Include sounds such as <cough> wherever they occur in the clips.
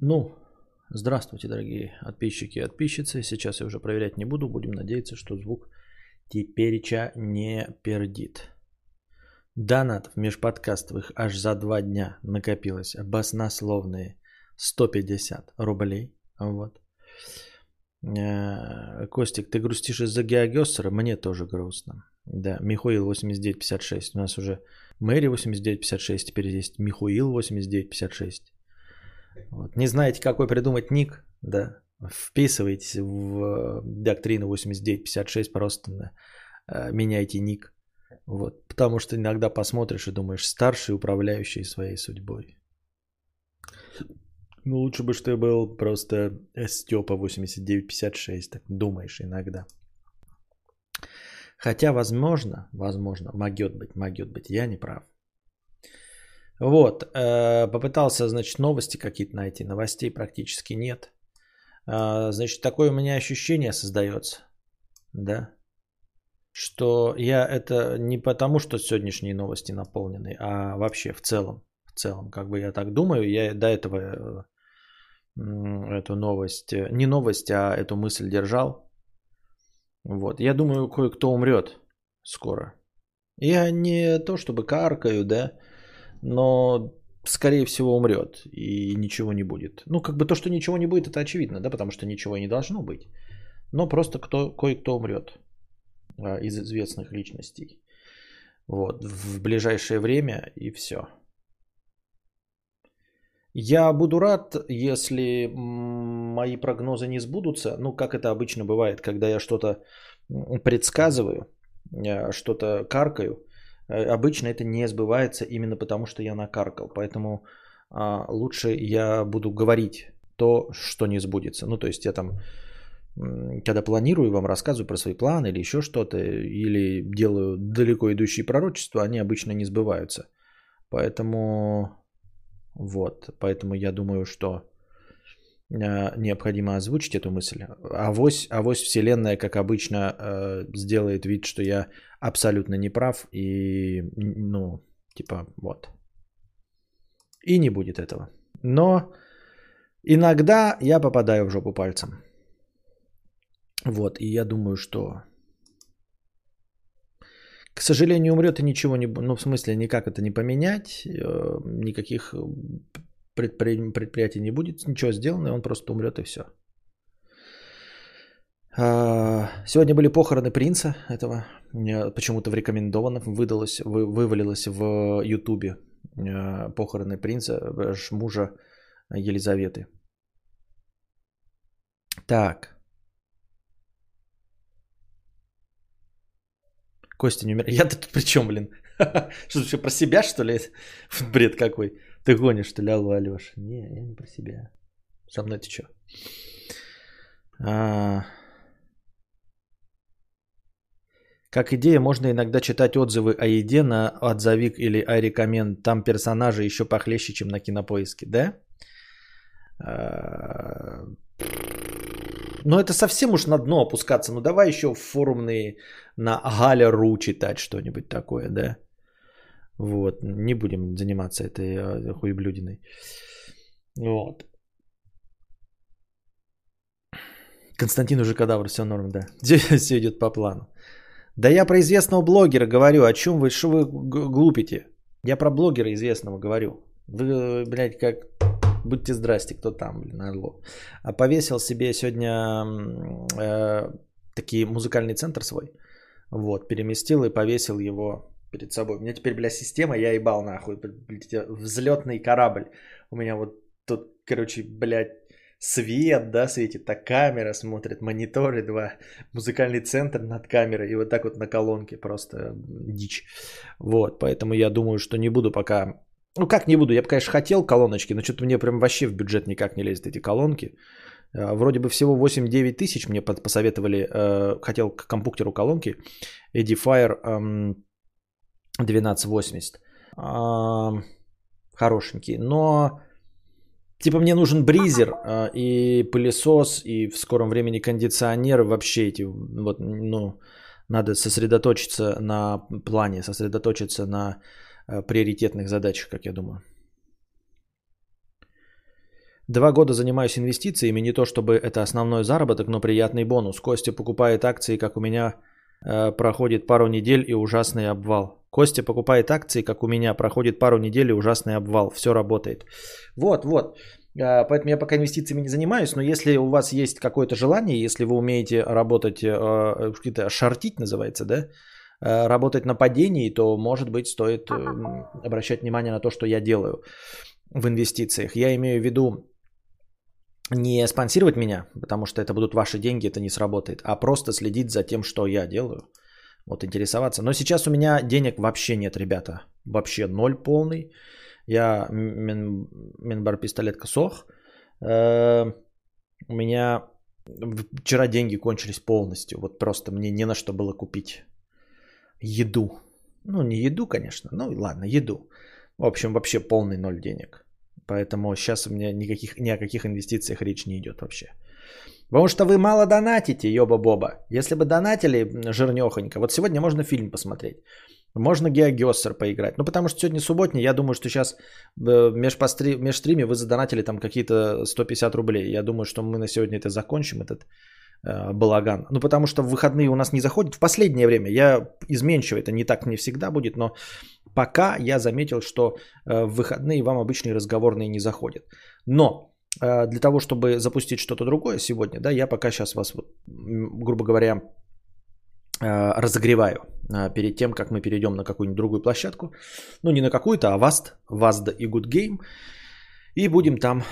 Ну, здравствуйте, дорогие подписчики и подписчицы. Сейчас я уже проверять не буду. Будем надеяться, что звук тепереча не пердит. Донат в межподкастовых аж за два дня накопилось баснословные 150 рублей. Вот. Э, Костик, ты грустишь из-за Геогессера? Мне тоже грустно. Да, Михаил 8956. У нас уже Мэри 8956, теперь здесь Михаил 8956. Вот. Не знаете, какой придумать ник? Да. Вписывайтесь в доктрину 8956, просто да, э, меняйте ник. Вот. Потому что иногда посмотришь и думаешь, старший управляющий своей судьбой. Ну, лучше бы, что я был просто Степа 8956, так думаешь иногда. Хотя, возможно, возможно, могет быть, могет быть, я не прав. Вот, э, попытался, значит, новости какие-то найти, новостей практически нет. Э, значит, такое у меня ощущение создается, да, что я это не потому, что сегодняшние новости наполнены, а вообще в целом, в целом, как бы я так думаю, я до этого э, эту новость, не новость, а эту мысль держал. Вот, я думаю, кое-кто умрет скоро. Я не то чтобы каркаю, да, но скорее всего умрет и ничего не будет. Ну, как бы то, что ничего не будет, это очевидно, да, потому что ничего не должно быть. Но просто кто, кое-кто умрет а, из известных личностей. Вот, в ближайшее время и все. Я буду рад, если мои прогнозы не сбудутся. Ну, как это обычно бывает, когда я что-то предсказываю, э, что-то каркаю, обычно это не сбывается именно потому, что я накаркал. Поэтому а, лучше я буду говорить то, что не сбудется. Ну, то есть я там, когда планирую, вам рассказываю про свои планы или еще что-то, или делаю далеко идущие пророчества, они обычно не сбываются. Поэтому вот, поэтому я думаю, что необходимо озвучить эту мысль. Авось, авось Вселенная, как обычно, э, сделает вид, что я абсолютно неправ и, ну, типа, вот. И не будет этого. Но иногда я попадаю в жопу пальцем. Вот, и я думаю, что к сожалению, умрет и ничего не... Ну, в смысле, никак это не поменять, э, никаких предпри... предприятий не будет, ничего сделано, и он просто умрет и все. А, сегодня были похороны принца этого. Почему-то в рекомендованном выдалось, вы, вывалилось в Ютубе а, похороны принца, мужа Елизаветы. Так. Костя не умер. <laughs> Я-то тут при чем, блин? <laughs> Что, про себя, что ли? <laughs> Бред какой. Ты гонишь, что ли, алло, Алёша? Не, я не про себя. Со мной ты что? А... Как идея, можно иногда читать отзывы о еде на отзовик или iRecommend. Там персонажи еще похлеще, чем на кинопоиске, да? А... Но это совсем уж на дно опускаться. Ну давай еще форумные на Галя.ру читать что-нибудь такое, да? Вот, не будем заниматься этой э, хуеблюдиной. Вот. Константин уже кадавр, все норм, да. <laughs> Все идет по плану. Да я про известного блогера говорю. О чем вы, что вы глупите? Я про блогера известного говорю. Вы, блядь, как... Будьте здрасте, кто там, блин, орло. А повесил себе сегодня э, такие музыкальный центр свой. Вот, переместил и повесил его перед собой. У меня теперь, бля, система, я ебал нахуй. Взлетный корабль. У меня вот тут, короче, блядь, свет, да, светит, так камера смотрит, мониторы два, музыкальный центр над камерой и вот так вот на колонке просто дичь. Вот, поэтому я думаю, что не буду пока... Ну как не буду, я бы, конечно, хотел колоночки, но что-то мне прям вообще в бюджет никак не лезет эти колонки. А, вроде бы всего 8-9 тысяч мне посоветовали, э, хотел к компьютеру колонки Edifier 1280. Хорошенький. Но типа мне нужен бризер а, и пылесос, и в скором времени кондиционер. Вообще эти вот, ну, надо сосредоточиться на плане, сосредоточиться на а, приоритетных задачах, как я думаю. Два года занимаюсь инвестициями, не то чтобы это основной заработок, но приятный бонус. Костя покупает акции, как у меня э, проходит пару недель и ужасный обвал. Костя покупает акции, как у меня проходит пару недель и ужасный обвал. Все работает. Вот, вот. Э, поэтому я пока инвестициями не занимаюсь, но если у вас есть какое-то желание, если вы умеете работать, э какие-то шортить называется, да, э, работать на падении, то, может быть, стоит э, обращать внимание на то, что я делаю в инвестициях. Я имею в виду не спонсировать меня, потому что это будут ваши деньги, это не сработает, а просто следить за тем, что я делаю. Вот интересоваться. Но сейчас у меня денег вообще нет, ребята. Вообще ноль полный. Я мин, минбар пистолетка сох. Э, у меня вчера деньги кончились полностью. Вот просто мне не на что было купить еду. Ну, не еду, конечно. Ну, ладно, еду. В общем, вообще полный ноль денег. Поэтому сейчас у меня никаких, ни о каких инвестициях речь не идет вообще. Потому что вы мало донатите, ёба-боба. Если бы донатили жирнёхонько, вот сегодня можно фильм посмотреть. Можно Геогессер поиграть. Ну, потому что сегодня субботний, я думаю, что сейчас в межстриме вы задонатили там какие-то 150 рублей. Я думаю, что мы на сегодня это закончим, этот э, балаган. Ну, потому что в выходные у нас не заходит. В последнее время я изменчивый, это не так не всегда будет, но Пока я заметил, что э, в выходные вам обычные разговорные не заходят. Но э, для того, чтобы запустить что-то другое сегодня, да, я пока сейчас вас, грубо говоря, э, разогреваю перед тем, как мы перейдем на какую-нибудь другую площадку. Ну, не на какую-то, а Vast, Vazda и Good Game. И будем там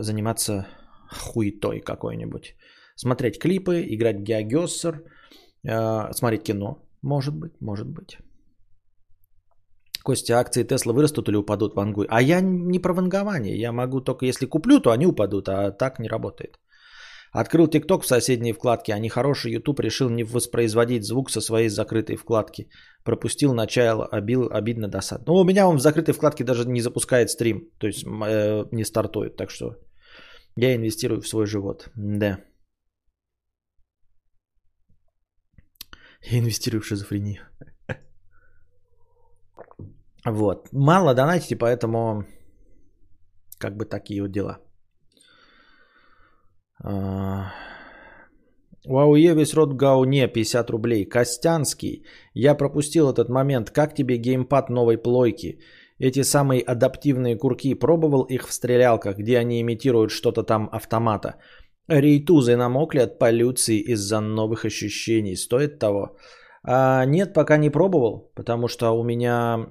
заниматься хуетой какой-нибудь. Смотреть клипы, играть в Геогессер, смотреть кино, может быть, может быть. Костя, акции Тесла вырастут или упадут в Ангуй? А я не про вангование. Я могу только, если куплю, то они упадут, а так не работает. Открыл ТикТок в соседней вкладке, а нехороший YouTube решил не воспроизводить звук со своей закрытой вкладки. Пропустил начало, обил, обидно досад. Ну, у меня он в закрытой вкладке даже не запускает стрим, то есть э, не стартует, так что я инвестирую в свой живот. Да. Я инвестирую в шизофрению. Вот. Мало донатите, поэтому как бы такие вот дела. А, у АУЕ весь рот гауне 50 рублей. Костянский. Я пропустил этот момент. Как тебе геймпад новой плойки? Эти самые адаптивные курки. Пробовал их в стрелялках, где они имитируют что-то там автомата. Рейтузы намокли от полюции из-за новых ощущений. Стоит того? А, нет, пока не пробовал, потому что у меня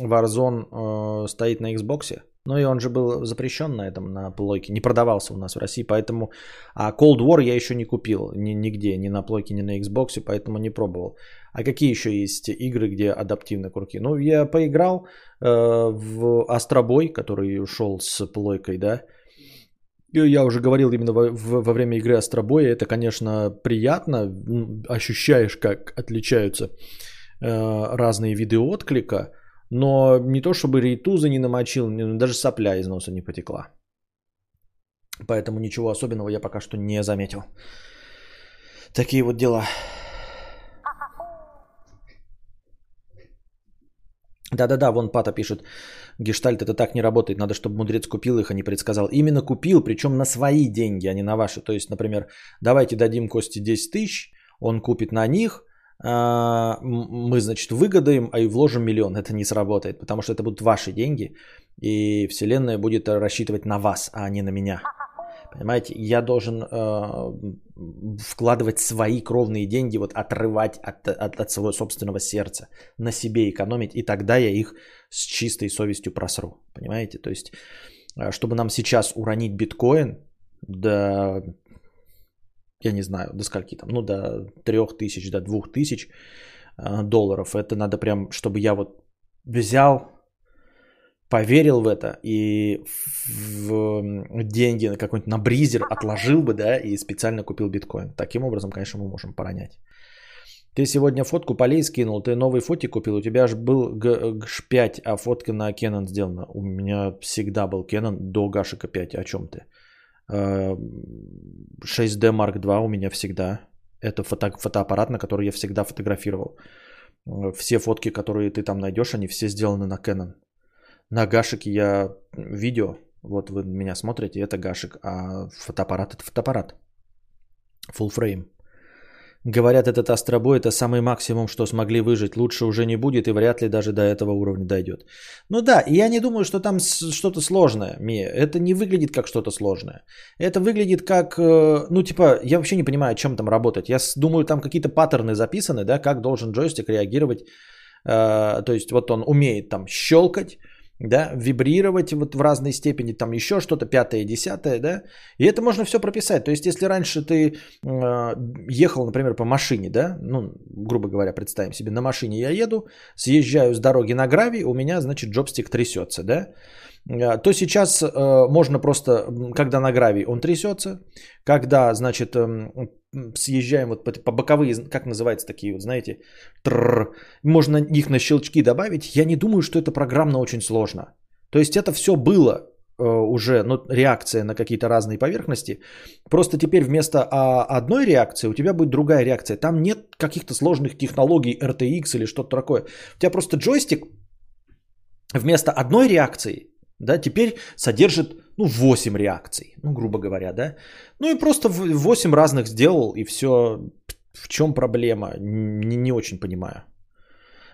Warzone э, стоит на Xbox. Ну и он же был запрещен на этом, на плойке. Не продавался у нас в России, поэтому... А Cold War я еще не купил ни, нигде, ни на плойке, ни на Xbox, поэтому не пробовал. А какие еще есть игры, где адаптивные курки? Ну, я поиграл э, в Астробой, который ушел с плойкой, да. Я уже говорил именно во, во время игры Астробоя, это, конечно, приятно, ощущаешь, как отличаются э, разные виды отклика, но не то чтобы рейтуза не намочил, даже сопля из носа не потекла. Поэтому ничего особенного я пока что не заметил. Такие вот дела. Да-да-да, вон Пата пишет, гештальт это так не работает, надо, чтобы мудрец купил их, а не предсказал. Именно купил, причем на свои деньги, а не на ваши. То есть, например, давайте дадим Кости 10 тысяч, он купит на них, а, мы, значит, выгодаем, а и вложим миллион. Это не сработает, потому что это будут ваши деньги, и Вселенная будет рассчитывать на вас, а не на меня. Понимаете, я должен э, вкладывать свои кровные деньги, вот отрывать от, от, от своего собственного сердца, на себе экономить, и тогда я их с чистой совестью просру. Понимаете? То есть, э, чтобы нам сейчас уронить биткоин до, я не знаю, до скольки там, ну до 3000, до 2000 э, долларов, это надо прям, чтобы я вот взял, поверил в это и в деньги на какой-нибудь на бризер отложил бы, да, и специально купил биткоин. Таким образом, конечно, мы можем поронять. Ты сегодня фотку полей скинул, ты новый фотик купил, у тебя же был GH5, а фотка на Canon сделана. У меня всегда был Canon до Гашика 5, о чем ты? 6D Mark II у меня всегда. Это фото, фотоаппарат, на который я всегда фотографировал. Все фотки, которые ты там найдешь, они все сделаны на Canon. На Гашике я видео Вот вы меня смотрите, это гашик, а фотоаппарат это фотоаппарат. Full frame. Говорят, этот астробой это самый максимум, что смогли выжить. Лучше уже не будет и вряд ли даже до этого уровня дойдет. Ну да, я не думаю, что там что-то сложное, Мия. Это не выглядит как что-то сложное. Это выглядит как, э, ну типа, я вообще не понимаю, о чем там работать. Я думаю, там какие-то паттерны записаны, да, как должен джойстик реагировать. Э, то есть вот он умеет там щелкать, да, вибрировать вот в разной степени, там еще что-то, пятое, десятое, да, и это можно все прописать. То есть, если раньше ты э, ехал, например, по машине, да, ну, грубо говоря, представим себе, на машине я еду, съезжаю с дороги на гравий, у меня, значит, джобстик трясется, да, то сейчас э, можно просто, когда на гравий он трясется, когда, значит, э, съезжаем вот по, по боковые, как называются такие вот, знаете, тррр, можно их на щелчки добавить. Я не думаю, что это программно очень сложно. То есть это все было э, уже, ну, реакция на какие-то разные поверхности. Просто теперь вместо а, одной реакции у тебя будет другая реакция. Там нет каких-то сложных технологий RTX или что-то такое. У тебя просто джойстик вместо одной реакции да, теперь содержит, ну, 8 реакций, ну, грубо говоря, да. Ну, и просто 8 разных сделал, и все. В чем проблема? Не, не очень понимаю.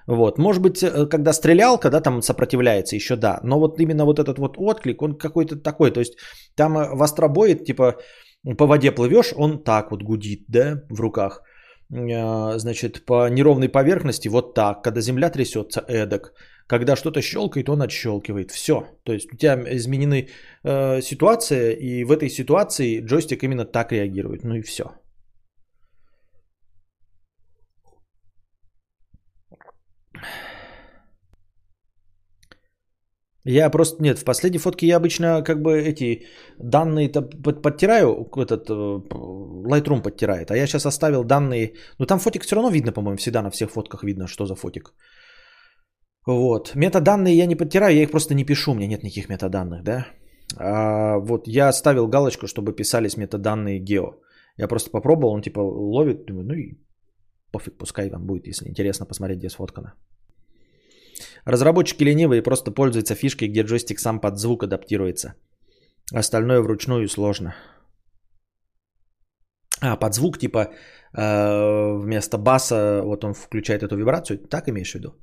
Вот, может быть, э, когда стрелял, когда там сопротивляется, еще да. Но вот именно вот этот вот отклик, он какой-то такой. То есть там э, в остробое, типа, по воде плывешь, он так вот гудит, да, в руках. Э, значит, по неровной поверхности вот так. Когда земля трясется, эдак. Когда что-то щелкает, он отщелкивает. Все. То есть у тебя изменены э, ситуация, и в этой ситуации джойстик именно так реагирует. Ну и все. Я просто, нет, в последней фотке я обычно как бы эти данные-то подтираю, этот э, Lightroom подтирает, а я сейчас оставил данные, ну там фотик все равно видно, по-моему, всегда на всех фотках видно, что за фотик. Вот. Метаданные я не подтираю, я их просто не пишу, у меня нет никаких метаданных, да. А, вот я ставил галочку, чтобы писались метаданные гео. Я просто попробовал, он типа ловит, думаю, ну и пофиг, пускай вам будет, если интересно посмотреть, где сфоткано. Разработчики ленивые просто пользуются фишкой, где джойстик сам под звук адаптируется. Остальное вручную сложно. А, под звук типа вместо баса вот он включает эту вибрацию. Так имеешь в виду?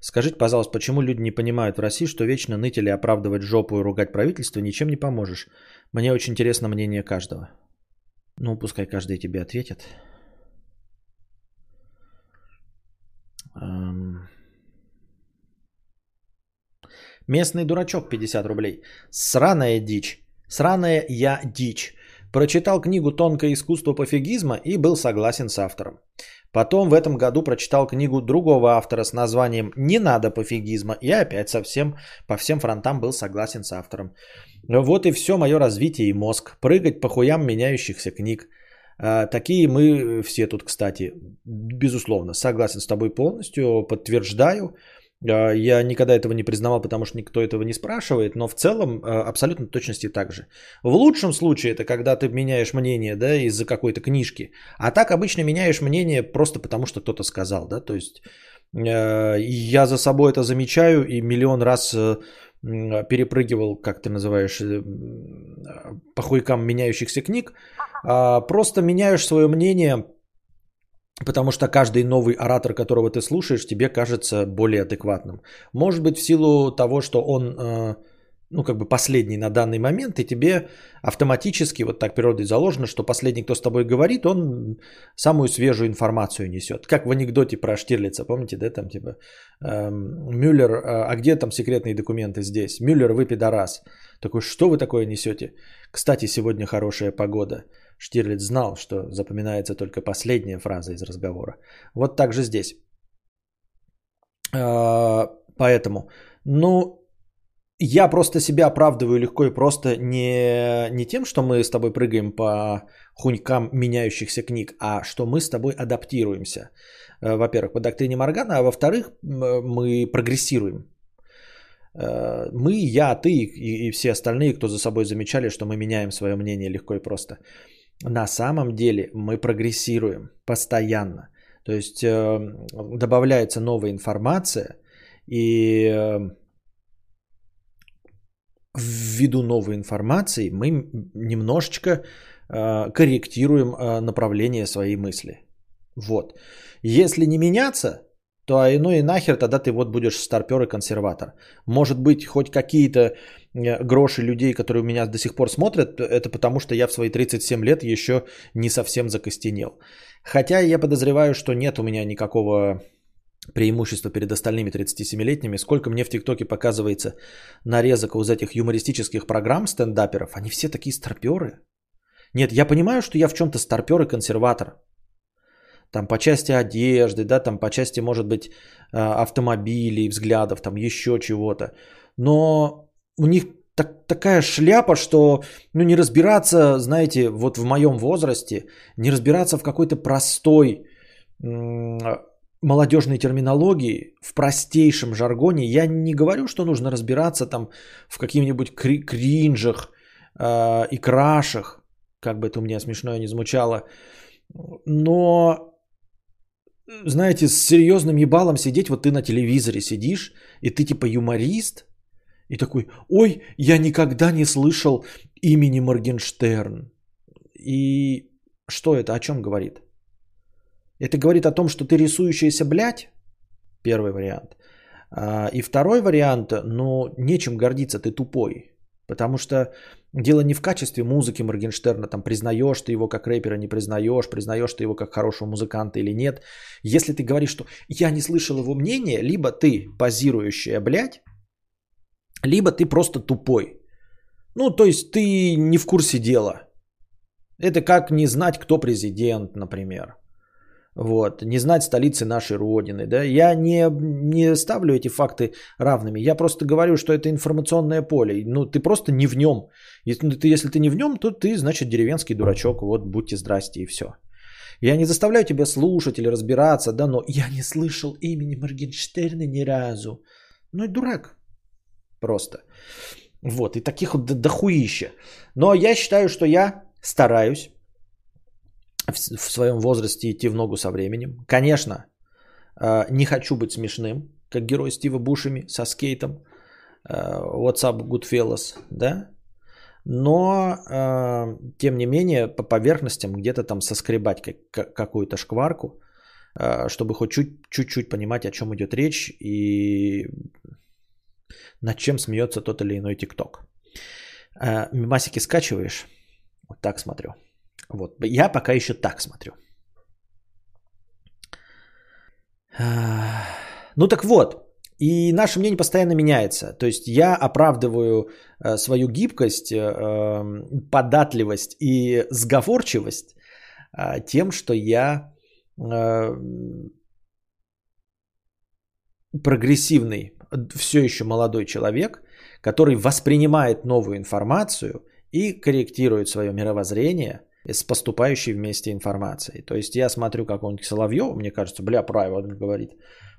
Скажите, пожалуйста, почему люди не понимают в России, что вечно ныть или оправдывать жопу и ругать правительство ничем не поможешь? Мне очень интересно мнение каждого. Ну, пускай каждый тебе ответит. Эм... Местный дурачок 50 рублей. Сраная дичь. Сраная я дичь. Прочитал книгу «Тонкое искусство пофигизма» и был согласен с автором. Потом в этом году прочитал книгу другого автора с названием «Не надо пофигизма» и опять совсем по всем фронтам был согласен с автором. Вот и все мое развитие и мозг. Прыгать по хуям меняющихся книг. А, такие мы все тут, кстати, безусловно, согласен с тобой полностью, подтверждаю. А, я никогда этого не признавал, потому что никто этого не спрашивает, но в целом а, абсолютно точности так же. В лучшем случае это когда ты меняешь мнение да, из-за какой-то книжки, а так обычно меняешь мнение просто потому, что кто-то сказал. Да? То есть а, я за собой это замечаю и миллион раз э, перепрыгивал, как ты называешь, э, по хуйкам меняющихся книг. Просто меняешь свое мнение Потому что каждый новый оратор, которого ты слушаешь, тебе кажется более адекватным. Может быть, в силу того, что он, э, ну, как бы последний на данный момент, и тебе автоматически, вот так природой заложено, что последний, кто с тобой говорит, он самую свежую информацию несет. Как в анекдоте про Штирлица, помните, да, там типа эм, Мюллер, э, а где там секретные документы здесь? Мюллер, вы пидорас. Такой, что вы такое несете? Кстати, сегодня хорошая погода. Штирлиц знал, что запоминается только последняя фраза из разговора. Вот так же здесь. А, поэтому, ну, я просто себя оправдываю легко и просто не, не тем, что мы с тобой прыгаем по хунькам меняющихся книг, а что мы с тобой адаптируемся. Э, во-первых, по доктрине Моргана, а во-вторых, мы прогрессируем. Э, мы, я, ты и, и все остальные, кто за собой замечали, что мы меняем свое мнение легко и просто на самом деле мы прогрессируем постоянно. То есть э, добавляется новая информация, и э, ввиду новой информации мы немножечко э, корректируем направление своей мысли. Вот. Если не меняться, то а ну и нахер тогда ты вот будешь старпер и консерватор. Может быть, хоть какие-то э, гроши людей, которые у меня до сих пор смотрят, это потому что я в свои 37 лет еще не совсем закостенел. Хотя я подозреваю, что нет у меня никакого преимущества перед остальными 37-летними. Сколько мне в ТикТоке показывается нарезок из этих юмористических программ стендаперов, они все такие старперы. Нет, я понимаю, что я в чем-то старпер и консерватор. Там по части одежды, да, там по части, может быть, а, автомобилей, взглядов, там еще чего-то. Но у них так, такая шляпа, что ну, не разбираться, знаете, вот в моем возрасте, не разбираться в какой-то простой молодежной терминологии, в простейшем жаргоне. Я не говорю, что нужно разбираться там в каких-нибудь кри- кринжах э, и крашах, как бы это у меня смешно не звучало. Но, знаете, с серьезным ебалом сидеть, вот ты на телевизоре сидишь, и ты типа юморист, и такой, ой, я никогда не слышал имени Моргенштерн. И что это, о чем говорит? Это говорит о том, что ты рисующаяся блядь, первый вариант. А, и второй вариант, ну, нечем гордиться, ты тупой. Потому что дело не в качестве музыки Моргенштерна, там признаешь ты его как рэпера, не признаешь, признаешь ты его как хорошего музыканта или нет. Если ты говоришь, что я не слышал его мнения, либо ты позирующая блядь, либо ты просто тупой. Ну, то есть ты не в курсе дела. Это как не знать, кто президент, например. Вот, не знать столицы нашей Родины. Да? Я не, не ставлю эти факты равными. Я просто говорю, что это информационное поле. Ну, ты просто не в нем. Если ты, если ты не в нем, то ты, значит, деревенский дурачок. Вот, будьте здрасте и все. Я не заставляю тебя слушать или разбираться, да, но я не слышал имени Моргенштерна ни разу. Ну и дурак. Просто. Вот, и таких вот дохуища. Но я считаю, что я стараюсь в, своем возрасте идти в ногу со временем. Конечно, э, не хочу быть смешным, как герой Стива Бушами со скейтом. Э, What's up, Goodfellas, да? Но, э, тем не менее, по поверхностям где-то там соскребать какую-то шкварку, чтобы хоть чуть-чуть понимать, о чем идет речь и над чем смеется тот или иной ТикТок. Мимасики скачиваешь? Вот так смотрю. Вот. Я пока еще так смотрю. <sighs> Ну так вот, и наше мнение постоянно меняется. То есть я оправдываю э, свою гибкость, э, эм, податливость и сговорчивость э, тем, что я прогрессивный, все еще молодой человек, который воспринимает новую информацию и корректирует свое мировоззрение – с поступающей вместе информацией. То есть я смотрю какого-нибудь Соловьева, мне кажется, бля, правильно говорит.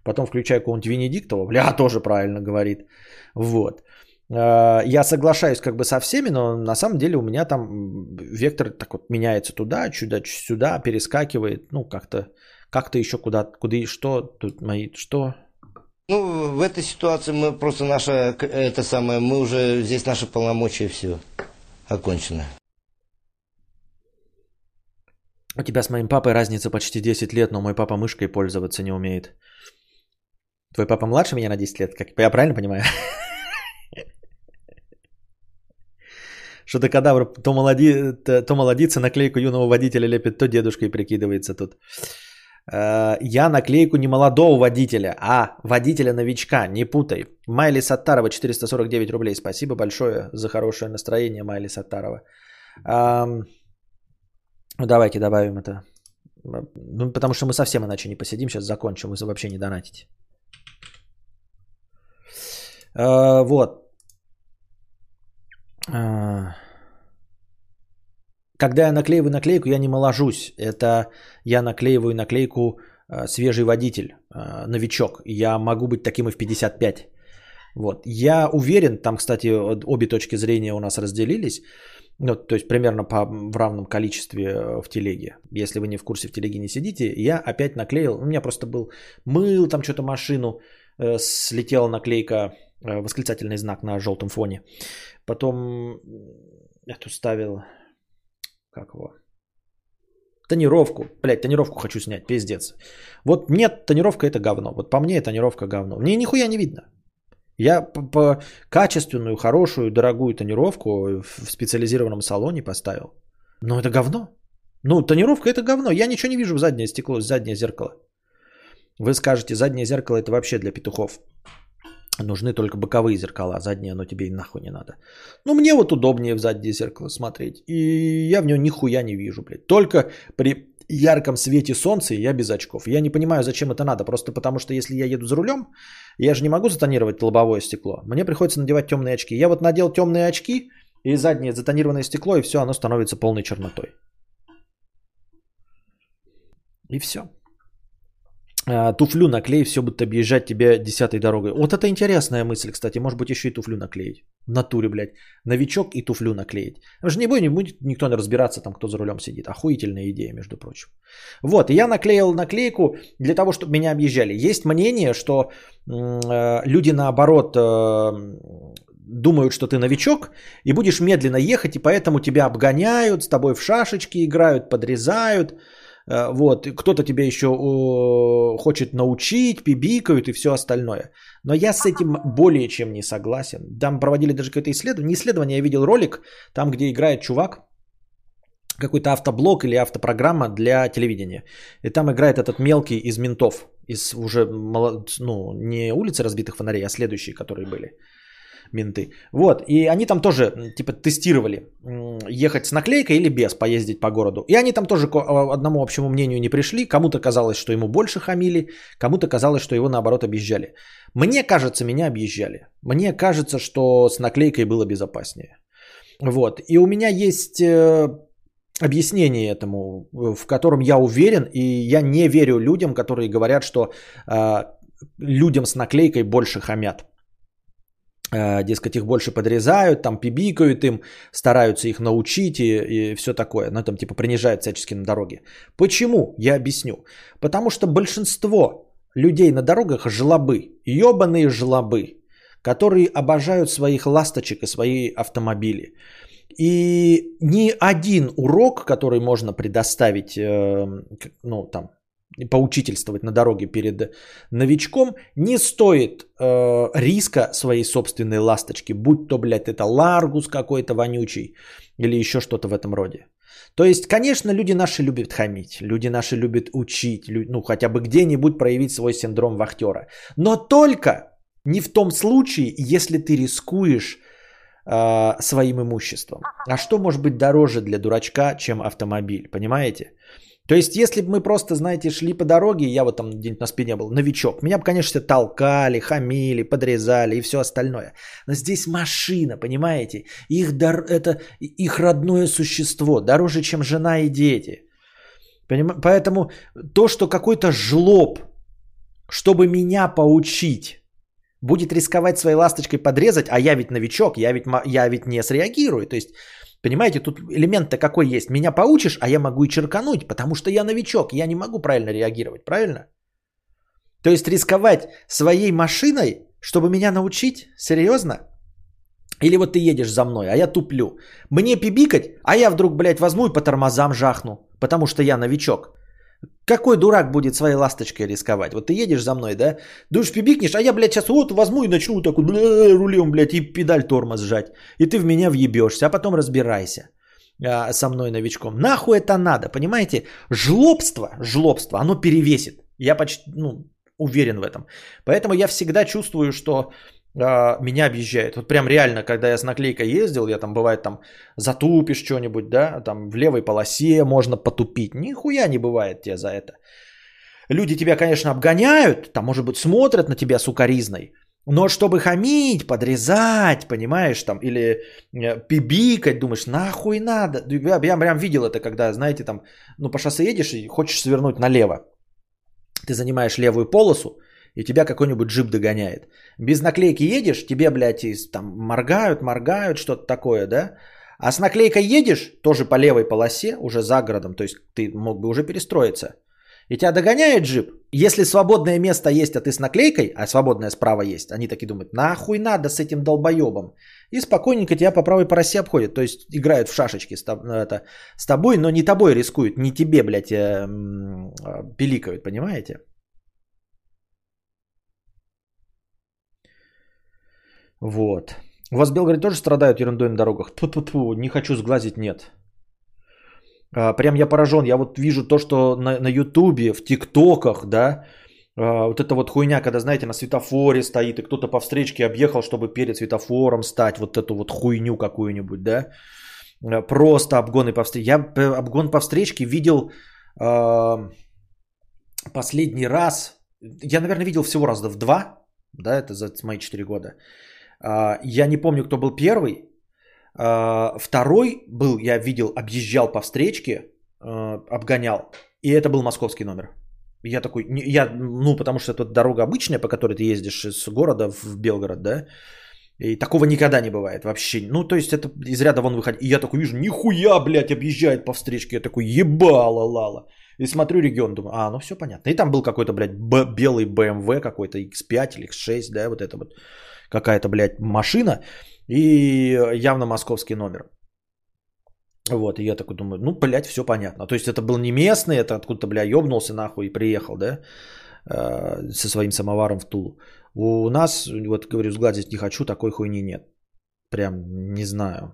Потом включаю какого-нибудь Венедиктова, бля, тоже правильно говорит. Вот. А, я соглашаюсь как бы со всеми, но на самом деле у меня там вектор так вот меняется туда, сюда, сюда, перескакивает, ну как-то, как-то еще куда, куда и что тут мои, что? Ну, в этой ситуации мы просто наша, это самое, мы уже, здесь наши полномочия все окончено. У тебя с моим папой разница почти 10 лет, но мой папа мышкой пользоваться не умеет. Твой папа младше меня на 10 лет, как я правильно понимаю? <laughs> Что-то кадавр то, молоди, то молодится, наклейку юного водителя лепит, то дедушкой прикидывается тут. Э, я наклейку не молодого водителя, а водителя-новичка, не путай. Майли Саттарова, 449 рублей. Спасибо большое за хорошее настроение, Майли Саттарова. Ну, давайте добавим это. Ну, потому что мы совсем иначе не посидим. Сейчас закончим. Вы вообще не донатите. А, вот. А, когда я наклеиваю наклейку, я не моложусь. Это я наклеиваю наклейку а, свежий водитель, а, новичок. Я могу быть таким и в 55. Вот. Я уверен, там, кстати, обе точки зрения у нас разделились. Ну, то есть примерно по, в равном количестве э, в телеге. Если вы не в курсе, в телеге не сидите, я опять наклеил. У меня просто был мыл там что-то машину, э, слетела наклейка Э, восклицательный знак на желтом фоне. Потом эту ставил, как его, тонировку. Блять, тонировку хочу снять, пиздец. Вот нет, тонировка это говно. Вот по мне тонировка говно. Мне нихуя не видно. Я по, качественную, хорошую, дорогую тонировку в специализированном салоне поставил. Но это говно. Ну, тонировка это говно. Я ничего не вижу в заднее стекло, в заднее зеркало. Вы скажете, заднее зеркало это вообще для петухов. Нужны только боковые зеркала, задние оно тебе и нахуй не надо. Ну, мне вот удобнее в заднее зеркало смотреть. И я в него нихуя не вижу, блядь. Только при ярком свете солнца я без очков. Я не понимаю, зачем это надо. Просто потому, что если я еду за рулем, я же не могу затонировать лобовое стекло. Мне приходится надевать темные очки. Я вот надел темные очки и заднее затонированное стекло, и все, оно становится полной чернотой. И все. А, туфлю наклей, все будет объезжать тебя десятой дорогой. Вот это интересная мысль, кстати. Может быть, еще и туфлю наклеить. В натуре, блядь. Новичок и туфлю наклеить. Потому что не будет, не будет никто не разбираться, там, кто за рулем сидит. Охуительная идея, между прочим. Вот, я наклеил наклейку для того, чтобы меня объезжали. Есть мнение, что э, люди, наоборот, э, думают, что ты новичок, и будешь медленно ехать, и поэтому тебя обгоняют, с тобой в шашечки играют, подрезают. Э, вот, кто-то тебя еще хочет научить, пибикают и все остальное. Но я с этим более чем не согласен. Там проводили даже какое-то исследование. Не исследование, я видел ролик, там, где играет чувак, какой-то автоблок или автопрограмма для телевидения. И там играет этот мелкий из ментов, из уже ну, не улицы разбитых фонарей, а следующие, которые были менты. Вот, и они там тоже, типа, тестировали, ехать с наклейкой или без, поездить по городу. И они там тоже к а, одному общему мнению не пришли. Кому-то казалось, что ему больше хамили, кому-то казалось, что его, наоборот, объезжали. Мне кажется, меня объезжали. Мне кажется, что с наклейкой было безопаснее. Вот, и у меня есть э, объяснение этому, в котором я уверен, и я не верю людям, которые говорят, что э, людям с наклейкой больше хамят. Э, дескать, их больше подрезают, там пибикают им, стараются их научить и, и все такое. Ну, там типа принижают всячески на дороге. Почему? Я объясню. Потому что большинство людей на дорогах жлобы, ебаные жлобы, которые обожают своих ласточек и свои автомобили. И ни один урок, который можно предоставить, э, ну, там, поучительствовать на дороге перед новичком, не стоит э, риска своей собственной ласточки, будь то, блядь, это ларгус какой-то вонючий или еще что-то в этом роде. То есть, конечно, люди наши любят хамить, люди наши любят учить, ну, хотя бы где-нибудь проявить свой синдром вахтера. Но только не в том случае, если ты рискуешь э, своим имуществом. А что может быть дороже для дурачка, чем автомобиль, понимаете? То есть, если бы мы просто, знаете, шли по дороге, я вот там где-нибудь на спине был, новичок, меня бы, конечно, толкали, хамили, подрезали и все остальное. Но здесь машина, понимаете? Их дар... Это их родное существо, дороже, чем жена и дети. Поним... Поэтому то, что какой-то жлоб, чтобы меня поучить, будет рисковать своей ласточкой подрезать, а я ведь новичок, я ведь, я ведь не среагирую. То есть Понимаете, тут элемент-то какой есть. Меня поучишь, а я могу и черкануть, потому что я новичок, я не могу правильно реагировать, правильно? То есть рисковать своей машиной, чтобы меня научить? Серьезно? Или вот ты едешь за мной, а я туплю. Мне пибикать, а я вдруг, блядь, возьму и по тормозам жахну, потому что я новичок. Какой дурак будет своей ласточкой рисковать? Вот ты едешь за мной, да? Душ пибикнешь, а я, блядь, сейчас вот возьму и начну вот так вот рулем, блядь, и педаль тормоз сжать. И ты в меня въебешься, а потом разбирайся а, со мной новичком. Нахуй это надо, понимаете? Жлобство, жлобство, оно перевесит. Я почти, ну, уверен в этом. Поэтому я всегда чувствую, что меня объезжает. Вот прям реально, когда я с наклейкой ездил, я там бывает там затупишь что-нибудь, да, там в левой полосе можно потупить. Нихуя не бывает тебе за это. Люди тебя, конечно, обгоняют, там, может быть, смотрят на тебя сукоризной, но чтобы хамить, подрезать, понимаешь, там, или э, пибикать, думаешь, нахуй надо. Я, я прям видел это, когда, знаете, там, ну, по шоссе едешь и хочешь свернуть налево. Ты занимаешь левую полосу, и тебя какой-нибудь джип догоняет. Без наклейки едешь, тебе, блядь, там моргают, моргают, что-то такое, да? А с наклейкой едешь, тоже по левой полосе, уже за городом, то есть ты мог бы уже перестроиться. и тебя догоняет джип, если свободное место есть, а ты с наклейкой, а свободное справа есть, они такие думают, нахуй надо с этим долбоебом. И спокойненько тебя по правой поросе обходят. То есть играют в шашечки с, с тобой, но не тобой рискуют, не тебе, блядь, э, э, пиликают, понимаете? Вот. У вас в Белгороде тоже страдают ерундой на дорогах? Тьфу-тьфу-тьфу, не хочу сглазить, нет. А, прям я поражен. Я вот вижу то, что на, на Ютубе, в ТикТоках, да, а, вот эта вот хуйня, когда, знаете, на светофоре стоит, и кто-то по встречке объехал, чтобы перед светофором стать, вот эту вот хуйню какую-нибудь, да, а, просто обгоны по встречке. Я обгон по встречке видел э, последний раз, я, наверное, видел всего раза в два, да, это за мои 4 года. Э, я не помню, кто был первый, а, второй был, я видел, объезжал по встречке, а, обгонял. И это был московский номер. Я такой, я, ну, потому что это дорога обычная, по которой ты ездишь из города в Белгород, да, и такого никогда не бывает вообще. Ну, то есть это из ряда вон выходит. И я такой вижу, нихуя, блядь, объезжает по встречке. Я такой, ебало, лала. И смотрю регион, думаю, а, ну все понятно. И там был какой-то, блядь, б- белый BMW какой-то, X5 или X6, да, вот это вот какая-то, блядь, машина и явно московский номер. Вот, и я такой думаю, ну, блядь, все понятно. То есть это был не местный, это откуда-то, бля, ебнулся нахуй и приехал, да, э, со своим самоваром в Тулу. У нас, вот говорю, сгладить не хочу, такой хуйни нет. Прям не знаю.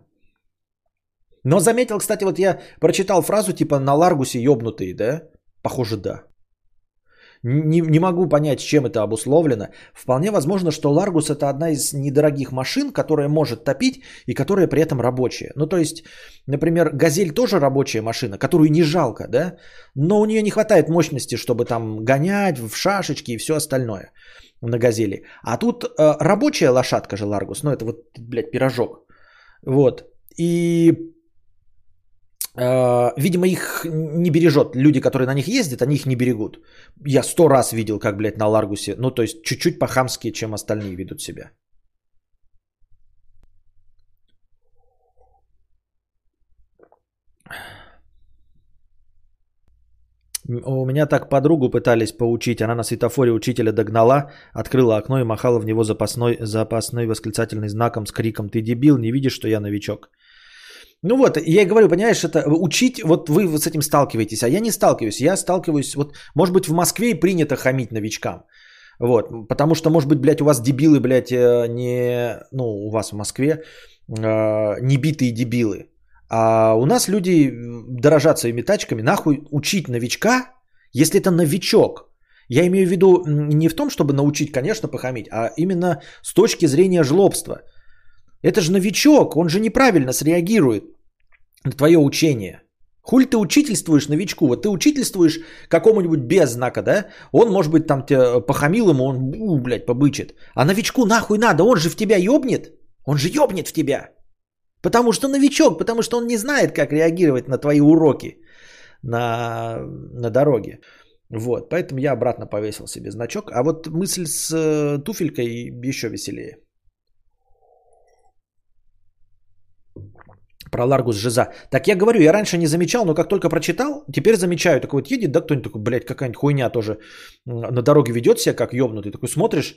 Но заметил, кстати, вот я прочитал фразу типа на Ларгусе ебнутые, да? Похоже, да. Не, не могу понять, чем это обусловлено. Вполне возможно, что Ларгус это одна из недорогих машин, которая может топить и которая при этом рабочая. Ну, то есть, например, Газель тоже рабочая машина, которую не жалко, да? Но у нее не хватает мощности, чтобы там гонять в шашечки и все остальное на Газели. А тут э, рабочая лошадка же Ларгус, ну, это вот, блядь, пирожок. Вот. И видимо, их не бережет. Люди, которые на них ездят, они их не берегут. Я сто раз видел, как, блядь, на Ларгусе, ну, то есть чуть-чуть по-хамски, чем остальные ведут себя. У меня так подругу пытались поучить. Она на светофоре учителя догнала, открыла окно и махала в него запасной, запасной восклицательный знаком с криком «Ты дебил, не видишь, что я новичок?» Ну вот, я и говорю, понимаешь, это учить, вот вы с этим сталкиваетесь, а я не сталкиваюсь. Я сталкиваюсь, вот, может быть, в Москве и принято хамить новичкам. Вот, потому что, может быть, блядь, у вас дебилы, блядь, э, не, ну, у вас в Москве э, не битые дебилы. А у нас люди дорожат своими тачками, нахуй учить новичка, если это новичок. Я имею в виду не в том, чтобы научить, конечно, похамить, а именно с точки зрения жлобства – это же новичок, он же неправильно среагирует на твое учение. Хуль ты учительствуешь новичку? Вот ты учительствуешь какому-нибудь без знака, да? Он, может быть, там тебя похамил ему, он, у, блядь, побычит. А новичку нахуй надо, он же в тебя ёбнет. Он же ёбнет в тебя. Потому что новичок, потому что он не знает, как реагировать на твои уроки на, на дороге. Вот, поэтому я обратно повесил себе значок. А вот мысль с э, туфелькой еще веселее. Про Ларгус Жиза. Так я говорю, я раньше не замечал, но как только прочитал, теперь замечаю. Такой вот едет, да, кто-нибудь такой, блядь, какая-нибудь хуйня тоже на дороге ведет себя как ёбнутый. Такой смотришь,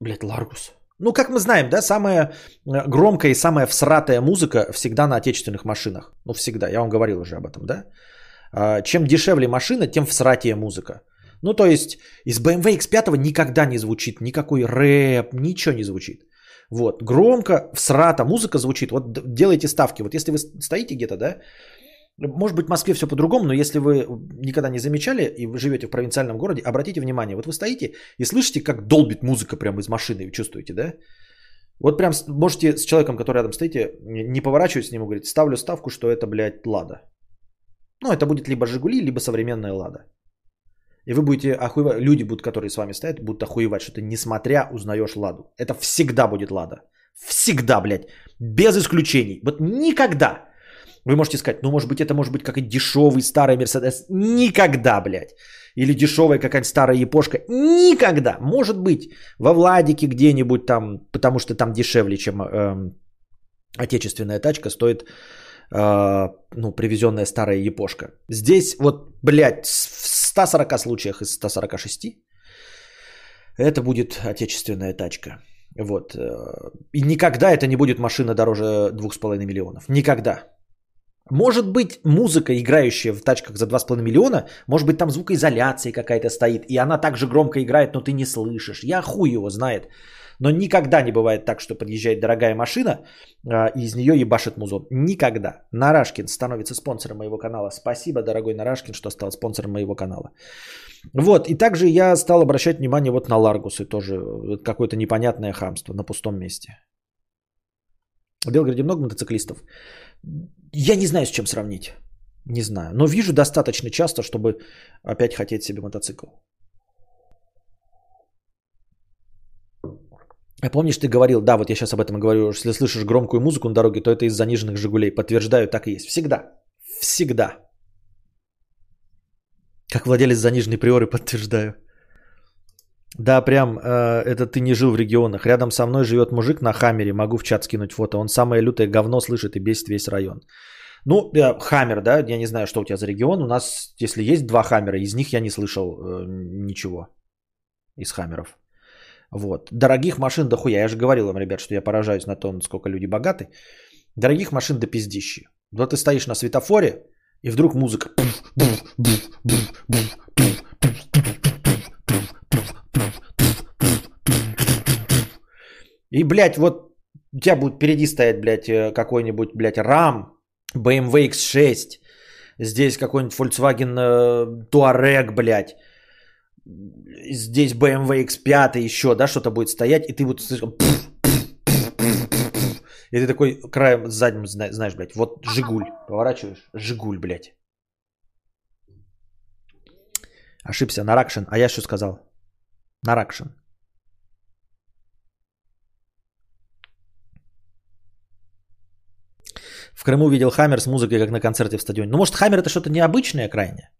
блядь, Ларгус. Ну, как мы знаем, да, самая э, громкая и самая всратая музыка всегда на отечественных машинах. Ну, всегда, я вам говорил уже об этом, да. А, чем дешевле машина, тем всратее музыка. Ну, то есть из BMW X5 никогда не звучит никакой рэп, ничего не звучит. Вот, громко, всрата музыка звучит. Вот делайте ставки. Вот если вы стоите где-то, да, может быть, в Москве все по-другому, но если вы никогда не замечали и вы живете в провинциальном городе, обратите внимание, вот вы стоите и слышите, как долбит музыка прямо из машины, вы чувствуете, да? Вот прям можете с человеком, который рядом стоите, не поворачиваясь с нему, говорить, ставлю ставку, что это, блядь, Лада. Ну, это будет либо Жигули, либо современная Лада. И вы будете охуевать, люди будут, которые с вами стоят, будут охуевать, что ты несмотря узнаешь Ладу. Это всегда будет Лада. Всегда, блядь. Без исключений. Вот никогда. Вы можете сказать, ну, может быть, это может быть какой-то дешевый старый Мерседес. Никогда, блядь. Или дешевая какая-нибудь старая япошка. Никогда. Может быть, во Владике где-нибудь там, потому что там дешевле, чем э, отечественная тачка, стоит э, ну, привезенная старая епошка. Здесь вот, блядь, 140 случаях из 146 это будет отечественная тачка. Вот. Э, и никогда это не будет машина дороже 2,5 миллионов. Никогда. Может быть, музыка, играющая в тачках за 2,5 миллиона, может быть, там звукоизоляция какая-то стоит, и она так же громко играет, но ты не слышишь. Я хуй его знает. Но никогда не бывает так, что подъезжает дорогая машина, а, и из нее ебашит музон. Никогда. Нарашкин становится спонсором моего канала. Спасибо, дорогой Нарашкин, что стал спонсором моего канала. Вот, и также я стал обращать внимание вот на Ларгусы тоже. Какое-то непонятное хамство на пустом месте. В Белгороде много мотоциклистов. Я не знаю, с чем сравнить. Не знаю. Но вижу достаточно часто, чтобы опять хотеть себе мотоцикл. А помнишь, ты говорил, да, вот я сейчас об этом говорю, если слышишь громкую музыку на дороге, то это из заниженных «Жигулей». Подтверждаю, так и есть. Всегда. Всегда. Как владелец заниженной приоры <laughs> подтверждаю. Да, прям, э, это ты не жил в регионах. Рядом со мной живет мужик на Хаммере, могу в чат скинуть фото. Он самое лютое говно слышит и бесит весь район. Ну, э, Хаммер, да, я не знаю, что у тебя за регион. У нас, если есть два Хаммера, из них я не слышал э, ничего из Хаммеров. Вот. Дорогих машин дохуя. Я же говорил вам, ребят, что я поражаюсь на то, насколько люди богаты. Дорогих машин до пиздищи. Вот ты стоишь на светофоре, и вдруг музыка. И, блядь, вот у тебя будет впереди стоять, блядь, э, какой-нибудь, блядь, RAM, BMW X6, здесь какой-нибудь Volkswagen э, Touareg, блядь, здесь BMW X5 еще, да, что-то будет стоять, и ты вот и ты такой краем задним знаешь, блядь, вот Жигуль, поворачиваешь, Жигуль, блядь. Ошибся, Наракшин. А я что сказал? Наракшин. В Крыму видел Хаммер с музыкой, как на концерте в стадионе. Ну, может, Хаммер это что-то необычное крайне?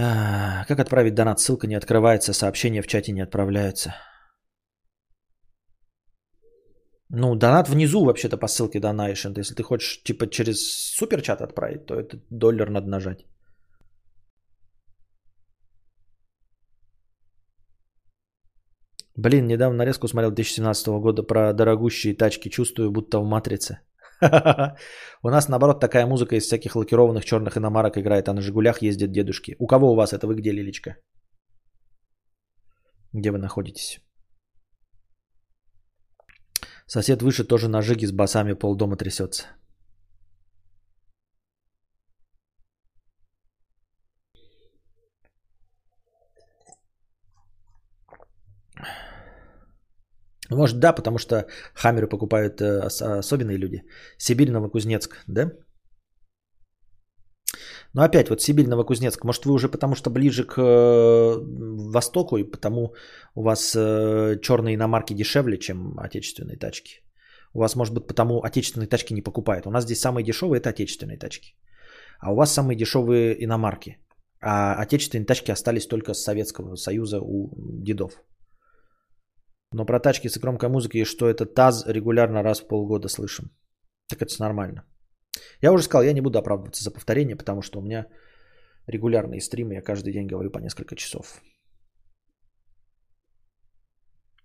А, как отправить донат? Ссылка не открывается, сообщения в чате не отправляются. Ну, донат внизу вообще-то по ссылке Donation. Если ты хочешь типа через суперчат отправить, то это доллар надо нажать. Блин, недавно нарезку смотрел 2017 года про дорогущие тачки. Чувствую, будто в матрице. <laughs> У нас, наоборот, такая музыка из всяких лакированных черных иномарок играет, а на «Жигулях» ездят дедушки. У кого у вас это? Вы где, Лилечка? Где вы находитесь? Сосед выше тоже на жиге с басами полдома трясется. Может, да, потому что хаммеры покупают э, особенные люди. Сибирь, Новокузнецк, да? Но опять, вот Сибирь, Новокузнецк, может, вы уже потому что ближе к э, Востоку, и потому у вас э, черные иномарки дешевле, чем отечественные тачки. У вас, может быть, потому отечественные тачки не покупают. У нас здесь самые дешевые это отечественные тачки. А у вас самые дешевые иномарки. А отечественные тачки остались только с Советского Союза у дедов. Но про тачки с громкой музыкой, что это ТАЗ регулярно раз в полгода слышим. Так это нормально. Я уже сказал, я не буду оправдываться за повторение, потому что у меня регулярные стримы, я каждый день говорю по несколько часов.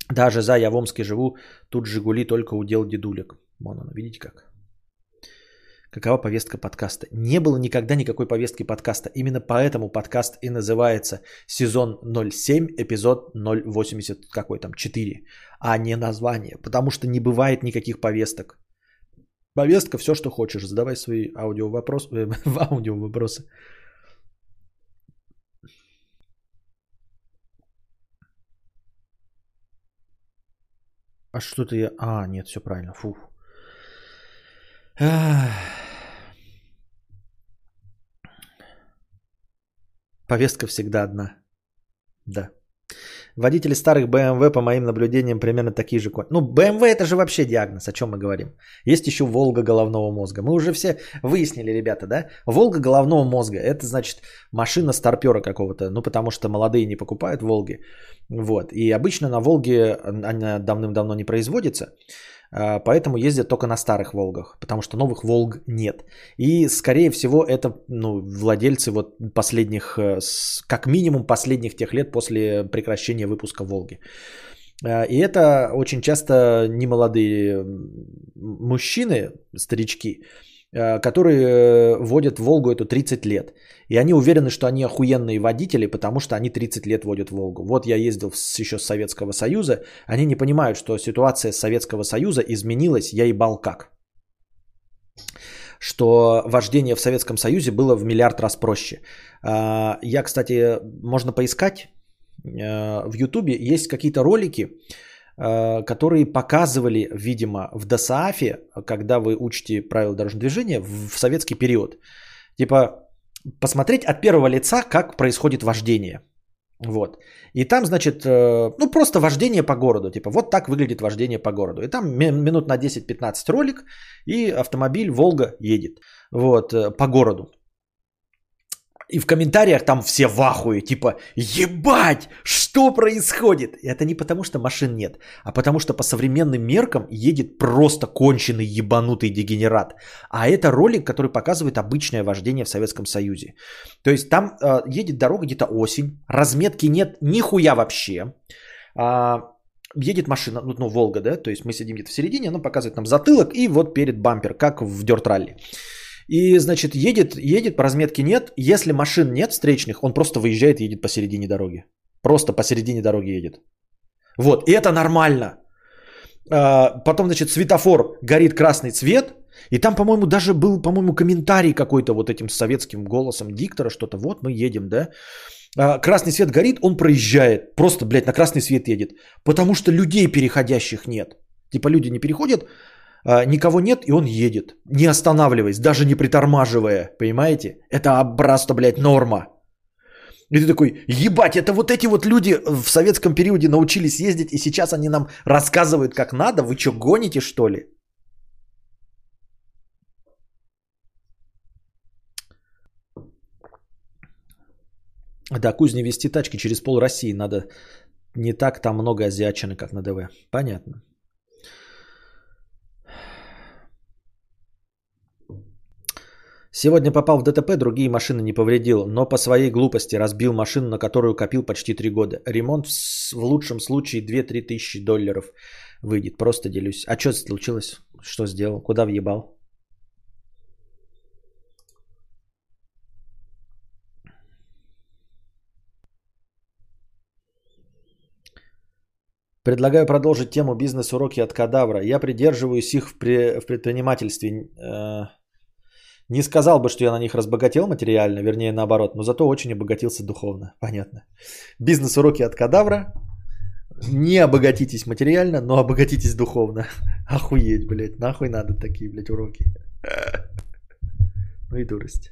Даже за, я в Омске живу, тут Жигули только удел дедулек. Вон оно, видите как? Какова повестка подкаста? Не было никогда никакой повестки подкаста. Именно поэтому подкаст и называется сезон 07, эпизод 080 какой там, 4, а не название. Потому что не бывает никаких повесток. Повестка все, что хочешь. Задавай свои аудио вопросы, <laughs> в аудио вопросы. А что-то я... А, нет, все правильно. Фух. Повестка всегда одна. Да. Водители старых BMW, по моим наблюдениям, примерно такие же. Ну, BMW это же вообще диагноз, о чем мы говорим. Есть еще Волга головного мозга. Мы уже все выяснили, ребята, да? Волга головного мозга. Это значит машина старпера какого-то. Ну, потому что молодые не покупают Волги. Вот. И обычно на Волге она давным-давно не производится. А, поэтому ездят только на старых Волгах, потому что новых Волг нет. И, скорее всего, это ну, владельцы вот последних, э, как минимум последних тех лет после прекращения выпуска Волги. А, и это очень часто немолодые мужчины, старички, которые э, водят Волгу эту 30 лет. И они уверены, что они охуенные водители, потому что они 30 лет водят Волгу. Вот я ездил еще с Советского Союза. Они не понимают, что ситуация с Советского Союза изменилась, я ебал как. Что вождение в Советском Союзе было в миллиард раз проще. А, я, кстати, можно поискать э, в Ютубе. Есть какие-то ролики, э, которые показывали, видимо, в ДОСААФе, когда вы учите правила дорожного движения в советский период. Типа посмотреть от первого лица, как происходит вождение. Вот. И там, значит, э, ну просто вождение по городу. Типа вот так выглядит вождение по городу. И там минут на 10-15 ролик, и автомобиль Волга едет. Вот, э, по городу. И в комментариях там все в ахуе, типа, ебать, что происходит? И это не потому, что машин нет, а потому что по современным меркам едет просто конченый ебанутый дегенерат. А это ролик, который показывает обычное вождение в Советском Союзе. То есть там э, едет дорога где-то осень, разметки нет нихуя вообще. А, едет машина, ну, ну, Волга, да, то есть мы сидим где-то в середине, она показывает нам затылок и вот перед бампер, как в дёрт ралли. И, значит, едет, едет, по разметке нет. Если машин нет встречных, он просто выезжает и едет посередине дороги. Просто посередине дороги едет. Вот, и это нормально. А, потом, значит, светофор горит красный цвет, и там, по-моему, даже был, по-моему, комментарий какой-то вот этим советским голосом диктора, что-то, вот мы едем, да. А, красный свет горит, он проезжает, просто, блядь, на красный свет едет, потому что людей переходящих нет. Типа люди не переходят, никого нет, и он едет, не останавливаясь, даже не притормаживая, понимаете? Это просто, блядь, норма. И ты такой, ебать, это вот эти вот люди в советском периоде научились ездить, и сейчас они нам рассказывают, как надо? Вы что, гоните, что ли? Да, кузни вести тачки через пол России надо. Не так там много азиатчины, как на ДВ. Понятно. Сегодня попал в ДТП, другие машины не повредил, но по своей глупости разбил машину, на которую копил почти 3 года. Ремонт в лучшем случае 2-3 тысячи долларов выйдет. Просто делюсь. А что случилось? Что сделал? Куда въебал? Предлагаю продолжить тему бизнес-уроки от кадавра. Я придерживаюсь их в, предпринимательстве. Не сказал бы, что я на них разбогател материально, вернее наоборот, но зато очень обогатился духовно. Понятно. Бизнес-уроки от кадавра. Не обогатитесь материально, но обогатитесь духовно. Охуеть, блядь. Нахуй надо такие, блядь, уроки. Ну и дурость.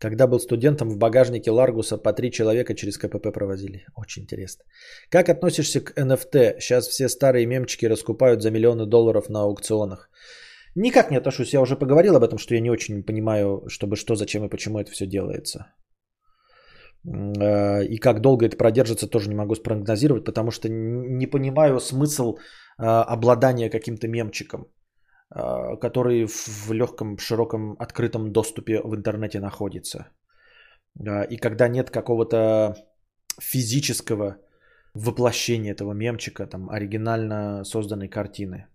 Когда был студентом, в багажнике Ларгуса по три человека через КПП провозили. Очень интересно. Как относишься к NFT? Сейчас все старые мемчики раскупают за миллионы долларов на аукционах. Никак не отношусь. Я уже поговорил об этом, что я не очень понимаю, чтобы что, зачем и почему это все делается. Э, и как долго это продержится, тоже не могу спрогнозировать, потому что не понимаю смысл э, обладания каким-то мемчиком. А, который в легком, широком, открытом доступе в интернете находится. И когда нет какого-то физического воплощения этого мемчика, там, оригинально созданной картины.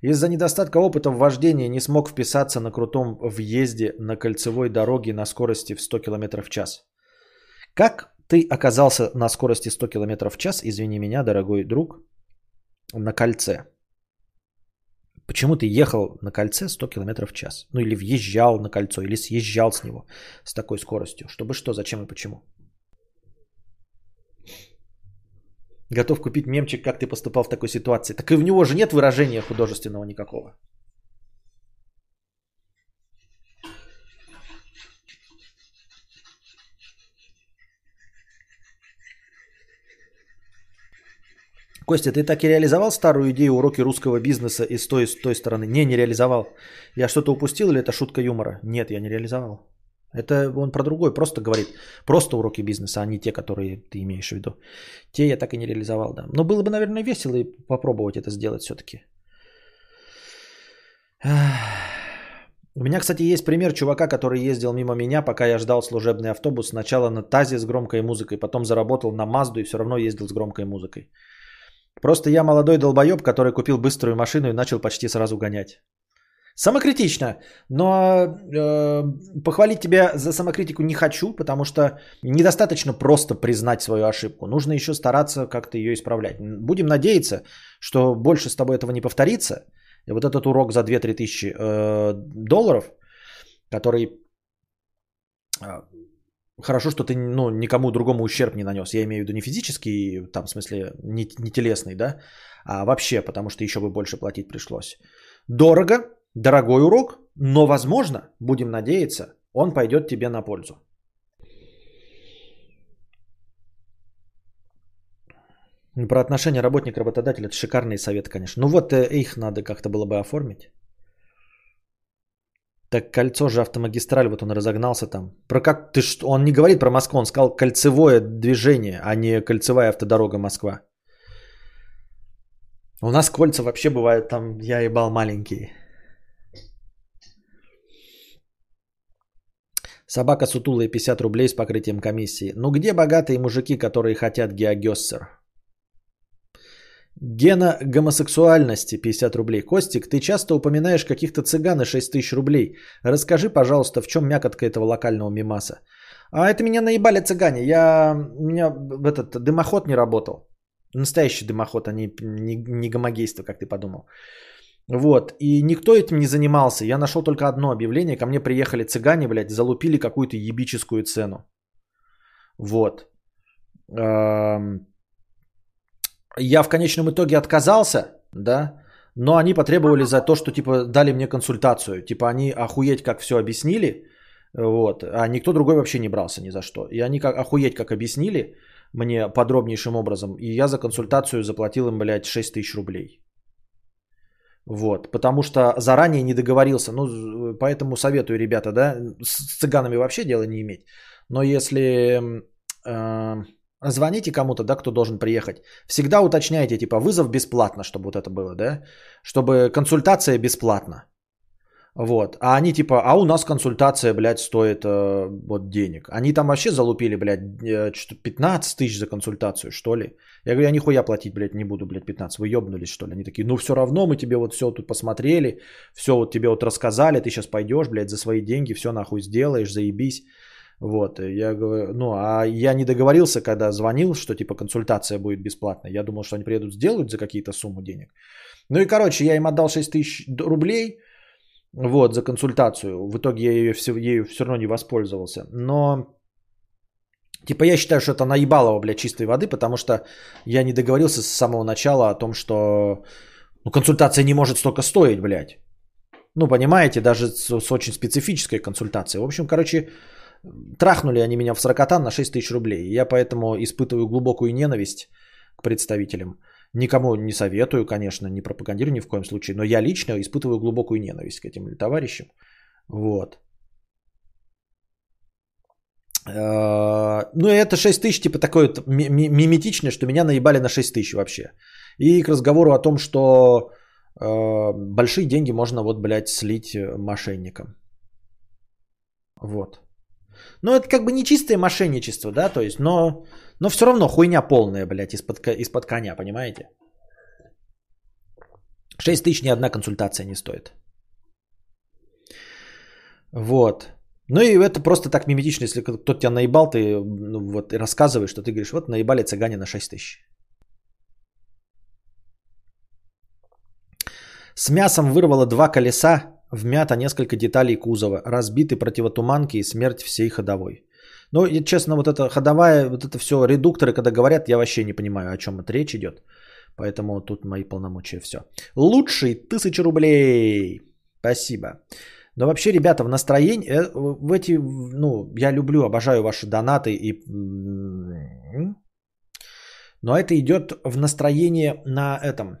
Из-за недостатка опыта в вождении не смог вписаться на крутом въезде на кольцевой дороге на скорости в 100 км в час. Как ты оказался на скорости 100 км в час, извини меня, дорогой друг, на кольце? Почему ты ехал на кольце 100 км в час? Ну или въезжал на кольцо, или съезжал с него с такой скоростью. Чтобы что, зачем и почему? Готов купить мемчик, как ты поступал в такой ситуации. Так и в него же нет выражения художественного никакого. Костя, ты так и реализовал старую идею уроки русского бизнеса и с той, с той стороны? Не, не реализовал. Я что-то упустил или это шутка юмора? Нет, я не реализовал. Это он про другой, просто говорит. Просто уроки бизнеса, а не те, которые ты имеешь в виду. Те я так и не реализовал, да. Но было бы, наверное, весело и попробовать это сделать все-таки. У меня, кстати, есть пример чувака, который ездил мимо меня, пока я ждал служебный автобус. Сначала на ТАЗе с громкой музыкой, потом заработал на Мазду и все равно ездил с громкой музыкой. Просто я молодой долбоеб, который купил быструю машину и начал почти сразу гонять. Самокритично, но э, похвалить тебя за самокритику не хочу, потому что недостаточно просто признать свою ошибку. Нужно еще стараться как-то ее исправлять. Будем надеяться, что больше с тобой этого не повторится. И вот этот урок за 2-3 тысячи э, долларов, который э, хорошо, что ты ну, никому другому ущерб не нанес. Я имею в виду не физический, там, в смысле, не, не телесный, да, а вообще, потому что еще бы больше платить пришлось. Дорого, дорогой урок, но, возможно, будем надеяться, он пойдет тебе на пользу. Про отношения работник-работодатель это шикарный совет, конечно. Ну вот э, их надо как-то было бы оформить. Так кольцо же автомагистраль, вот он разогнался там. Про как ты что? Он не говорит про Москву, он сказал кольцевое движение, а не кольцевая автодорога Москва. У нас кольца вообще бывают там, я ебал маленькие. Собака сутулая 50 рублей с покрытием комиссии. Ну где богатые мужики, которые хотят геогессер? Гена гомосексуальности 50 рублей. Костик, ты часто упоминаешь каких-то цыган и 6 тысяч рублей. Расскажи, пожалуйста, в чем мякотка этого локального мимаса? А это меня наебали цыгане. Я, у меня этот дымоход не работал. Настоящий дымоход, а не, не, не гомогейство, как ты подумал. Вот. И никто этим не занимался. Я нашел только одно объявление. Ко мне приехали цыгане, блядь, залупили какую-то ебическую цену. Вот. Я в конечном итоге отказался, да, но они потребовали за то, что, типа, дали мне консультацию. Типа, они охуеть как все объяснили, вот, а никто другой вообще не брался ни за что. И они как охуеть как объяснили мне подробнейшим образом, и я за консультацию заплатил им, блядь, 6 тысяч рублей. Вот, потому что заранее не договорился. Ну, поэтому советую, ребята, да, с цыганами вообще дела не иметь. Но если э, Звоните кому-то, да, кто должен приехать. Всегда уточняйте, типа, вызов бесплатно, чтобы вот это было, да? Чтобы консультация бесплатна. Вот. А они типа, а у нас консультация, блядь, стоит э, вот денег. Они там вообще залупили, блядь, 15 тысяч за консультацию, что ли? Я говорю, я нихуя платить, блядь, не буду, блядь, 15. Вы ебнулись, что ли? Они такие, ну все равно мы тебе вот все тут посмотрели, все вот тебе вот рассказали, ты сейчас пойдешь, блядь, за свои деньги, все нахуй сделаешь, заебись. Вот, я говорю, ну, а я не договорился, когда звонил, что типа консультация будет бесплатная. Я думал, что они приедут сделают за какие-то сумму денег. Ну и, короче, я им отдал 6 тысяч рублей, вот, за консультацию. В итоге я ее все, ею все равно не воспользовался. Но, типа, я считаю, что это наебалово, блядь, чистой воды, потому что я не договорился с самого начала о том, что ну, консультация не может столько стоить, блядь. Ну, понимаете, даже с, с очень специфической консультацией. В общем, короче, Трахнули они меня в сорокотан на 6 тысяч рублей. Я поэтому испытываю глубокую ненависть к представителям. Никому не советую, конечно, не пропагандирую ни в коем случае, но я лично испытываю глубокую ненависть к этим товарищам. Вот. Э, ну, и это 6 тысяч, типа такое миметичное, что меня наебали на 6 тысяч вообще. И к разговору о том, что э, большие деньги можно вот, блядь, слить мошенникам. Вот. Ну, это как бы не чистое мошенничество, да, то есть, но, но все равно хуйня полная, блядь, из-под, из-под коня, понимаете? 6 тысяч ни одна консультация не стоит. Вот. Ну и это просто так миметично, если кто-то тебя наебал, ты ну, вот рассказываешь, что ты говоришь, вот наебали цыгане на 6 тысяч. С мясом вырвало два колеса Вмято несколько деталей кузова, разбиты противотуманки и смерть всей ходовой. Ну, и, честно, вот это ходовая, вот это все, редукторы, когда говорят, я вообще не понимаю, о чем это речь идет. Поэтому тут мои полномочия все. Лучший тысяча рублей. Спасибо. Но вообще, ребята, в настроении, э, в эти, ну, я люблю, обожаю ваши донаты и Но это идет в настроение на этом,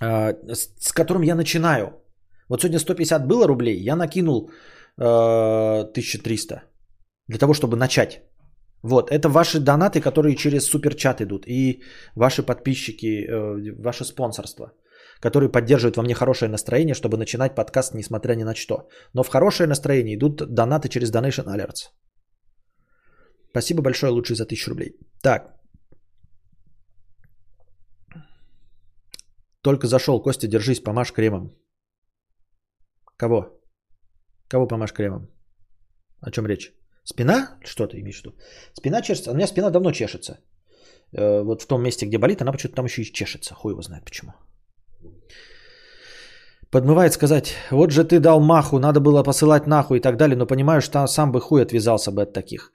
с, с которым я начинаю. Вот сегодня 150 было рублей, я накинул э, 1300 для того, чтобы начать. Вот, это ваши донаты, которые через суперчат идут, и ваши подписчики, э, ваше спонсорство, которые поддерживают во мне хорошее настроение, чтобы начинать подкаст, несмотря ни на что. Но в хорошее настроение идут донаты через Donation Alerts. Спасибо большое, лучший за 1000 рублей. Так. Только зашел, Костя, держись, помажь кремом. Кого? Кого помажь кремом? О чем речь? Спина? Что ты имеешь в виду? Спина чешется. У меня спина давно чешется. Э, вот в том месте, где болит, она почему-то там еще и чешется. Хуй его знает почему. Подмывает сказать, вот же ты дал маху, надо было посылать нахуй и так далее, но понимаю, что сам бы хуй отвязался бы от таких.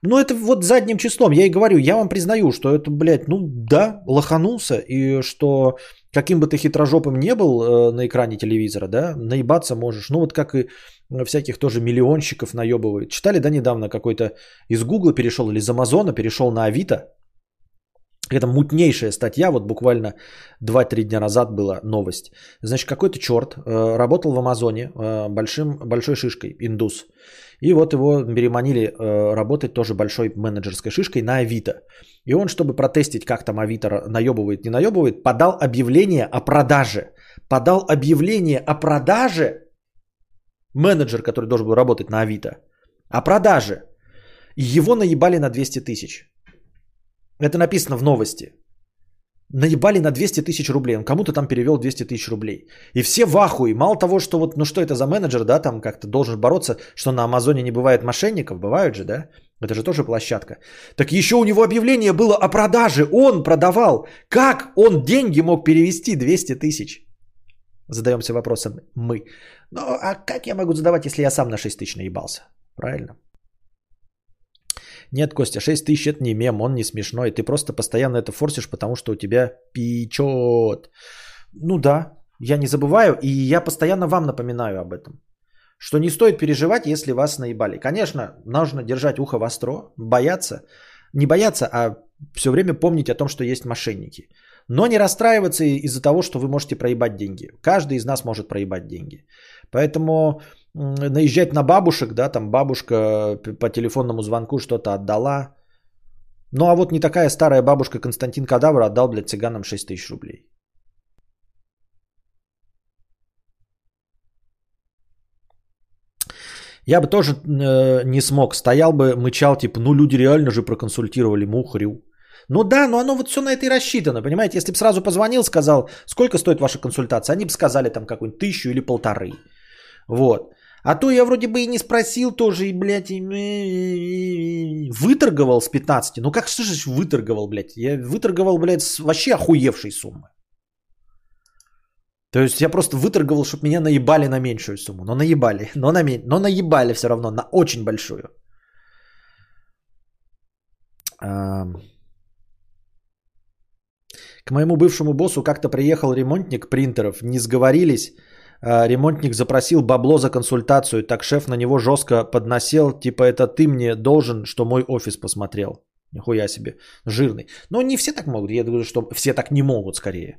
Ну, это вот задним числом. Я и говорю, я вам признаю, что это, блядь, ну да, лоханулся. И что каким бы ты хитрожопым не был э, на экране телевизора, да, наебаться можешь. Ну, вот как и всяких тоже миллионщиков наебывают. Читали, да, недавно какой-то из Гугла перешел или из Амазона перешел на Авито. Это мутнейшая статья, вот буквально 2-3 дня назад была новость. Значит, какой-то черт э, работал в Амазоне э, большим, большой шишкой, индус. И вот его переманили э, работать тоже большой менеджерской шишкой на Авито. И он, чтобы протестить, как там Авито наебывает, не наебывает, подал объявление о продаже. Подал объявление о продаже менеджер, который должен был работать на Авито, о продаже. Его наебали на 200 тысяч. Это написано в новости. Наебали на 200 тысяч рублей. Он кому-то там перевел 200 тысяч рублей. И все в ахуе. Мало того, что вот, ну что это за менеджер, да, там как-то должен бороться, что на Амазоне не бывает мошенников. Бывают же, да? Это же тоже площадка. Так еще у него объявление было о продаже. Он продавал. Как он деньги мог перевести 200 тысяч? Задаемся вопросом мы. Ну, а как я могу задавать, если я сам на 6 тысяч наебался? Правильно? Нет, Костя, 6 тысяч это не мем, он не смешной. Ты просто постоянно это форсишь, потому что у тебя печет. Ну да, я не забываю, и я постоянно вам напоминаю об этом. Что не стоит переживать, если вас наебали. Конечно, нужно держать ухо востро, бояться. Не бояться, а все время помнить о том, что есть мошенники. Но не расстраиваться из-за того, что вы можете проебать деньги. Каждый из нас может проебать деньги. Поэтому наезжать на бабушек, да, там бабушка по телефонному звонку что-то отдала. Ну а вот не такая старая бабушка Константин Кадавр отдал, блядь, цыганам 6 тысяч рублей. Я бы тоже э, не смог. Стоял бы, мычал, типа, ну люди реально же проконсультировали мухрю. Ну да, но оно вот все на это и рассчитано, понимаете? Если бы сразу позвонил, сказал, сколько стоит ваша консультация, они бы сказали там какую-нибудь тысячу или полторы. Вот. А то я вроде бы и не спросил тоже, и, блядь, и... выторговал с 15. Ну как что же выторговал, блядь? Я выторговал, блядь, с вообще охуевшей суммы. То есть я просто выторговал, чтобы меня наебали на меньшую сумму. Но наебали, но, на, но наебали все равно на очень большую. К моему бывшему боссу как-то приехал ремонтник принтеров, не сговорились. А, ремонтник запросил бабло за консультацию, так шеф на него жестко подносил, типа это ты мне должен, что мой офис посмотрел. Нихуя себе, жирный. Но не все так могут, я думаю, что все так не могут скорее.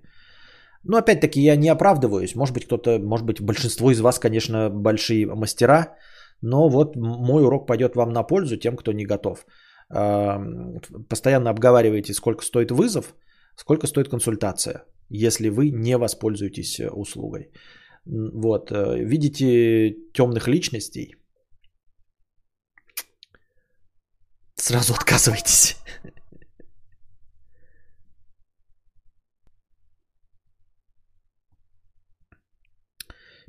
Но опять-таки я не оправдываюсь. Может быть кто-то, может быть большинство из вас, конечно, большие мастера. Но вот мой урок пойдет вам на пользу тем, кто не готов. Постоянно обговаривайте, сколько стоит вызов, сколько стоит консультация, если вы не воспользуетесь э, услугой. Вот, э, видите темных личностей, сразу <laughs> отказывайтесь.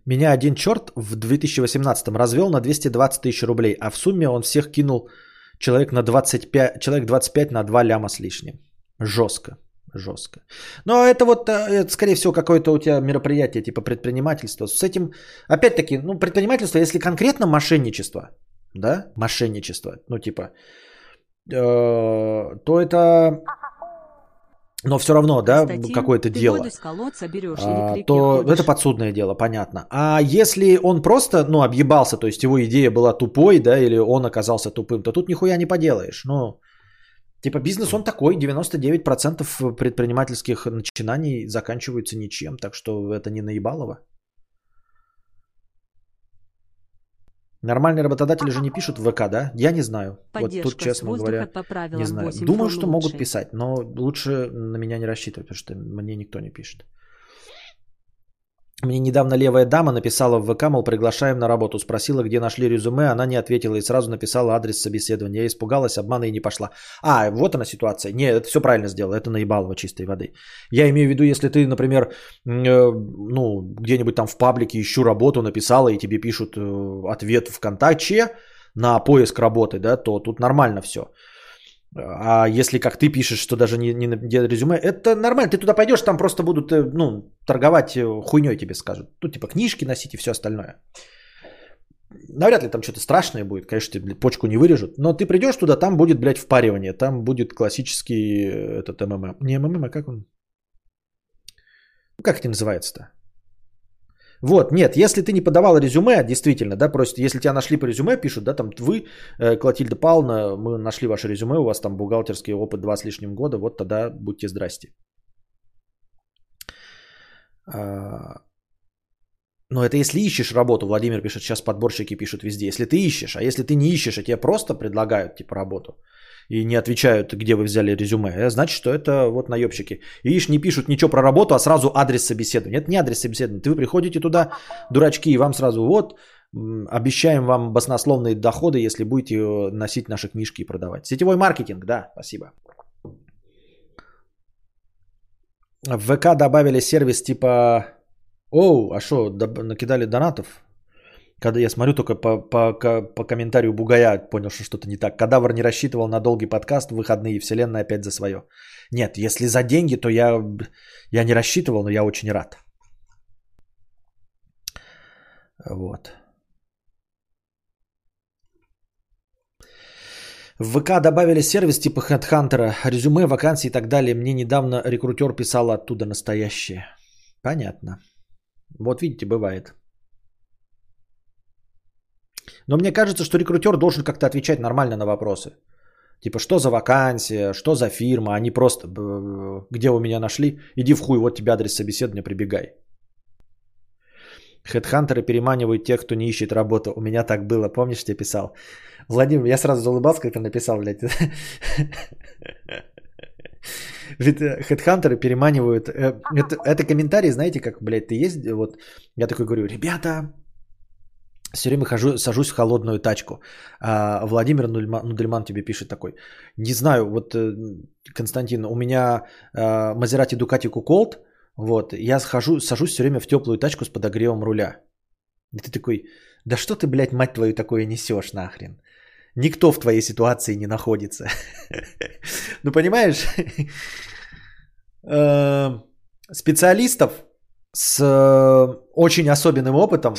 Меня один черт в 2018 развел на 220 тысяч рублей, а в сумме он всех кинул человек на 25, человек 25 на 2 ляма с лишним. Жестко жестко. Но это вот, э, это, скорее всего, какое-то у тебя мероприятие типа предпринимательства. С этим, опять-таки, ну, предпринимательство, если конкретно мошенничество, да, мошенничество, ну, типа, э, то это... Но все равно, да, какое-то дело. а, то ходишь. это подсудное дело, понятно. А если он просто, ну, объебался, то есть его идея была тупой, да, или он оказался тупым, то тут нихуя не поделаешь. Ну, Типа бизнес он такой, 99% предпринимательских начинаний заканчиваются ничем, так что это не наебалово. Нормальные работодатели же не пишут в ВК, да? Я не знаю. Поддержка вот тут, честно говоря, по не знаю. 8 Думаю, что могут лучше. писать, но лучше на меня не рассчитывать, потому что мне никто не пишет. Мне недавно левая дама написала в ВК, мол, приглашаем на работу. Спросила, где нашли резюме, она не ответила и сразу написала адрес собеседования. Я испугалась, обмана и не пошла. А, вот она ситуация. Не, это все правильно сделала, это наебалово чистой воды. Я имею в виду, если ты, например, э, ну, где-нибудь там в паблике ищу работу, написала, и тебе пишут э, ответ ВКонтакте на поиск работы, да, то тут нормально все. А если как ты пишешь, что даже не, не резюме, это нормально. Ты туда пойдешь, там просто будут э, ну, торговать э, хуйней тебе скажут. Тут типа книжки носить и все остальное. Навряд ли там что-то страшное будет, конечно, тебе блядь, почку не вырежут. Но ты придешь туда, там будет, блядь, впаривание. Там будет классический э, этот МММ. Не МММ, а как он? Ну, Как это называется-то? Вот, нет, если ты не подавал резюме, действительно, да, просто если тебя нашли по резюме, пишут, да, там вы, э, Клотильда Павловна, мы нашли ваше резюме, у вас там бухгалтерский опыт два с лишним года, вот тогда будьте здрасте. А, Но это если ищешь работу, Владимир пишет, сейчас подборщики пишут везде. Если ты ищешь, а если ты не ищешь, а тебе просто предлагают типа работу и не отвечают, где вы взяли резюме, э, значит, что это вот наебщики. И видишь, не пишут ничего про работу, а сразу адрес собеседования. Это не адрес собеседования. Ты вы приходите туда, дурачки, и вам сразу вот, обещаем вам баснословные доходы, если будете э, носить наши книжки и продавать. Сетевой маркетинг, да, спасибо. В ВК добавили сервис типа... Оу, а что, накидали донатов? Когда я смотрю только по, по, по комментарию Бугая, понял, что что-то не так. Кадавр не рассчитывал на долгий подкаст, выходные, вселенная опять за свое. Нет, если за деньги, то я, я не рассчитывал, но я очень рад. Вот. В ВК добавили сервис типа HeadHunter, резюме, вакансии и так далее. Мне недавно рекрутер писал оттуда настоящее. Понятно. Вот видите, бывает. Но мне кажется, что рекрутер должен как-то отвечать нормально на вопросы. Типа, что за вакансия, что за фирма, а просто, где вы меня нашли, иди в хуй, вот тебе адрес собеседования, прибегай. Хедхантеры переманивают тех, кто не ищет работу. У меня так было, помнишь, я писал? Владимир, я сразу заулыбался, когда написал, блядь. Ведь э, хедхантеры переманивают... э, Это, это комментарий, знаете, как, блядь, ты есть, вот, я такой говорю, ребята, все время хожу, сажусь в холодную тачку. А Владимир Нудельман, тебе пишет такой. Не знаю, вот, э, Константин, у меня Мазерати Дукати Куколт, вот, я схожу, сажусь все время в теплую тачку с подогревом руля. И ты такой, да что ты, блядь, мать твою, такое несешь нахрен? Никто в твоей ситуации не находится. <laughs> Ну, понимаешь, <laughs> э, специалистов с э, очень особенным опытом,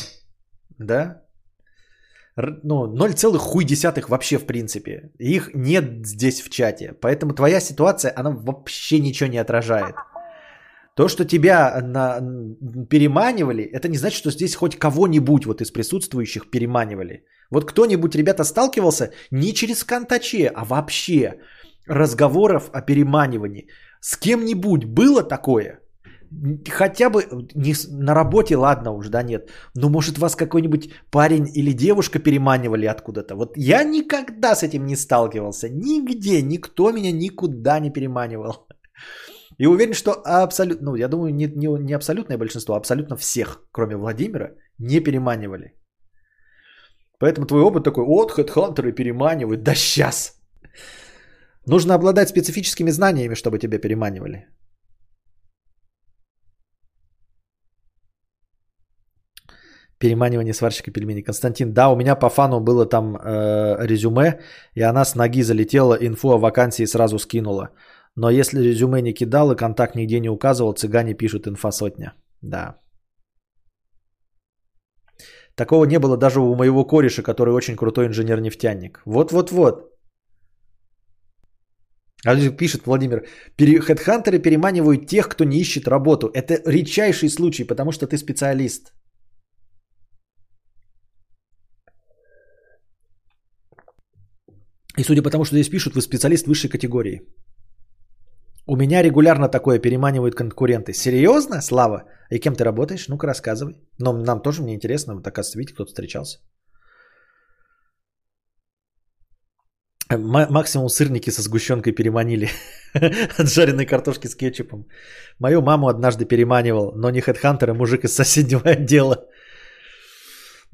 да, ну, 0, хуй десятых вообще в принципе. Их нет здесь в чате. Поэтому твоя ситуация, она вообще ничего не отражает. То, что тебя на, н- переманивали, это не значит, что здесь хоть кого-нибудь вот из присутствующих переманивали. Вот кто-нибудь, ребята, сталкивался не через Кантаче, а вообще разговоров о переманивании. С кем-нибудь было такое? Хотя бы не на работе, ладно уж, да, нет. Но может вас какой-нибудь парень или девушка переманивали откуда-то? Вот я никогда с этим не сталкивался. Нигде, никто меня никуда не переманивал. И уверен, что абсолютно, ну, я думаю, не, не, не абсолютное большинство, а абсолютно всех, кроме Владимира, не переманивали. Поэтому твой опыт такой, вот, хедхантеры переманивают, да сейчас. Нужно обладать специфическими знаниями, чтобы тебя переманивали. Переманивание сварщика пельменей. Константин, да, у меня по фану было там э, резюме, и она с ноги залетела, инфу о вакансии сразу скинула. Но если резюме не кидал и контакт нигде не указывал, цыгане пишут инфа сотня. Да. Такого не было даже у моего кореша, который очень крутой инженер-нефтяник. Вот-вот-вот. А пишет Владимир, «Пере- хедхантеры переманивают тех, кто не ищет работу. Это редчайший случай, потому что ты специалист. И судя по тому, что здесь пишут, вы специалист высшей категории. У меня регулярно такое переманивают конкуренты. Серьезно, Слава? И кем ты работаешь? Ну-ка рассказывай. Но нам тоже мне интересно. Вот, оказывается, видите, кто-то встречался. М- максимум сырники со сгущенкой переманили <laughs> от жареной картошки с кетчупом. Мою маму однажды переманивал, но не хедхантер, а мужик из соседнего отдела.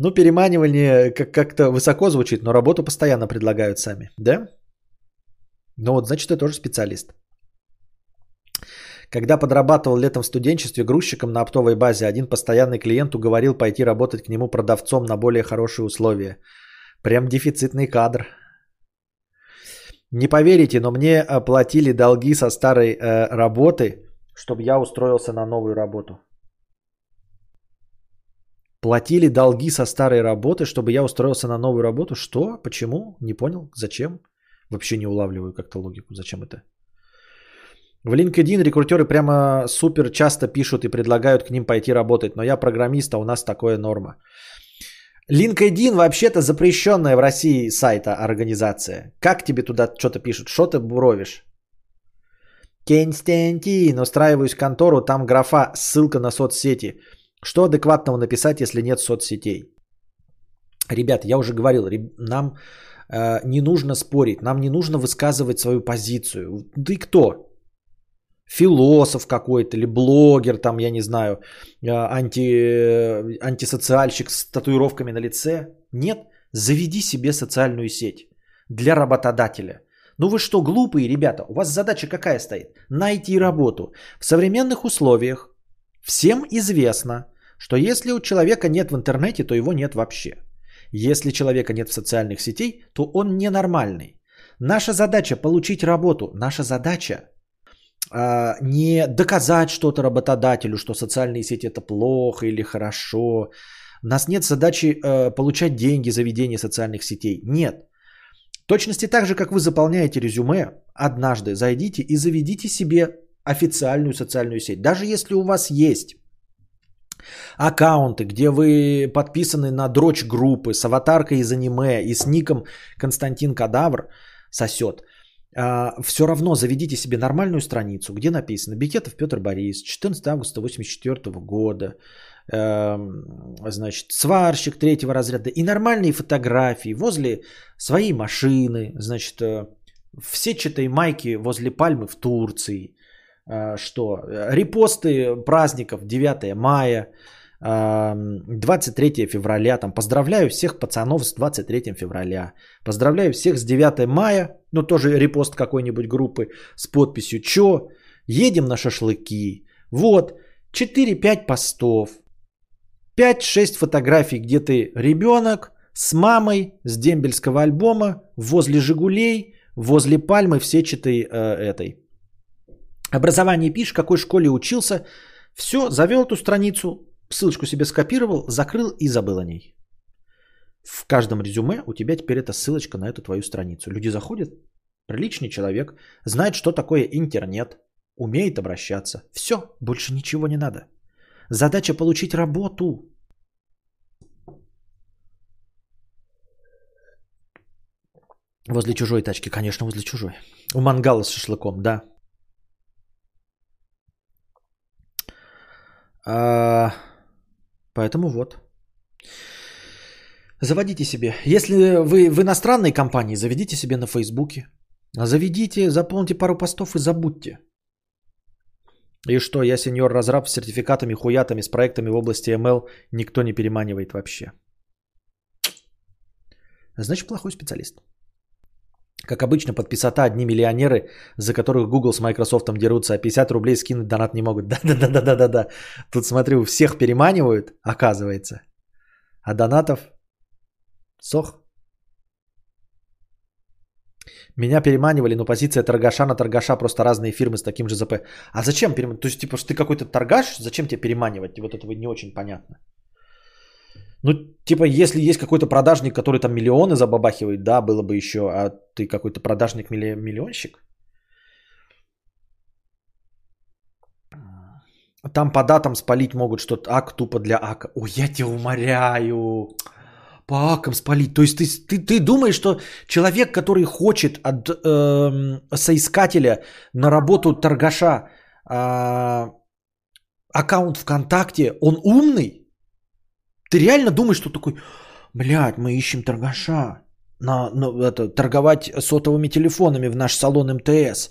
Ну, переманивание как- как-то высоко звучит, но работу постоянно предлагают сами, да? Ну вот, значит, ты тоже специалист. Когда подрабатывал летом в студенчестве грузчиком на оптовой базе, один постоянный клиент уговорил пойти работать к нему продавцом на более хорошие условия. Прям дефицитный кадр. Не поверите, но мне платили долги со старой э, работы, чтобы я устроился на новую работу. Платили долги со старой работы, чтобы я устроился на новую работу. Что? Почему? Не понял. Зачем? Вообще не улавливаю как-то логику. Зачем это? В LinkedIn рекрутеры прямо супер часто пишут и предлагают к ним пойти работать, но я программист, а у нас такое норма. LinkedIn вообще-то запрещенная в России сайта организация. Как тебе туда что-то пишут? Что ты буровишь? Константин, устраиваюсь в контору, там графа ссылка на соцсети. Что адекватного написать, если нет соцсетей? Ребят, я уже говорил, нам э, не нужно спорить, нам не нужно высказывать свою позицию. Ты кто? философ какой-то или блогер, там, я не знаю, э, анти, антисоциальщик с татуировками на лице. Нет, заведи себе социальную сеть для работодателя. Ну вы что, глупые ребята, у вас задача какая стоит? Найти работу. В современных условиях всем известно, что если у человека нет в интернете, то его нет вообще. Если человека нет в социальных сетей, то он ненормальный. Наша задача получить работу. Наша задача а, не доказать что-то работодателю, что социальные сети это плохо или хорошо. У нас нет задачи э, получать деньги за ведение социальных сетей. Нет. В точности так же, как вы заполняете резюме, однажды зайдите и заведите себе официальную социальную сеть. Даже если у вас есть аккаунты, где вы подписаны на дрочь группы с аватаркой из аниме и с ником Константин Кадавр сосет – а, все равно заведите себе нормальную страницу, где написано Бекетов Петр Борис, 14 августа 1984 года, эм, значит, сварщик третьего разряда и нормальные фотографии возле своей машины, значит, э, в сетчатой майке возле пальмы в Турции, что репосты праздников 9 мая, 23 февраля, там, поздравляю всех пацанов с 23 февраля, поздравляю всех с 9 мая, ну, тоже репост какой-нибудь группы с подписью, чё, едем на шашлыки, вот, 4-5 постов, 5-6 фотографий, где ты ребенок с мамой с дембельского альбома, возле «Жигулей», возле пальмы в сетчатой э, этой. Образование пишешь, какой школе учился, все, завел эту страницу, ссылочку себе скопировал, закрыл и забыл о ней. В каждом резюме у тебя теперь эта ссылочка на эту твою страницу. Люди заходят, приличный человек, знает, что такое интернет, умеет обращаться. Все, больше ничего не надо. Задача получить работу. Возле чужой тачки, конечно, возле чужой. У мангала с шашлыком, да. А... Поэтому вот. Заводите себе. Если вы в иностранной компании, заведите себе на Фейсбуке. Заведите, заполните пару постов и забудьте. И что, я сеньор разраб с сертификатами, хуятами, с проектами в области ML никто не переманивает вообще. Значит, плохой специалист. Как обычно, подписота одни миллионеры, за которых Google с Microsoft дерутся, а 50 рублей скинуть донат не могут. <laughs> Да-да-да-да-да-да. Тут смотрю, всех переманивают, оказывается. А донатов сох. Меня переманивали, но позиция торгаша на торгаша, просто разные фирмы с таким же ЗП. А зачем переманивать? То есть, типа, что ты какой-то торгаш, зачем тебе переманивать? Вот это не очень понятно. Ну, типа, если есть какой-то продажник, который там миллионы забабахивает, да, было бы еще, а ты какой-то продажник-миллионщик? Там по датам спалить могут что-то, ак тупо для ака. Ой, я тебя умоляю. по акам спалить. То есть ты, ты, ты думаешь, что человек, который хочет от э, соискателя на работу торгаша э, аккаунт ВКонтакте, он умный? Ты реально думаешь, что такой, блядь, мы ищем торгаша, на, на это, торговать сотовыми телефонами в наш салон МТС.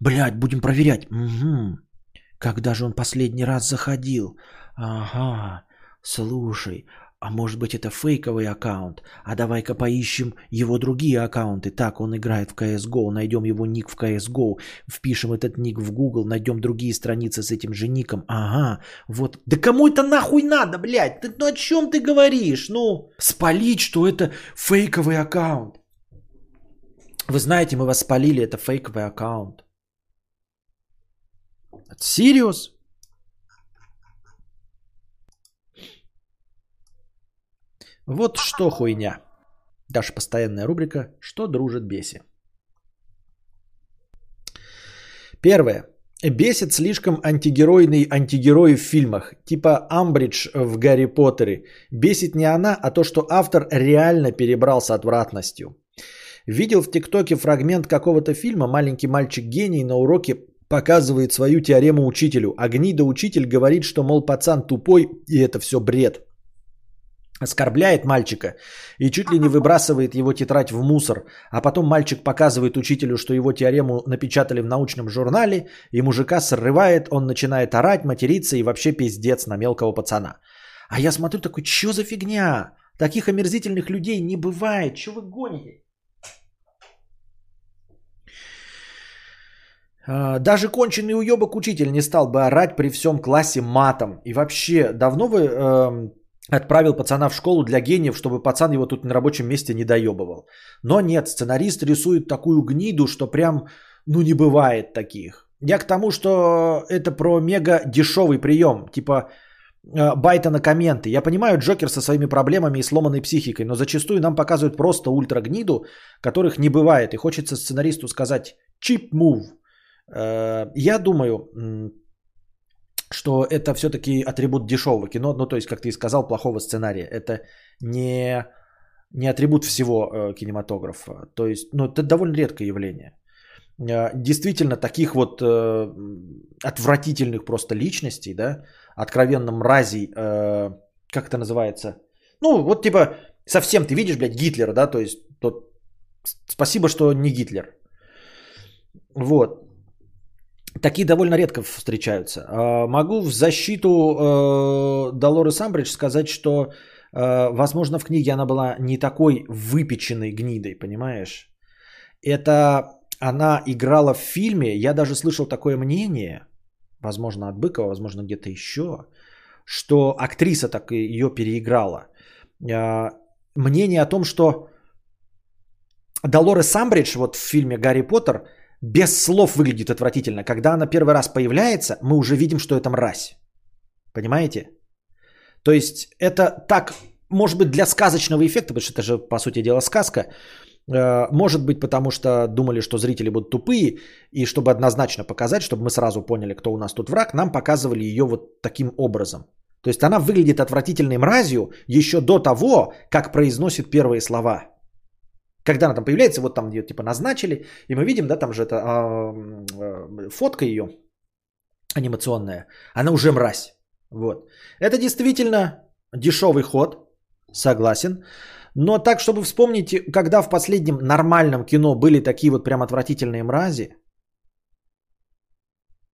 Блядь, будем проверять. Угу. Когда же он последний раз заходил? Ага, слушай, а может быть это фейковый аккаунт? А давай-ка поищем его другие аккаунты. Так, он играет в CSGO, найдем его ник в CSGO, впишем этот ник в Google, найдем другие страницы с этим же ником. Ага, вот. Да кому это нахуй надо, блядь? Ты, ну о чем ты говоришь? Ну, спалить, что это фейковый аккаунт. Вы знаете, мы вас спалили, это фейковый аккаунт. Сириус? Вот что хуйня. Даже постоянная рубрика «Что дружит беси». Первое. Бесит слишком антигеройный антигерой в фильмах, типа Амбридж в Гарри Поттере. Бесит не она, а то, что автор реально перебрал с отвратностью. Видел в ТикТоке фрагмент какого-то фильма, маленький мальчик гений на уроке показывает свою теорему учителю, а гнида учитель говорит, что, мол, пацан тупой, и это все бред оскорбляет мальчика и чуть ли не выбрасывает его тетрадь в мусор, а потом мальчик показывает учителю, что его теорему напечатали в научном журнале, и мужика срывает, он начинает орать, материться и вообще пиздец на мелкого пацана. А я смотрю такой, что за фигня? Таких омерзительных людей не бывает, что вы гоните? А, даже конченый уебок учитель не стал бы орать при всем классе матом. И вообще, давно вы э, отправил пацана в школу для гениев, чтобы пацан его тут на рабочем месте не доебывал. Но нет, сценарист рисует такую гниду, что прям, ну не бывает таких. Я к тому, что это про мега дешевый прием, типа э, байта на комменты. Я понимаю Джокер со своими проблемами и сломанной психикой, но зачастую нам показывают просто ультра гниду, которых не бывает. И хочется сценаристу сказать cheap move. Э, я думаю, что это все-таки атрибут дешевого кино, ну то есть, как ты и сказал, плохого сценария. Это не, не атрибут всего э, кинематографа. То есть, ну это довольно редкое явление. Э, действительно, таких вот э, отвратительных просто личностей, да, откровенно мразей, э, как это называется? Ну, вот типа, совсем ты видишь, блядь, Гитлера, да, то есть, тот, спасибо, что не Гитлер. Вот. Такие довольно редко встречаются. А, могу в защиту э, Долорес Амбридж сказать, что, э, возможно, в книге она была не такой выпеченной гнидой, понимаешь? Это она играла в фильме, я даже слышал такое мнение, возможно, от Быкова, возможно, где-то еще, что актриса так ее переиграла. А, мнение о том, что Долорес Амбридж вот в фильме «Гарри Поттер» без слов выглядит отвратительно. Когда она первый раз появляется, мы уже видим, что это мразь. Понимаете? То есть это так, может быть, для сказочного эффекта, потому что это же, по сути дела, сказка. Э, может быть, потому что думали, что зрители будут тупые, и чтобы однозначно показать, чтобы мы сразу поняли, кто у нас тут враг, нам показывали ее вот таким образом. То есть она выглядит отвратительной мразью еще до того, как произносит первые слова. Когда она там появляется, вот там ее типа назначили, и мы видим, да, там же это э, фотка ее анимационная, она уже мразь. Вот. Это действительно дешевый ход, согласен. Но так, чтобы вспомнить, когда в последнем нормальном кино были такие вот прям отвратительные мрази,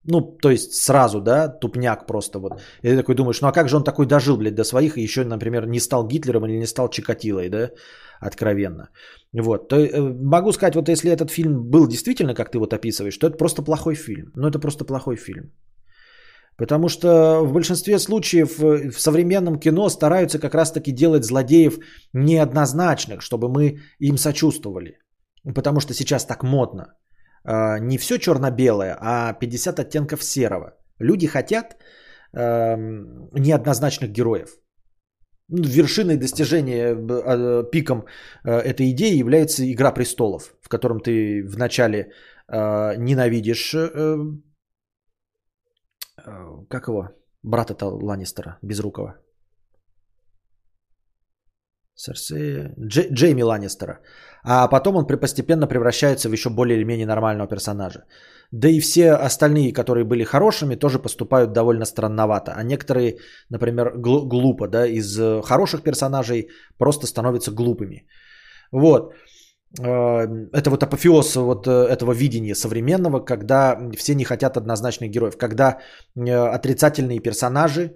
ну, то есть сразу, да, тупняк просто вот. И ты такой думаешь, ну а как же он такой дожил, блядь, до своих и еще, например, не стал Гитлером или не стал Чикатилой, да, откровенно. Вот, то, э, могу сказать, вот если этот фильм был действительно, как ты вот описываешь, то это просто плохой фильм. Ну, это просто плохой фильм. Потому что в большинстве случаев э, в современном кино стараются как раз-таки делать злодеев неоднозначных, чтобы мы им сочувствовали. Потому что сейчас так модно. А, не все черно-белое, а 50 оттенков серого. Люди хотят эм, неоднозначных героев. Ну, вершиной достижения, а, пиком э, этой идеи является «Игра престолов», в котором ты вначале э, ненавидишь, э, как его, брата-то Ланнистера, Безрукова. Серсея... Дж... Джейми Ланнистера. А потом он постепенно превращается в еще более или менее нормального персонажа. Да и все остальные, которые были хорошими, тоже поступают довольно странновато. А некоторые, например, гл- глупо, да, из э, хороших персонажей просто становятся глупыми. Вот. Э, это вот апофеоз вот э, этого видения современного, когда все не хотят однозначных героев, когда отрицательные персонажи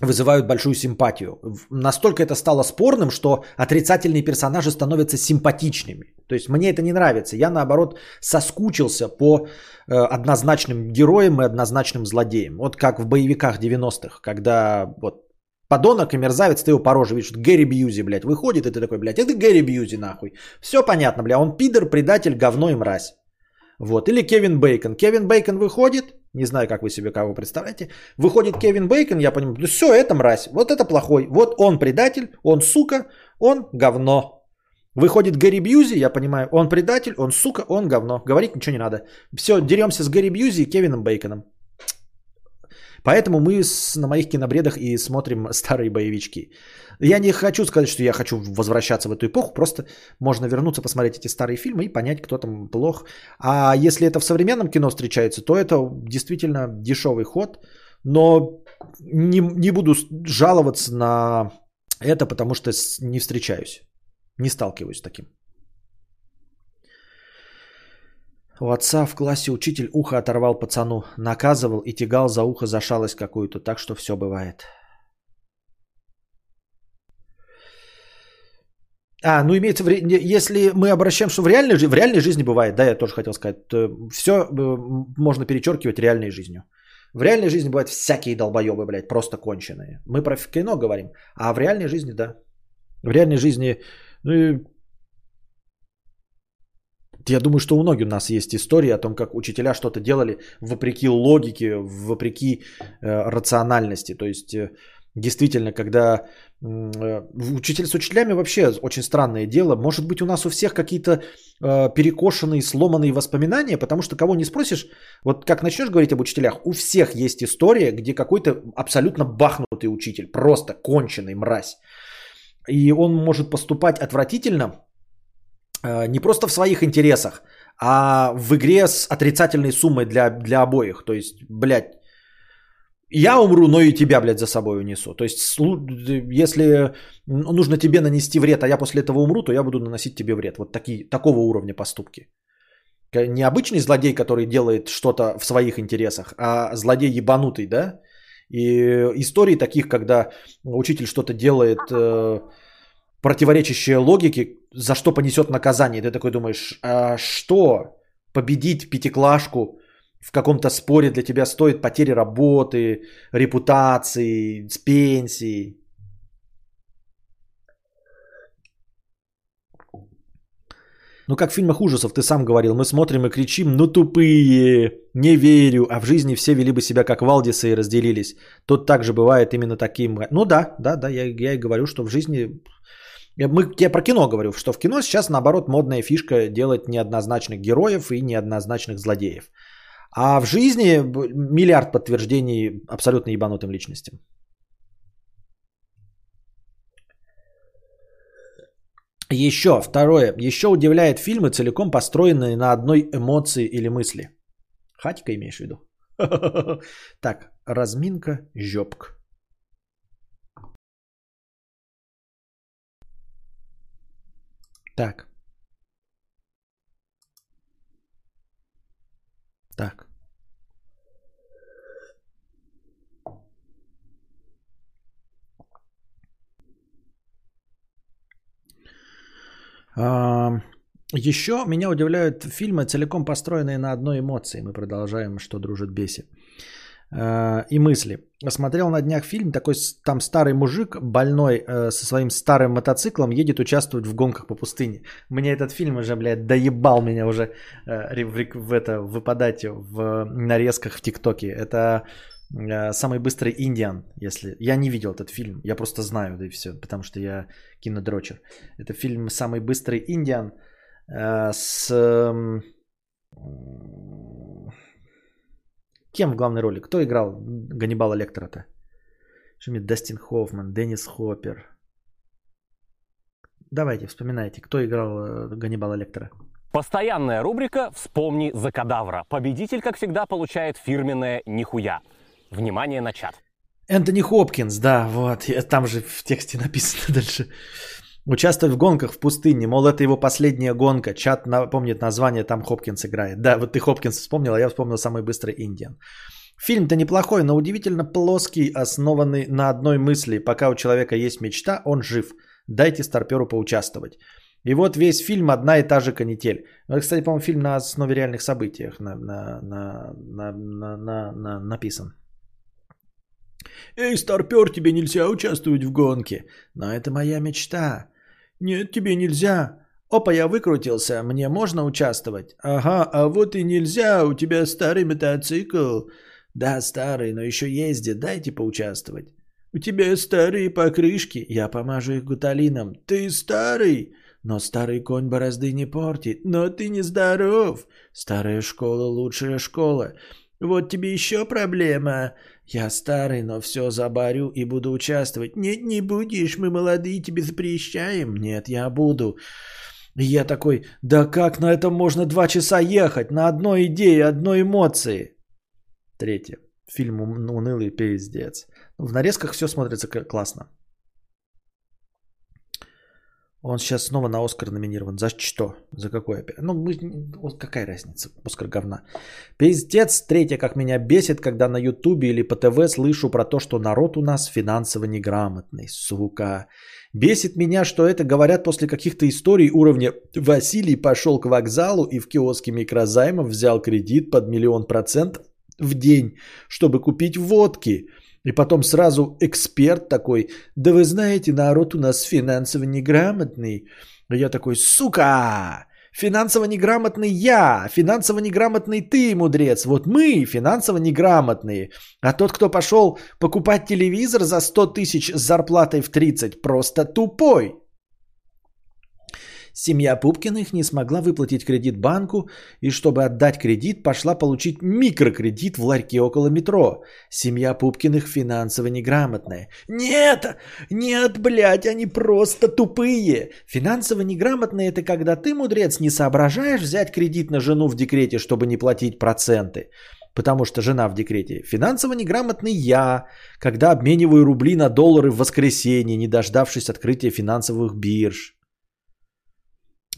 вызывают большую симпатию. Настолько это стало спорным, что отрицательные персонажи становятся симпатичными. То есть мне это не нравится. Я наоборот соскучился по э, однозначным героям и однозначным злодеям. Вот как в боевиках 90-х, когда вот подонок и мерзавец, ты его по роже видишь, Гэри Бьюзи, блядь, выходит, и ты такой, блядь, это Гэри Бьюзи, нахуй. Все понятно, бля, он пидор, предатель, говно и мразь. Вот. Или Кевин Бейкон. Кевин Бейкон выходит, не знаю, как вы себе кого представляете. Выходит Кевин Бейкон, я понимаю, ну все, это мразь, вот это плохой. Вот он предатель, он сука, он говно. Выходит Гэри Бьюзи, я понимаю, он предатель, он сука, он говно. Говорить ничего не надо. Все, деремся с Гэри Бьюзи и Кевином Бейконом. Поэтому мы с, на моих кинобредах и смотрим <laughs> старые боевички. Я не хочу сказать, что я хочу возвращаться в эту эпоху, просто можно вернуться, посмотреть эти старые фильмы и понять, кто там плох. А если это в современном кино встречается, то это действительно дешевый ход, но не, не буду жаловаться на это, потому что не встречаюсь, не сталкиваюсь с таким. У отца в классе учитель ухо оторвал пацану, наказывал и тягал за ухо за шалость какую-то, так что все бывает. А, ну имеется в виду, если мы обращаем, что в реальной, в реальной жизни бывает, да, я тоже хотел сказать, все э, можно перечеркивать реальной жизнью. В реальной жизни бывают всякие долбоебы, блядь, просто конченые. Мы про кино говорим, а в реальной жизни, да. В реальной жизни, ну, я думаю, что у многих у нас есть истории о том, как учителя что-то делали вопреки логике, вопреки э, рациональности. То есть, э, действительно, когда учитель с учителями вообще очень странное дело. Может быть, у нас у всех какие-то э, перекошенные, сломанные воспоминания, потому что кого не спросишь, вот как начнешь говорить об учителях, у всех есть история, где какой-то абсолютно бахнутый учитель, просто конченый мразь. И он может поступать отвратительно, Э, не просто в своих интересах, а в игре с отрицательной суммой для, для обоих. То есть, блядь, я умру, но и тебя, блядь, за собой унесу. То есть, если нужно тебе нанести вред, а я после этого умру, то я буду наносить тебе вред. Вот такие, такого уровня поступки. Не обычный злодей, который делает что-то в своих интересах, а злодей ебанутый, да? И истории таких, когда учитель что-то делает э, противоречащее логике, за что понесет наказание. Ты такой думаешь, а что победить пятиклашку в каком-то споре для тебя стоит потери работы, репутации, пенсии? Ну, как в фильмах ужасов, ты сам говорил, мы смотрим и кричим, ну тупые, не верю, а в жизни все вели бы себя как Валдисы и разделились. Тут также бывает именно таким. Ну да, да, да, я, я и говорю, что в жизни мы, я про кино говорю, что в кино сейчас, наоборот, модная фишка делать неоднозначных героев и неоднозначных злодеев. А в жизни миллиард подтверждений абсолютно ебанутым личностям. Еще, второе. Еще удивляет фильмы, целиком построенные на одной эмоции или мысли. Хатика имеешь в виду? <laughs> Так, разминка, жопка. Так. Так. Еще меня удивляют фильмы, целиком построенные на одной эмоции. Мы продолжаем, что дружит бесит. Э, и мысли. Смотрел на днях фильм, такой там старый мужик больной э, со своим старым мотоциклом едет участвовать в гонках по пустыне. Мне этот фильм уже, блядь, доебал меня уже э, в это выпадать в нарезках в ТикТоке. Это самый быстрый Индиан, если... Я не видел этот фильм, я просто знаю, да и все, потому что я кинодрочер. Это фильм «Самый быстрый Индиан» с Кем в главной роли? Кто играл Ганнибала Лектора-то? Мне Дастин Хоффман, Деннис Хоппер. Давайте, вспоминайте, кто играл э, Ганнибала Лектора. Постоянная рубрика «Вспомни за кадавра». Победитель, как всегда, получает фирменное «Нихуя». Внимание на чат. Энтони Хопкинс, да, вот, там же в тексте <laughs> написано дальше. Участвовать в гонках в пустыне, мол, это его последняя гонка. Чат помнит название, там Хопкинс играет. Да, вот ты Хопкинс вспомнил, а я вспомнил самый быстрый Индиан. Фильм-то неплохой, но удивительно плоский, основанный на одной мысли. Пока у человека есть мечта, он жив. Дайте старперу поучаствовать. И вот весь фильм одна и та же канитель. Ну, это, кстати, по-моему, фильм на основе реальных событиях на, на, на, на, на, на, на, написан. Эй, старпер, тебе нельзя участвовать в гонке. Но это моя мечта. Нет, тебе нельзя. Опа, я выкрутился, мне можно участвовать? Ага, а вот и нельзя, у тебя старый мотоцикл. Да, старый, но еще ездит, дайте поучаствовать. У тебя старые покрышки, я помажу их гуталином. Ты старый, но старый конь борозды не портит, но ты не здоров. Старая школа лучшая школа. Вот тебе еще проблема. Я старый, но все забарю и буду участвовать. Нет, не будешь, мы молодые, тебе запрещаем. Нет, я буду. я такой, да как на этом можно два часа ехать? На одной идее, одной эмоции. Третье. Фильм унылый пиздец. В нарезках все смотрится классно. Он сейчас снова на Оскар номинирован. За что? За опять? Ну, какая разница? Оскар говна. Пиздец. Третье, как меня бесит, когда на Ютубе или по ТВ слышу про то, что народ у нас финансово неграмотный. Сука. Бесит меня, что это говорят после каких-то историй уровня Василий пошел к вокзалу и в киоске микрозаймов взял кредит под миллион процентов в день, чтобы купить водки. И потом сразу эксперт такой, да вы знаете, народ у нас финансово неграмотный. А я такой, сука, финансово неграмотный я, финансово неграмотный ты, мудрец. Вот мы финансово неграмотные. А тот, кто пошел покупать телевизор за 100 тысяч с зарплатой в 30, просто тупой. Семья Пупкиных не смогла выплатить кредит банку и, чтобы отдать кредит, пошла получить микрокредит в ларьке около метро. Семья Пупкиных финансово неграмотная. Нет, нет, блядь, они просто тупые. Финансово неграмотные это когда ты, мудрец, не соображаешь взять кредит на жену в декрете, чтобы не платить проценты потому что жена в декрете. Финансово неграмотный я, когда обмениваю рубли на доллары в воскресенье, не дождавшись открытия финансовых бирж.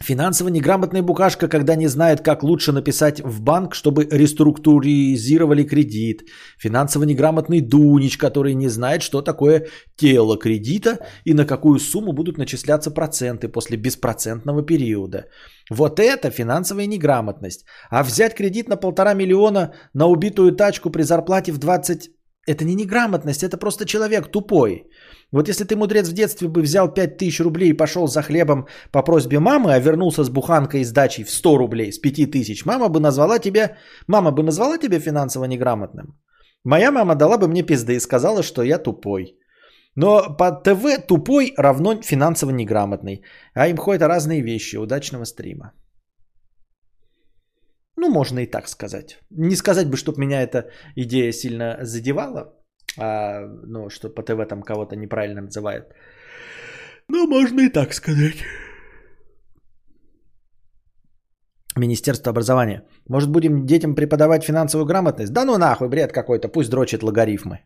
Финансово неграмотная букашка, когда не знает, как лучше написать в банк, чтобы реструктуризировали кредит. Финансово неграмотный Дунич, который не знает, что такое тело кредита и на какую сумму будут начисляться проценты после беспроцентного периода. Вот это финансовая неграмотность. А взять кредит на полтора миллиона на убитую тачку при зарплате в 20... Это не неграмотность, это просто человек тупой. Вот если ты, мудрец, в детстве бы взял 5000 рублей и пошел за хлебом по просьбе мамы, а вернулся с буханкой и сдачей в 100 рублей с 5000, мама бы назвала тебя, мама бы назвала тебя финансово неграмотным. Моя мама дала бы мне пизды и сказала, что я тупой. Но по ТВ тупой равно финансово неграмотный. А им ходят разные вещи. Удачного стрима. Ну, можно и так сказать. Не сказать бы, чтобы меня эта идея сильно задевала а, ну, что по ТВ там кого-то неправильно называют. Ну, можно и так сказать. Министерство образования. Может, будем детям преподавать финансовую грамотность? Да ну нахуй, бред какой-то, пусть дрочит логарифмы.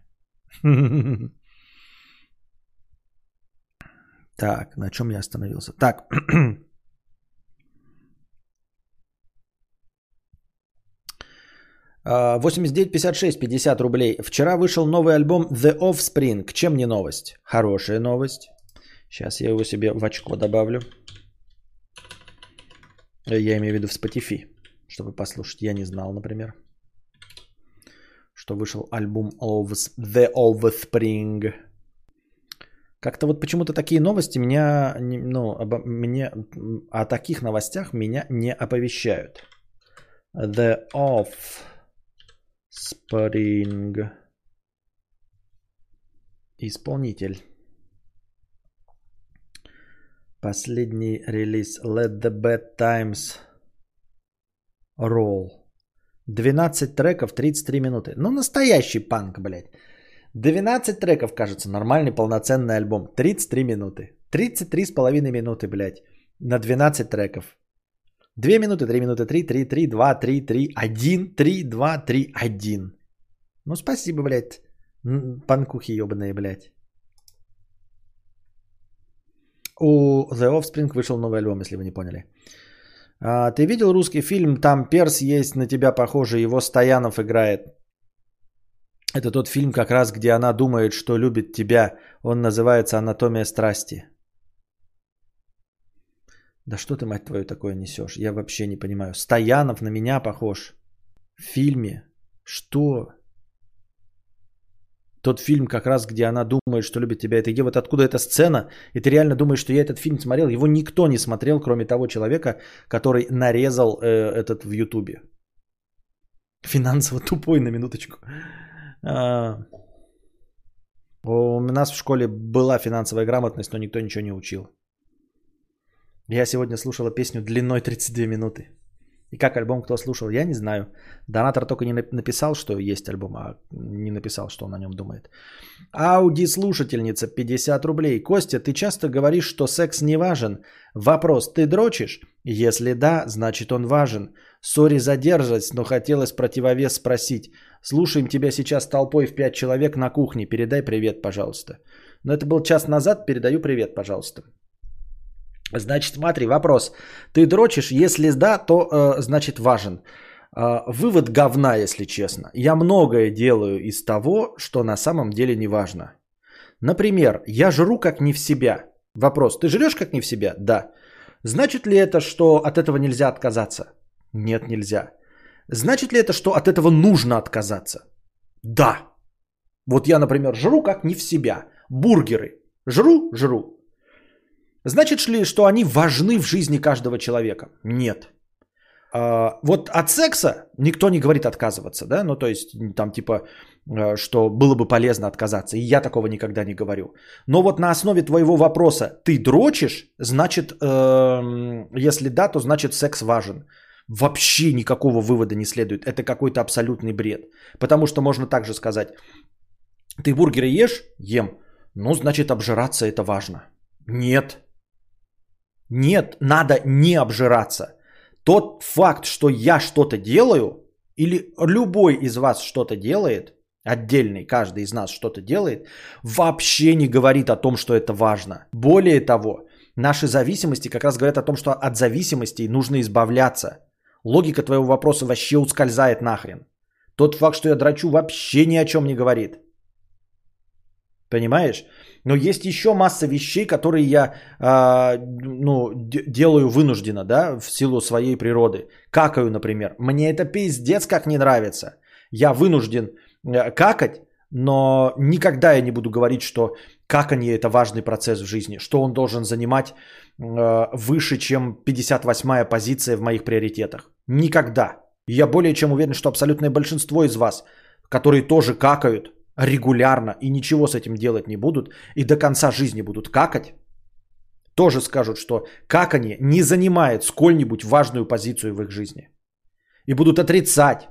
<laughs> Так, на чем я остановился? Так, <clears throat> 89, 56, 50 рублей. Вчера вышел новый альбом The Offspring. Чем не новость? Хорошая новость. Сейчас я его себе в очко добавлю. Я имею в виду в Spotify, чтобы послушать. Я не знал, например, что вышел альбом of The Offspring. Как-то вот почему-то такие новости меня, ну, обо, мне, о таких новостях меня не оповещают. The Off Spring. Исполнитель. Последний релиз Let the Bad Times Roll. 12 треков, 33 минуты. Ну, настоящий панк, блядь. 12 треков, кажется, нормальный полноценный альбом. 33 минуты. 33 с половиной минуты, блядь, на 12 треков. 2 минуты, 3 минуты, 3, 3, 3, 2, 3, 3, 1, 3, 2, 3, 1. Ну, спасибо, блядь. Панкухи ебаные, блядь. У The Offspring вышел новый альбом, если вы не поняли. А, ты видел русский фильм «Там перс есть на тебя похоже», его Стоянов играет. Это тот фильм как раз, где она думает, что любит тебя. Он называется «Анатомия страсти». Да что ты, мать твою, такое несешь? Я вообще не понимаю. Стоянов на меня похож. В фильме. Что? Тот фильм как раз, где она думает, что любит тебя. Это где вот откуда эта сцена? И ты реально думаешь, что я этот фильм смотрел? Его никто не смотрел, кроме того человека, который нарезал э, этот в Ютубе. Финансово тупой, на минуточку. А, у нас в школе была финансовая грамотность, но никто ничего не учил. Я сегодня слушала песню длиной 32 минуты. И как альбом кто слушал, я не знаю. Донатор только не написал, что есть альбом, а не написал, что он о нем думает. Ауди слушательница 50 рублей. Костя, ты часто говоришь, что секс не важен. Вопрос, ты дрочишь? Если да, значит он важен. Сори задержать, но хотелось противовес спросить. Слушаем тебя сейчас толпой в 5 человек на кухне. Передай привет, пожалуйста. Но это был час назад, передаю привет, пожалуйста. Значит, смотри, вопрос. Ты дрочишь? Если да, то э, значит важен. Э, вывод говна, если честно. Я многое делаю из того, что на самом деле не важно. Например, я жру как не в себя. Вопрос, ты жрешь как не в себя? Да. Значит ли это, что от этого нельзя отказаться? Нет, нельзя. Значит ли это, что от этого нужно отказаться? Да. Вот я, например, жру как не в себя. Бургеры. Жру, жру. Значит ли, что они важны в жизни каждого человека? Нет. А, вот от секса никто не говорит отказываться, да, ну то есть там типа, э, что было бы полезно отказаться, и я такого никогда не говорю. Но вот на основе твоего вопроса, ты дрочишь, значит, э, если да, то значит секс важен. Вообще никакого вывода не следует, это какой-то абсолютный бред. Потому что можно также сказать, ты бургеры ешь? Ем. Ну, значит, обжираться это важно. Нет, нет, надо не обжираться. Тот факт, что я что-то делаю, или любой из вас что-то делает, отдельный, каждый из нас что-то делает, вообще не говорит о том, что это важно. Более того, наши зависимости как раз говорят о том, что от зависимостей нужно избавляться. Логика твоего вопроса вообще ускользает нахрен. Тот факт, что я драчу, вообще ни о чем не говорит. Понимаешь? Но есть еще масса вещей, которые я э, ну, делаю вынужденно, да, в силу своей природы. Какаю, например. Мне это пиздец как не нравится. Я вынужден э, какать, но никогда я не буду говорить, что какание это важный процесс в жизни, что он должен занимать э, выше, чем 58-я позиция в моих приоритетах. Никогда. Я более чем уверен, что абсолютное большинство из вас, которые тоже какают, регулярно и ничего с этим делать не будут, и до конца жизни будут какать, тоже скажут, что какание не занимает сколь-нибудь важную позицию в их жизни. И будут отрицать.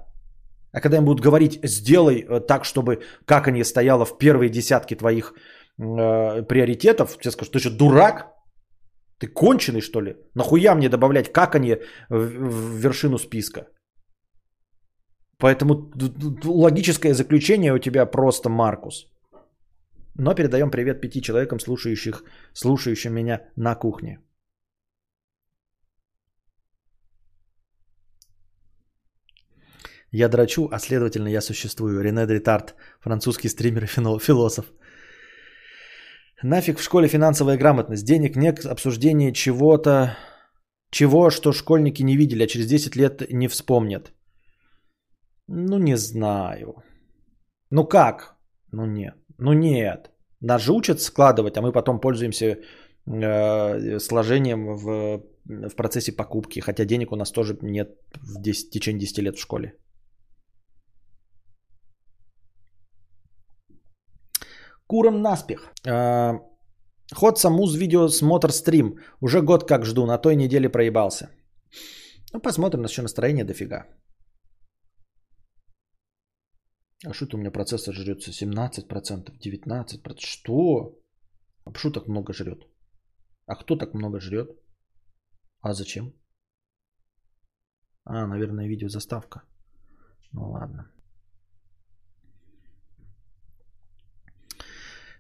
А когда им будут говорить, сделай э, так, чтобы какание стояло в первые десятки твоих э, приоритетов, тебе скажут, ты что, дурак? Ты конченый, что ли? Нахуя мне добавлять какание в, в вершину списка? Поэтому логическое заключение у тебя просто Маркус. Но передаем привет пяти человекам, слушающих, слушающим меня на кухне. Я драчу, а следовательно я существую. Рене Дритарт, французский стример и философ. Нафиг в школе финансовая грамотность. Денег нет, обсуждение чего-то, чего, что школьники не видели, а через 10 лет не вспомнят. Ну, не знаю. Ну как? Ну нет. Ну нет. Нас же учат складывать, а мы потом пользуемся э, сложением в, в процессе покупки. Хотя денег у нас тоже нет в, 10, в течение 10 лет в школе. Куром наспех. Э, ход самуз видео смотр стрим. Уже год как жду, на той неделе проебался. Ну, посмотрим, у нас еще настроение дофига. А что это у меня процессор жрется? 17%, 19%. Что? А почему так много жрет? А кто так много жрет? А зачем? А, наверное, видеозаставка. Ну ладно.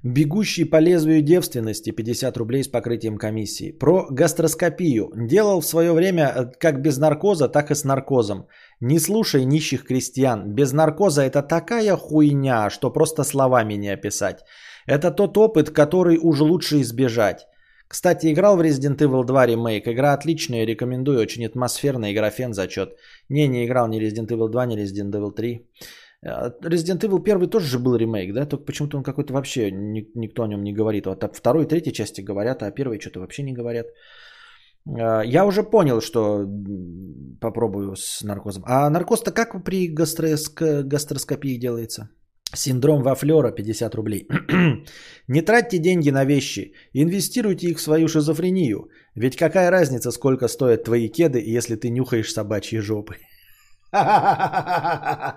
Бегущий по лезвию девственности 50 рублей с покрытием комиссии. Про гастроскопию. Делал в свое время э, как без наркоза, так и с наркозом. Не слушай нищих крестьян. Без наркоза это такая хуйня, что просто словами не описать. Это тот опыт, который уже лучше избежать. Кстати, играл в Resident Evil 2 ремейк. Игра отличная, рекомендую. Очень атмосферная, игра фен зачет. Не, не играл ни Resident Evil 2, ни Resident Evil 3. Э, Resident Evil 1 тоже же был ремейк, да? Только почему-то он какой-то вообще, никто о нем не говорит. Вот второй и третьей части говорят, а первой что-то вообще не говорят. Э, я уже понял, что попробую с наркозом. А наркоз-то как при гастроскопии делается? Синдром Вафлера 50 рублей. <clears throat> Не тратьте деньги на вещи, инвестируйте их в свою шизофрению. Ведь какая разница, сколько стоят твои кеды, если ты нюхаешь собачьи жопы? <laughs>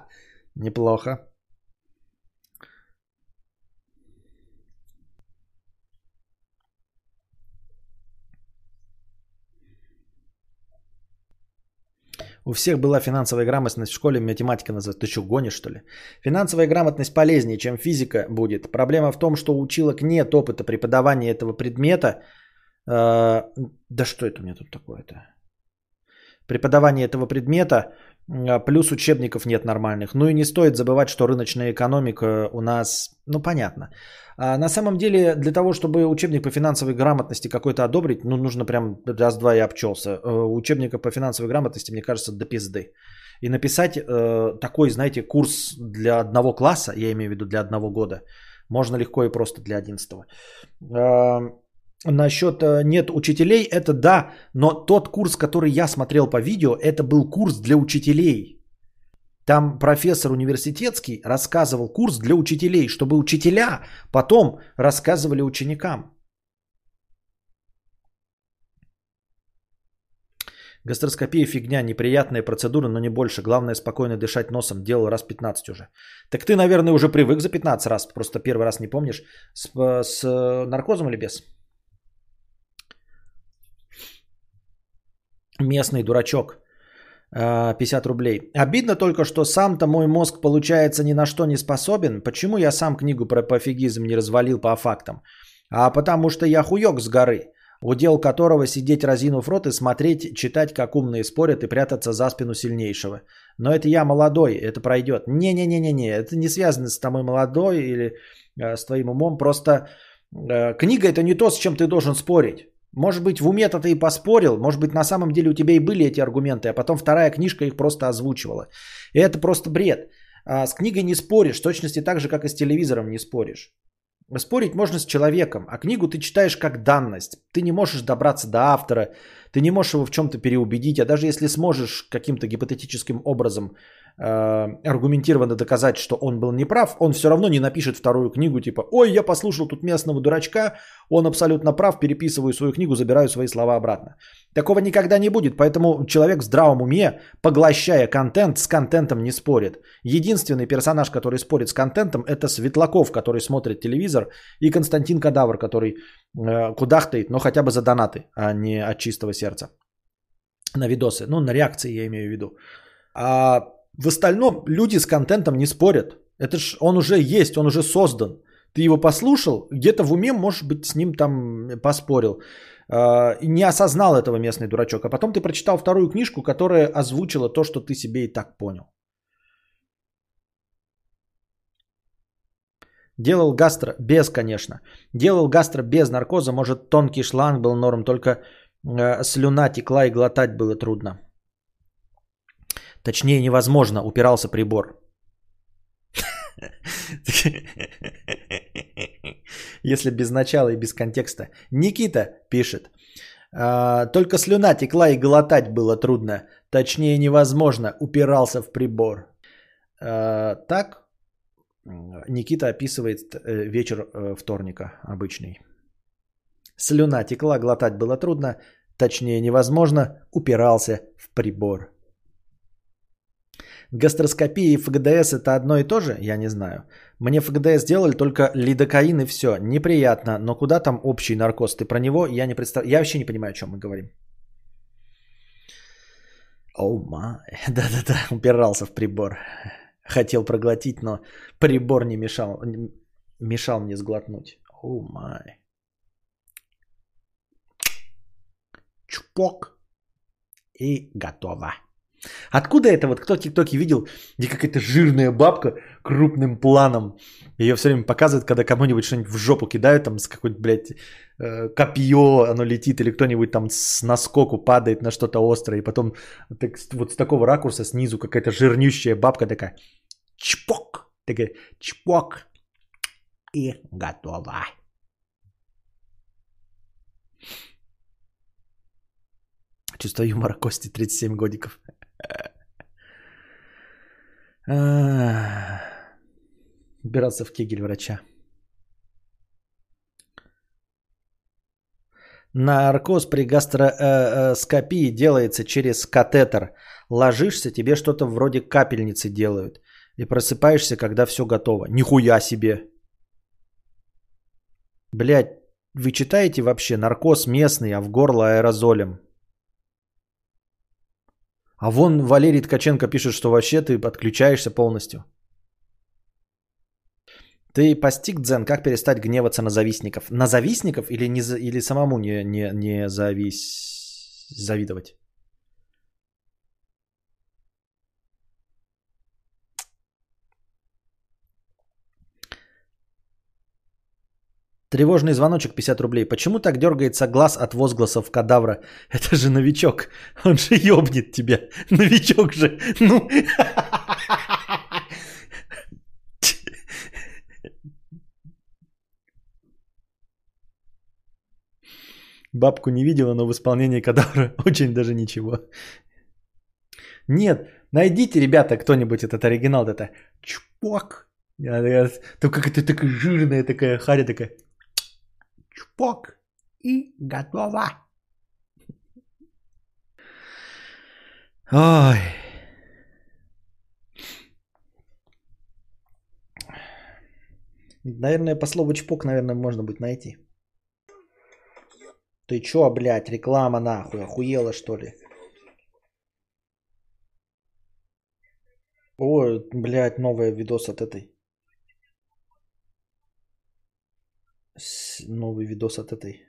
Неплохо. У всех была финансовая грамотность в школе, математика называется. Ты что, гонишь, что ли? Финансовая грамотность полезнее, чем физика будет. Проблема в том, что училок нет опыта преподавания этого предмета. Э, да что это у меня тут такое-то? Преподавание этого предмета плюс учебников нет нормальных. Ну и не стоит забывать, что рыночная экономика у нас, ну понятно. А на самом деле, для того, чтобы учебник по финансовой грамотности какой-то одобрить, ну нужно прям раз-два и обчелся. Э, учебника по финансовой грамотности, мне кажется, до пизды. И написать э, такой, знаете, курс для одного класса, я имею в виду для одного года, можно легко и просто для одиннадцатого. Э, Насчет э, нет учителей, это да, но тот курс, который я смотрел по видео, это был курс для учителей. Там профессор университетский рассказывал курс для учителей, чтобы учителя потом рассказывали ученикам. Гастроскопия фигня, неприятная процедура, но не больше. Главное спокойно дышать носом. Делал раз 15 уже. Так ты, наверное, уже привык за 15 раз. Просто первый раз не помнишь. С, с наркозом или без? Местный дурачок. 50 а, рублей. Обидно только, что сам-то мой мозг, получается, ни на что не способен. Почему я сам книгу про пофигизм не развалил по фактам? А потому что я хуёк с горы, удел которого сидеть разинув рот и смотреть, читать, как умные спорят и прятаться за спину сильнейшего. Но это я молодой, это пройдет. Не-не-не-не-не, это не связано с тобой молодой или э, с твоим умом. Просто э, книга это не то, с чем ты должен спорить. Может быть, в уме-то ты и поспорил, может быть, на самом деле у тебя и были эти аргументы, а потом вторая книжка их просто озвучивала. И это просто бред. А с книгой не споришь, в точности так же, как и с телевизором не споришь. Спорить можно с человеком, а книгу ты читаешь как данность. Ты не можешь добраться до автора, ты не можешь его в чем-то переубедить, а даже если сможешь каким-то гипотетическим образом аргументированно доказать, что он был неправ, он все равно не напишет вторую книгу типа «Ой, я послушал тут местного дурачка, он абсолютно прав, переписываю свою книгу, забираю свои слова обратно». Такого никогда не будет, поэтому человек в здравом уме, поглощая контент, с контентом не спорит. Единственный персонаж, который спорит с контентом, это Светлаков, который смотрит телевизор, и Константин Кадавр, который э, кудахтает, но хотя бы за донаты, а не от чистого сердца. На видосы, ну на реакции я имею в виду. А в остальном люди с контентом не спорят. Это ж он уже есть, он уже создан. Ты его послушал, где-то в уме, может быть, с ним там поспорил. А, и не осознал этого местный дурачок. А потом ты прочитал вторую книжку, которая озвучила то, что ты себе и так понял. Делал гастро без, конечно. Делал гастро без наркоза. Может, тонкий шланг был норм, только э, слюна текла и глотать было трудно. Точнее, невозможно, упирался прибор. Если без начала и без контекста. Никита пишет. «А, только слюна текла и глотать было трудно. Точнее, невозможно. Упирался в прибор. А, так Никита описывает э, вечер э, вторника обычный. Слюна текла, глотать было трудно. Точнее, невозможно. Упирался в прибор. Гастроскопия и ФГДС это одно и то же? Я не знаю. Мне ФГДС сделали только лидокаин и все. Неприятно, но куда там общий наркоз? Ты про него? Я не представляю. Я вообще не понимаю, о чем мы говорим. Оу oh май. Да-да-да, упирался в прибор. Хотел проглотить, но прибор не мешал, мешал мне сглотнуть. Оу oh май. Чпок. И готово. Откуда это вот кто в ТикТоке видел, где какая-то жирная бабка крупным планом. Ее все время показывают, когда кому-нибудь что-нибудь в жопу кидают, там с какой-то, блядь, э, копье оно летит, или кто-нибудь там с наскоку падает на что-то острое, и потом так, вот с такого ракурса снизу какая-то жирнющая бабка такая чпок, такая чпок, и готово. Чувство юмора Кости 37 годиков. Убираться в кегель врача. Наркоз при гастроскопии делается через катетер. Ложишься, тебе что-то вроде капельницы делают. И просыпаешься, когда все готово. Нихуя себе. Блять, вы читаете вообще наркоз местный, а в горло аэрозолем? А вон Валерий Ткаченко пишет, что вообще ты отключаешься полностью. Ты постиг дзен, как перестать гневаться на завистников? На завистников или, не, или самому не, не, не завис... завидовать? Тревожный звоночек 50 рублей. Почему так дергается глаз от возгласов кадавра? Это же новичок. Он же ёбнет тебя. Новичок же. Ну. Бабку не видела, но в исполнении кадавра очень даже ничего. Нет, найдите, ребята, кто-нибудь этот оригинал, это чпок. Только это такая жирная такая харя такая чпок и готово. Ой. Наверное, по слову чпок, наверное, можно будет найти. Ты чё, блядь, реклама нахуй, охуела что ли? Ой, блядь, новый видос от этой. Новый видос от этой.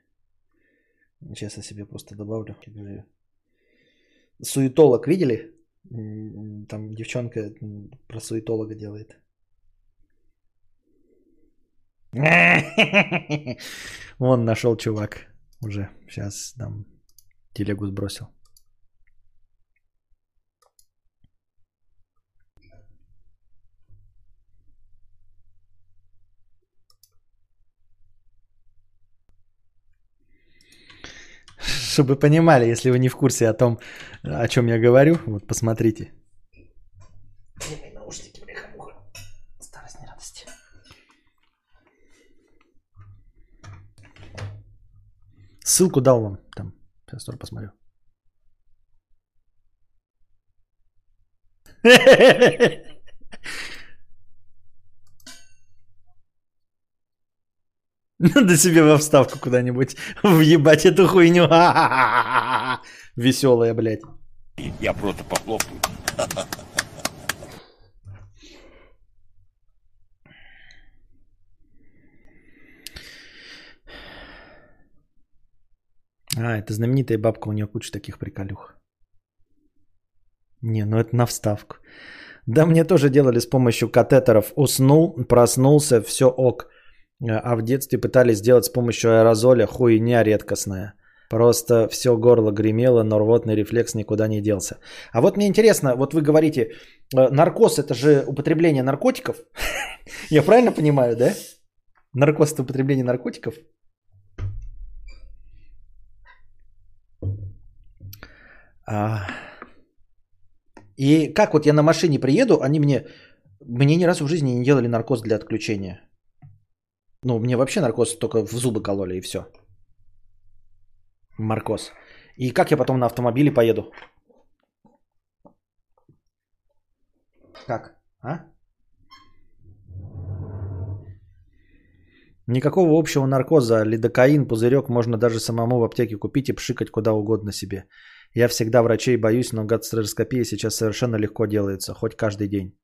Сейчас я себе просто добавлю. Суетолог видели? Там девчонка про суетолога делает. <laughs> Вон нашел чувак уже. Сейчас там телегу сбросил. Чтобы понимали, если вы не в курсе о том, о чем я говорю, вот посмотрите. наушники, бляха-муха. Старость не радость. Ссылку дал вам там. Сейчас тоже посмотрю. <laughs> Надо себе во вставку куда-нибудь въебать эту хуйню. <laughs> Веселая, блядь. Я просто похлопаю. А, это знаменитая бабка, у нее куча таких приколюх. Не, ну это на вставку. Да, мне тоже делали с помощью катетеров. Уснул, проснулся, все ок. А в детстве пытались сделать с помощью аэрозоля хуйня редкостная. Просто все горло гремело, но рвотный рефлекс никуда не делся. А вот мне интересно, вот вы говорите, э, наркоз это же употребление наркотиков. <laughs> Я правильно понимаю, да? Наркоз это употребление наркотиков. А... И как вот я на машине приеду, они мне, мне ни разу в жизни не делали наркоз для отключения. Ну, мне вообще наркоз только в зубы кололи и все. Маркоз. И как я потом на автомобиле поеду? Как? А? Никакого общего наркоза, лидокаин, пузырек можно даже самому в аптеке купить и пшикать куда угодно себе. Я всегда врачей боюсь, но гастроскопия сейчас совершенно легко делается, хоть каждый день.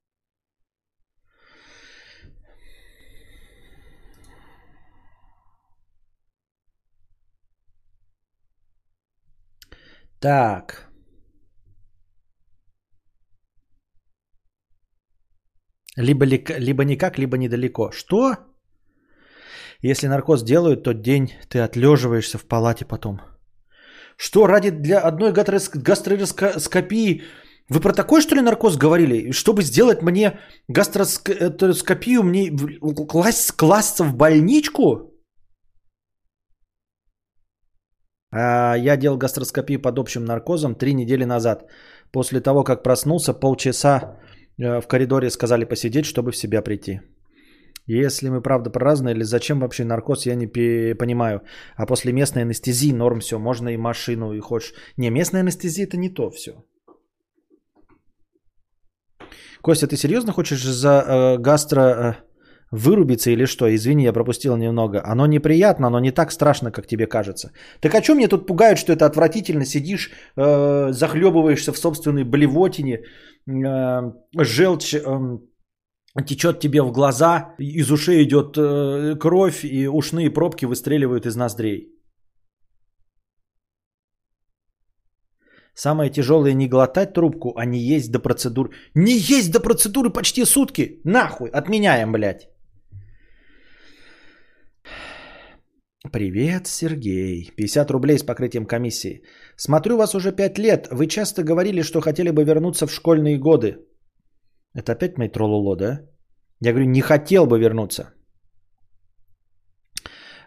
Так. Либо, ли, либо никак, либо недалеко. Что? Если наркоз делают, то день ты отлеживаешься в палате потом. Что, ради для одной гастроскопии... Вы про такой, что ли, наркоз говорили? Чтобы сделать мне гастроскопию, мне класть, класться в больничку? Я делал гастроскопию под общим наркозом три недели назад. После того, как проснулся, полчаса э, в коридоре сказали посидеть, чтобы в себя прийти. Если мы правда про разные, или зачем вообще наркоз, я не понимаю. А после местной анестезии норм все, можно и машину, и хочешь. Не, местная анестезия это не то все. Костя, ты серьезно хочешь за э, гастро э, вырубиться или что? Извини, я пропустил немного. Оно неприятно, оно не так страшно, как тебе кажется. Так о чем мне тут пугают, что это отвратительно? Сидишь, э, захлебываешься в собственной блевотине, э, желчь... Э, течет тебе в глаза, из ушей идет э, кровь, и ушные пробки выстреливают из ноздрей. Самое тяжелое не глотать трубку, а не есть до процедур. Не есть до процедуры почти сутки. Нахуй, отменяем, блядь. Привет, Сергей. 50 рублей с покрытием комиссии. Смотрю вас уже 5 лет. Вы часто говорили, что хотели бы вернуться в школьные годы. Это опять мои троллоло, да? Я говорю, не хотел бы вернуться.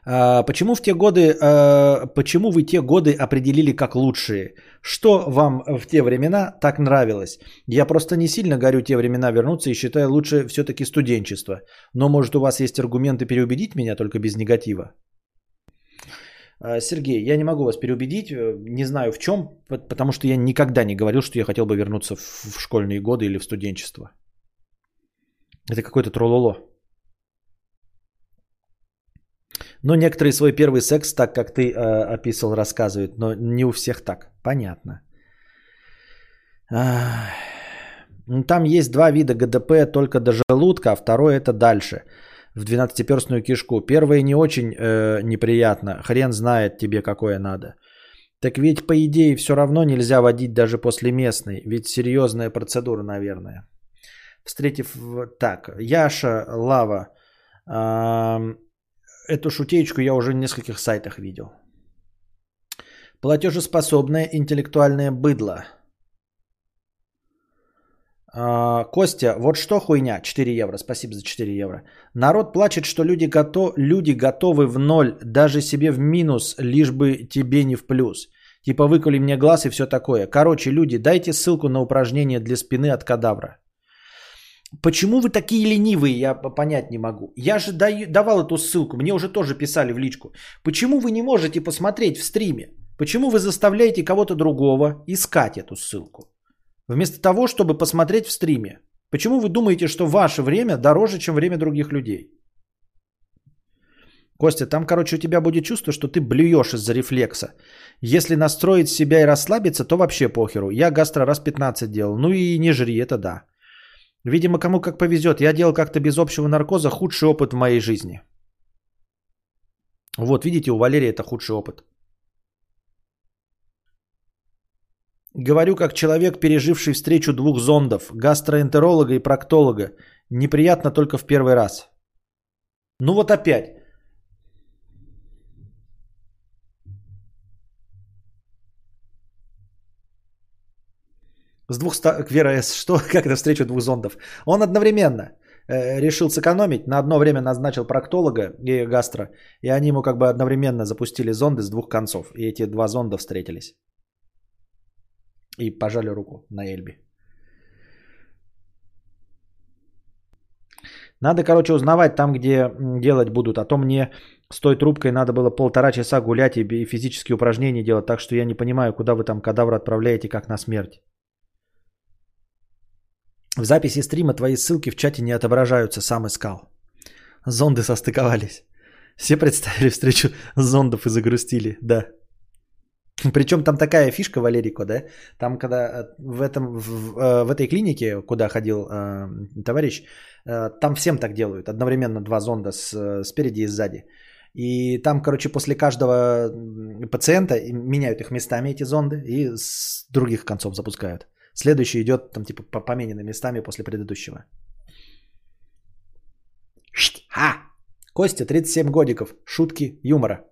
А, почему в те годы, а, почему вы те годы определили как лучшие? Что вам в те времена так нравилось? Я просто не сильно горю те времена вернуться и считаю лучше все-таки студенчество. Но может у вас есть аргументы переубедить меня только без негатива? А, Сергей, я не могу вас переубедить, э, не знаю в чем, потому что я никогда не говорил, что я хотел бы вернуться в школьные годы или в студенчество. Это какой-то трололо. Ну, некоторые свой первый секс, так как ты э, описывал, рассказывают, но не у всех так. Понятно. А, там есть два вида ГДП только до желудка, а второе это дальше, в 12-перстную кишку. Первое не очень э, неприятно, хрен знает тебе какое надо. Так ведь по идее все равно нельзя водить даже после местной, ведь серьезная процедура, наверное встретив так, Яша, Лава, эту шутеечку я уже в нескольких сайтах видел. Платежеспособное интеллектуальное быдло. А, Костя, вот что хуйня, 4 евро, спасибо за 4 евро. Народ плачет, что люди, готов, люди готовы в ноль, даже себе в минус, лишь бы тебе не в плюс. Типа выколи мне глаз и все такое. Короче, люди, дайте ссылку на упражнение для спины от кадавра. Почему вы такие ленивые, я понять не могу. Я же давал эту ссылку, мне уже тоже писали в личку. Почему вы не можете посмотреть в стриме? Почему вы заставляете кого-то другого искать эту ссылку? Вместо того, чтобы посмотреть в стриме. Почему вы думаете, что ваше время дороже, чем время других людей? Костя, там, короче, у тебя будет чувство, что ты блюешь из-за рефлекса. Если настроить себя и расслабиться, то вообще похеру. Я гастро раз 15 делал. Ну и не жри, это да. Видимо, кому как повезет. Я делал как-то без общего наркоза худший опыт в моей жизни. Вот, видите, у Валерия это худший опыт. Говорю как человек, переживший встречу двух зондов, гастроэнтеролога и проктолога. Неприятно только в первый раз. Ну вот опять. С двух ста... Вера С. Что? <laughs> Как это встреча двух зондов? Он одновременно э, решил сэкономить. На одно время назначил проктолога и гастро. И они ему как бы одновременно запустили зонды с двух концов. И эти два зонда встретились. И пожали руку на Эльби. Надо, короче, узнавать там, где делать будут. А то мне с той трубкой надо было полтора часа гулять и физические упражнения делать. Так что я не понимаю, куда вы там кадавра отправляете, как на смерть. В записи стрима твои ссылки в чате не отображаются, сам искал. Зонды состыковались. Все представили встречу зондов и загрустили, да. <clears throat> Причем там такая фишка, Валерико, да? Там, когда э, в, этом, в, э, в этой клинике, куда ходил э, товарищ, э, там всем так делают. Одновременно два зонда с, спереди и сзади. И там, короче, после каждого пациента меняют их местами, эти зонды, и с других концов запускают. Следующий идет, там, типа, поменены местами после предыдущего. Ха! Костя, 37 годиков. Шутки юмора.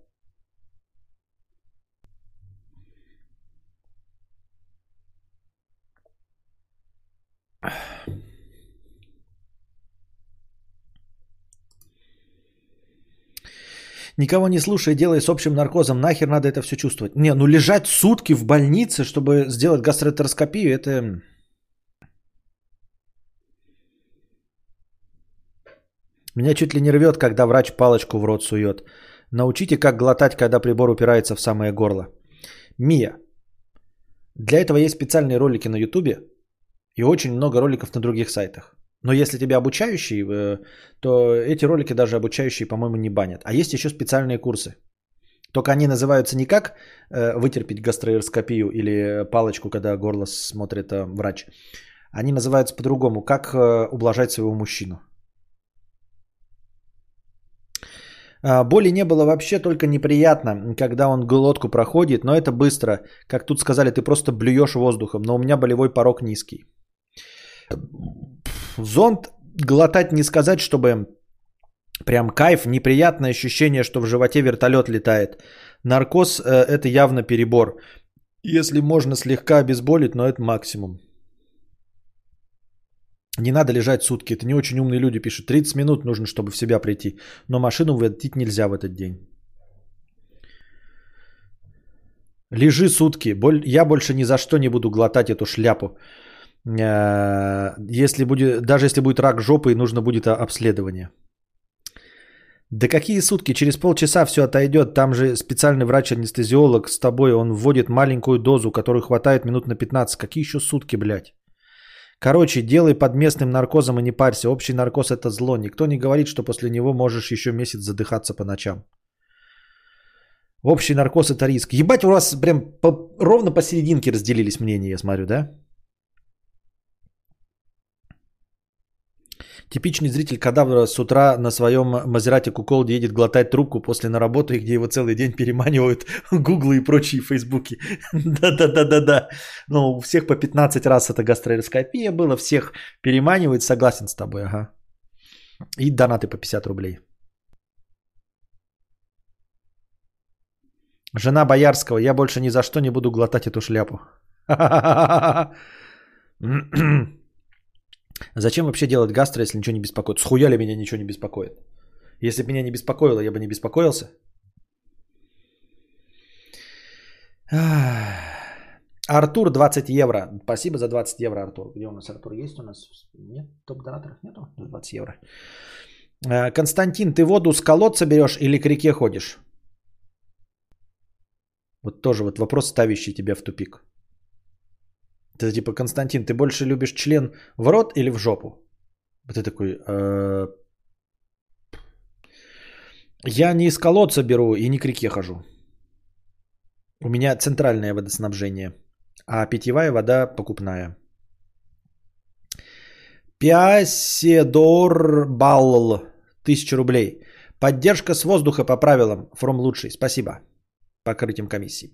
Никого не слушай, делай с общим наркозом. Нахер надо это все чувствовать? Не, ну лежать сутки в больнице, чтобы сделать гастроэнтероскопию, это... Меня чуть ли не рвет, когда врач палочку в рот сует. Научите, как глотать, когда прибор упирается в самое горло. Мия. Для этого есть специальные ролики на ютубе и очень много роликов на других сайтах. Но если тебе обучающий, э, то эти ролики даже обучающие, по-моему, не банят. А есть еще специальные курсы. Только они называются не как э, вытерпеть гастроэроскопию или палочку, когда горло смотрит э, врач. Они называются по-другому. Как ублажать своего мужчину. А, боли не было вообще, только неприятно, когда он глотку проходит, но это быстро. Как тут сказали, ты просто блюешь воздухом, но у меня болевой порог низкий. Зонд глотать не сказать, чтобы прям кайф, неприятное ощущение, что в животе вертолет летает. Наркоз э, это явно перебор. Если можно слегка обезболить, но это максимум. Не надо лежать сутки. Это не очень умные люди пишут. 30 минут нужно, чтобы в себя прийти. Но машину водить нельзя в этот день. Лежи сутки. Я больше ни за что не буду глотать эту шляпу. Э, если будет, даже если будет рак жопы, нужно будет обследование. Да какие сутки? Через полчаса все отойдет. Там же специальный врач-анестезиолог с тобой. Он вводит маленькую дозу, которую хватает минут на 15. Какие еще сутки, блядь? Короче, делай под местным наркозом и не парься. Общий наркоз это зло. Никто не говорит, что после него можешь еще месяц задыхаться по ночам. Общий наркоз это риск. Ебать, у вас прям по, ровно посерединке разделились мнения, я смотрю, да? Типичный зритель кадавра с утра на своем Мазерате Куколде едет глотать трубку после на работу, и где его целый день переманивают <laughs> гуглы и прочие фейсбуки. <laughs> Да-да-да-да-да. Ну, у всех по 15 раз это гастроэроскопия было, всех переманивают, согласен с тобой, ага. И донаты по 50 рублей. Жена Боярского, я больше ни за что не буду глотать эту шляпу. <laughs> <clears throat> Зачем вообще делать гастро, если ничего не беспокоит? Схуяли меня ничего не беспокоит? Если бы меня не беспокоило, я бы не беспокоился. Артур 20 евро. Спасибо за 20 евро, Артур. Где у нас Артур есть? У нас нет топ-донаторов нету? 20 евро. Э, Константин, ты воду с колодца берешь или к реке ходишь? Вот тоже вот вопрос, ставящий тебя в тупик. Ты типа, Константин, ты больше любишь член в рот или в жопу? Ты такой, «Э, я не из колодца беру и не к реке хожу. У меня центральное водоснабжение, а питьевая вода покупная. Пяседор Балл, тысяча рублей. Поддержка с воздуха по правилам. Фром лучший. Спасибо. Покрытием комиссии.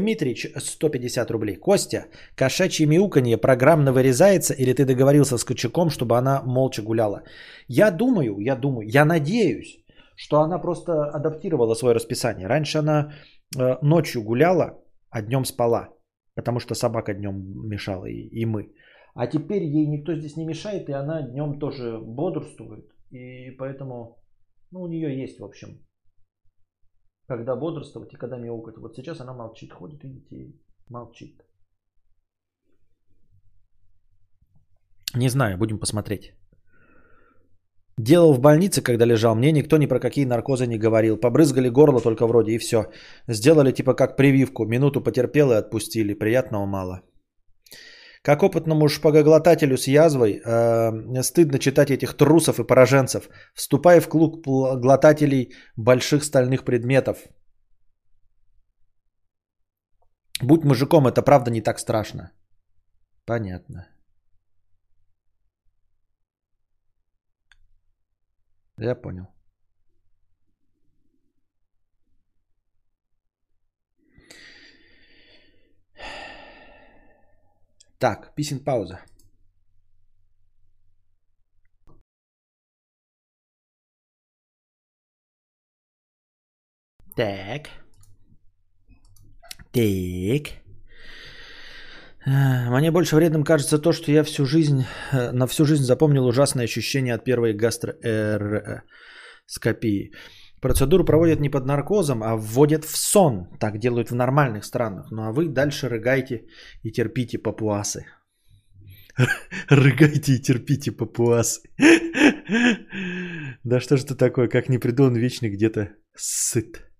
Дмитрич, 150 рублей. Костя, кошачье мяуканье программно вырезается или ты договорился с Кочаком, чтобы она молча гуляла? Я думаю, я думаю, я надеюсь, что она просто адаптировала свое расписание. Раньше она э, ночью гуляла, а днем спала, потому что собака днем мешала и, и мы. А теперь ей никто здесь не мешает, и она днем тоже бодрствует. И поэтому ну, у нее есть, в общем, когда бодрствовать и когда мяукать. Вот сейчас она молчит, ходит, видите, молчит. Не знаю, будем посмотреть. Делал в больнице, когда лежал, мне никто ни про какие наркозы не говорил. Побрызгали горло только вроде и все. Сделали типа как прививку. Минуту потерпел и отпустили. Приятного мало. Как опытному шпагоглотателю с язвой э, стыдно читать этих трусов и пораженцев. Вступай в клуб глотателей больших стальных предметов. Будь мужиком, это правда не так страшно. Понятно. Я понял. Так, писин пауза. Так. Так. А, Мне больше вредным кажется то, что я всю жизнь, э, на всю жизнь запомнил ужасное ощущение от первой гастроскопии. Процедуру проводят не под наркозом, а вводят в сон. Так делают в нормальных странах. Ну а вы дальше рыгайте и терпите папуасы. <laughs> Рыгайте и терпите папуасы. <laughs> Да что ж это такое, как не приду, он вечно где-то сыт.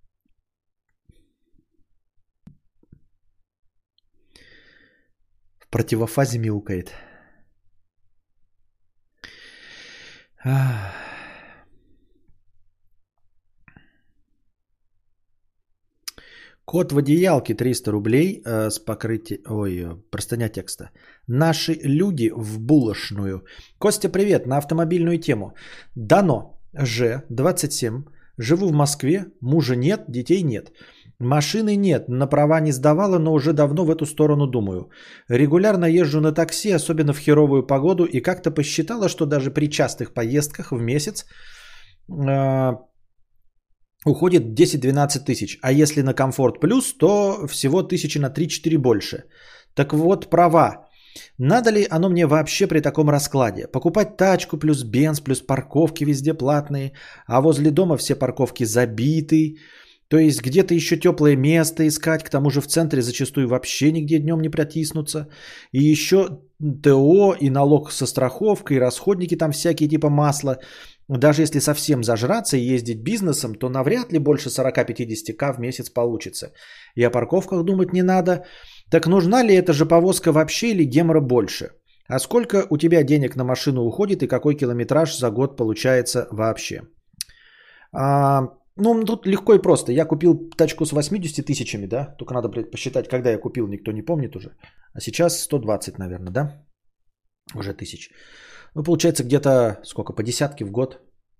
В противофазе мяукает. Ах. Код в одеялке 300 рублей э, с покрытием... Ой, э, простыня текста. Наши люди в булочную. Костя, привет, на автомобильную тему. Дано, Ж, 27. Живу в Москве, мужа нет, детей нет. Машины нет, на права не сдавала, но уже давно в эту сторону думаю. Регулярно езжу на такси, особенно в херовую погоду, и как-то посчитала, что даже при частых поездках в месяц э, уходит 10-12 тысяч. А если на комфорт плюс, то всего тысячи на 3-4 больше. Так вот, права. Надо ли оно мне вообще при таком раскладе? Покупать тачку плюс бенз, плюс парковки везде платные, а возле дома все парковки забиты. То есть где-то еще теплое место искать, к тому же в центре зачастую вообще нигде днем не протиснуться. И еще ТО и налог со страховкой, и расходники там всякие типа масла. Даже если совсем зажраться и ездить бизнесом, то навряд ли больше 40-50к в месяц получится. И о парковках думать не надо. Так нужна ли эта же повозка вообще или гемора больше? А сколько у тебя денег на машину уходит и какой километраж за год получается вообще? А, ну, тут легко и просто. Я купил тачку с 80 тысячами, да? Только надо, блядь, посчитать, когда я купил, никто не помнит уже. А сейчас 120, наверное, да? Уже тысяч. Ну, получается где-то сколько? По десятке в год.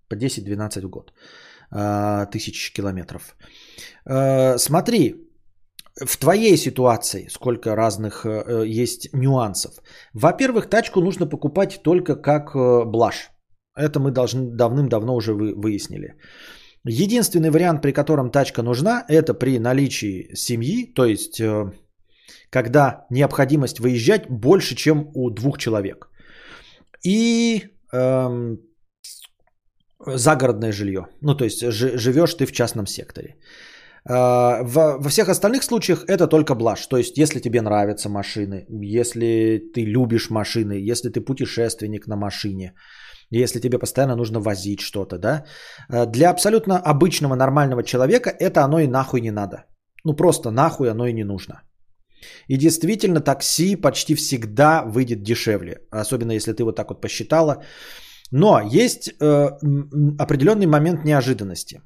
По 10-12 в год. А, тысяч километров. А, смотри, в твоей ситуации сколько разных э, есть нюансов. Во-первых, тачку нужно покупать только как э, блажь. Это мы должны давным-давно уже вы, выяснили. Единственный вариант, при котором тачка нужна, это при наличии семьи, то есть э, когда необходимость выезжать больше, чем у двух человек. И эм, загородное жилье. Ну, то есть живешь ты в частном секторе. Э, во, во всех остальных случаях это только блажь. То есть, если тебе нравятся машины, если ты любишь машины, если ты путешественник на машине, если тебе постоянно нужно возить что-то, да, э, для абсолютно обычного нормального человека это оно и нахуй не надо. Ну просто нахуй оно и не нужно. И действительно такси почти всегда выйдет дешевле, особенно если ты вот так вот посчитала. Но есть э, определенный момент неожиданности.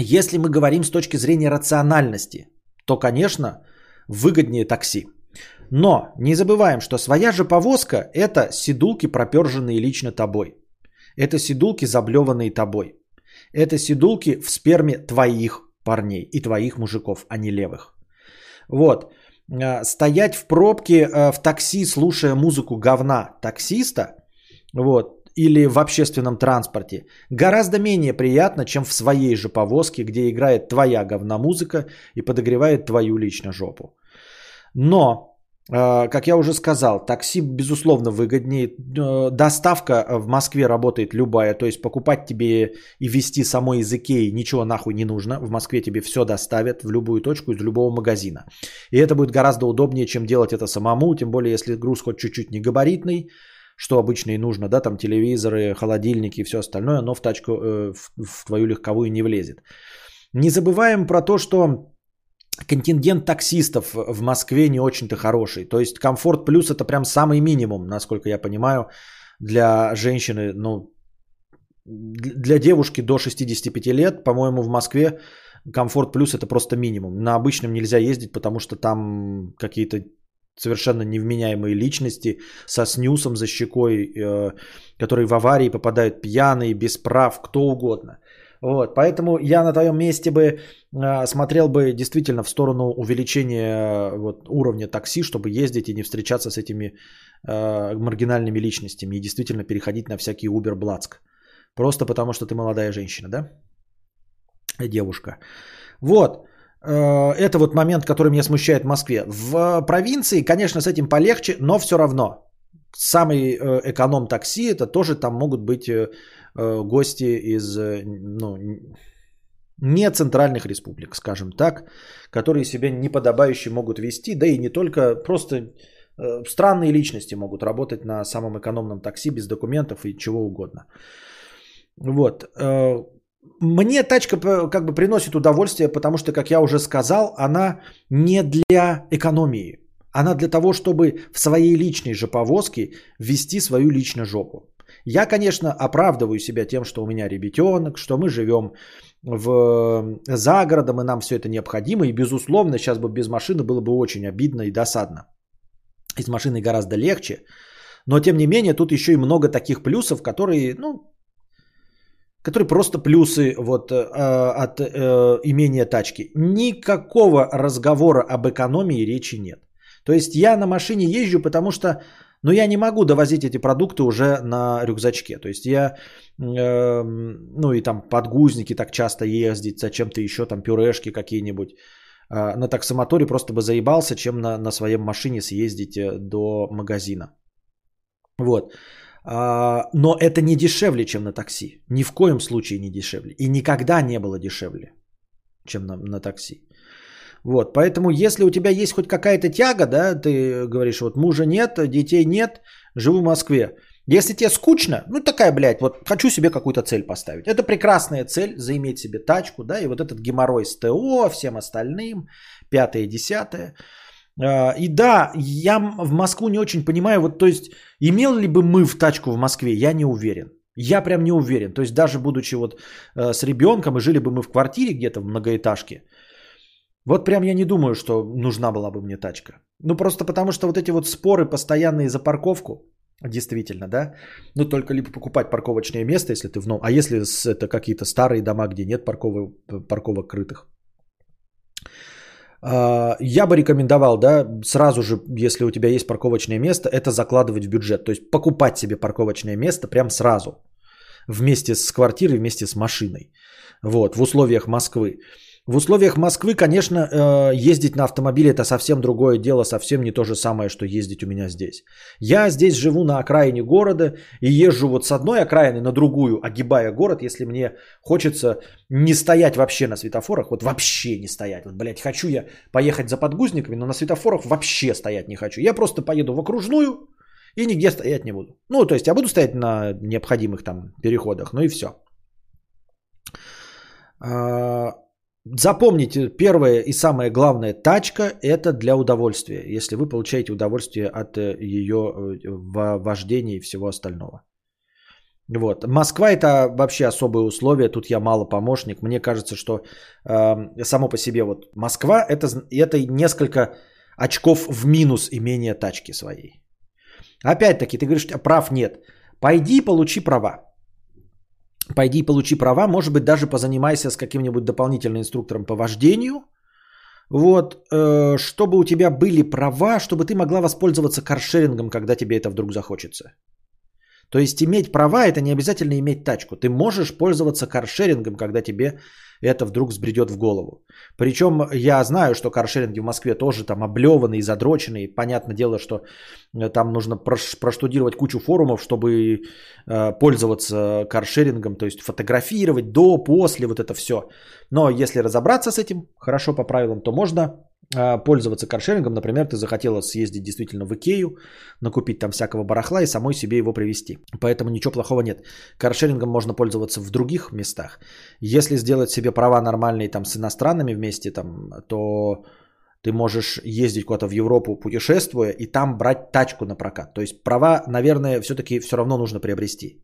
Если мы говорим с точки зрения рациональности, то, конечно, выгоднее такси. Но не забываем, что своя же повозка – это сидулки, проперженные лично тобой. Это сидулки, заблеванные тобой. Это сидулки в сперме твоих парней и твоих мужиков, а не левых. Вот. Стоять в пробке в такси, слушая музыку говна таксиста, вот, или в общественном транспорте, гораздо менее приятно, чем в своей же повозке, где играет твоя говномузыка и подогревает твою лично жопу. Но, как я уже сказал, такси безусловно выгоднее. Доставка в Москве работает любая, то есть покупать тебе и вести самой из Икеи ничего нахуй не нужно. В Москве тебе все доставят в любую точку из любого магазина. И это будет гораздо удобнее, чем делать это самому, тем более если груз хоть чуть-чуть не габаритный, что обычно и нужно, да, там телевизоры, холодильники и все остальное, но в тачку, э, в, в твою легковую не влезет. Не забываем про то, что контингент таксистов в Москве не очень-то хороший. То есть комфорт плюс это прям самый минимум, насколько я понимаю, для женщины, ну, для девушки до 65 лет, по-моему, в Москве комфорт плюс это просто минимум. На обычном нельзя ездить, потому что там какие-то совершенно невменяемые личности со снюсом за щекой, э, которые в аварии попадают пьяные, без прав, кто угодно. Вот, поэтому я на твоем месте бы э, смотрел бы действительно в сторону увеличения э, вот, уровня такси, чтобы ездить и не встречаться с этими э, маргинальными личностями и действительно переходить на всякий Uber Блацк. Просто потому, что ты молодая женщина, да? Девушка. Вот. Э, это вот момент, который меня смущает в Москве. В провинции, конечно, с этим полегче, но все равно. Самый э, эконом такси, это тоже там могут быть гости из ну, не центральных республик, скажем так, которые себя неподобающе могут вести, да и не только, просто странные личности могут работать на самом экономном такси без документов и чего угодно. Вот. Мне тачка как бы приносит удовольствие, потому что, как я уже сказал, она не для экономии. Она для того, чтобы в своей личной же повозке ввести свою личную жопу. Я, конечно, оправдываю себя тем, что у меня ребятенок, что мы живем в, за городом, и нам все это необходимо. И, безусловно, сейчас бы без машины было бы очень обидно и досадно. И с машиной гораздо легче. Но, тем не менее, тут еще и много таких плюсов, которые, ну, которые просто плюсы вот, э, от э, имения тачки. Никакого разговора об экономии речи нет. То есть я на машине езжу, потому что ну, я не могу довозить эти продукты уже на рюкзачке. То есть я, э, ну и там подгузники так часто ездить, зачем-то еще там пюрешки какие-нибудь. Э, на таксомоторе просто бы заебался, чем на, на своей машине съездить э, до магазина. Вот. А, но это не дешевле, чем на такси. Ни в коем случае не дешевле. И никогда не было дешевле, чем на, на такси. Вот, поэтому если у тебя есть хоть какая-то тяга, да, ты говоришь, вот мужа нет, детей нет, живу в Москве. Если тебе скучно, ну такая, блядь, вот хочу себе какую-то цель поставить. Это прекрасная цель, заиметь себе тачку, да, и вот этот геморрой с ТО, всем остальным, пятое, десятое. А, и да, я в Москву не очень понимаю, вот то есть имел ли бы мы в тачку в Москве, я не уверен. Я прям не уверен. То есть даже будучи вот э, с ребенком и жили бы мы в квартире где-то в многоэтажке, вот прям я не думаю, что нужна была бы мне тачка. Ну просто потому что вот эти вот споры постоянные за парковку, действительно, да, ну только либо покупать парковочное место, если ты в новом, а если это какие-то старые дома, где нет парковок, парковок крытых, а, я бы рекомендовал, да, сразу же, если у тебя есть парковочное место, это закладывать в бюджет. То есть покупать себе парковочное место прям сразу. Вместе с квартирой, вместе с машиной. Вот, в условиях Москвы. В условиях Москвы, конечно, э, ездить на автомобиле это совсем другое дело, совсем не то же самое, что ездить у меня здесь. Я здесь живу на окраине города и езжу вот с одной окраины на другую, огибая город, если мне хочется не стоять вообще на светофорах, вот вообще не стоять. Вот, блядь, хочу я поехать за подгузниками, но на светофорах вообще стоять не хочу. Я просто поеду в окружную и нигде стоять не буду. Ну, то есть я буду стоять на необходимых там переходах, ну и все. А, Запомните, первое и самое главное, тачка – это для удовольствия, если вы получаете удовольствие от э, ее э, вождения и всего остального. Вот. Москва – это вообще особые условия, тут я мало помощник. Мне кажется, что э, само по себе вот Москва – это, это несколько очков в минус имения тачки своей. Опять-таки, ты говоришь, прав нет. Пойди получи права. Пойди получи права, может быть, даже позанимайся с каким-нибудь дополнительным инструктором по вождению. Вот, э, чтобы у тебя были права, чтобы ты могла воспользоваться каршерингом, когда тебе это вдруг захочется. То есть иметь права это не обязательно иметь тачку. Ты можешь пользоваться каршерингом, когда тебе это вдруг сбредет в голову. Причем я знаю, что каршеринги в Москве тоже там облеванные, задроченные. Понятное дело, что э, там нужно проштудировать кучу форумов, чтобы э, пользоваться каршерингом, то есть фотографировать до, после, вот это все. Но если разобраться с этим хорошо по правилам, то можно пользоваться каршерингом. Например, ты захотела съездить действительно в Икею, накупить там всякого барахла и самой себе его привезти. Поэтому ничего плохого нет. Каршерингом можно пользоваться в других местах. Если сделать себе права нормальные там с иностранными вместе, там, то ты можешь ездить куда-то в Европу, путешествуя, и там брать тачку на прокат. То есть права, наверное, все-таки все равно нужно приобрести.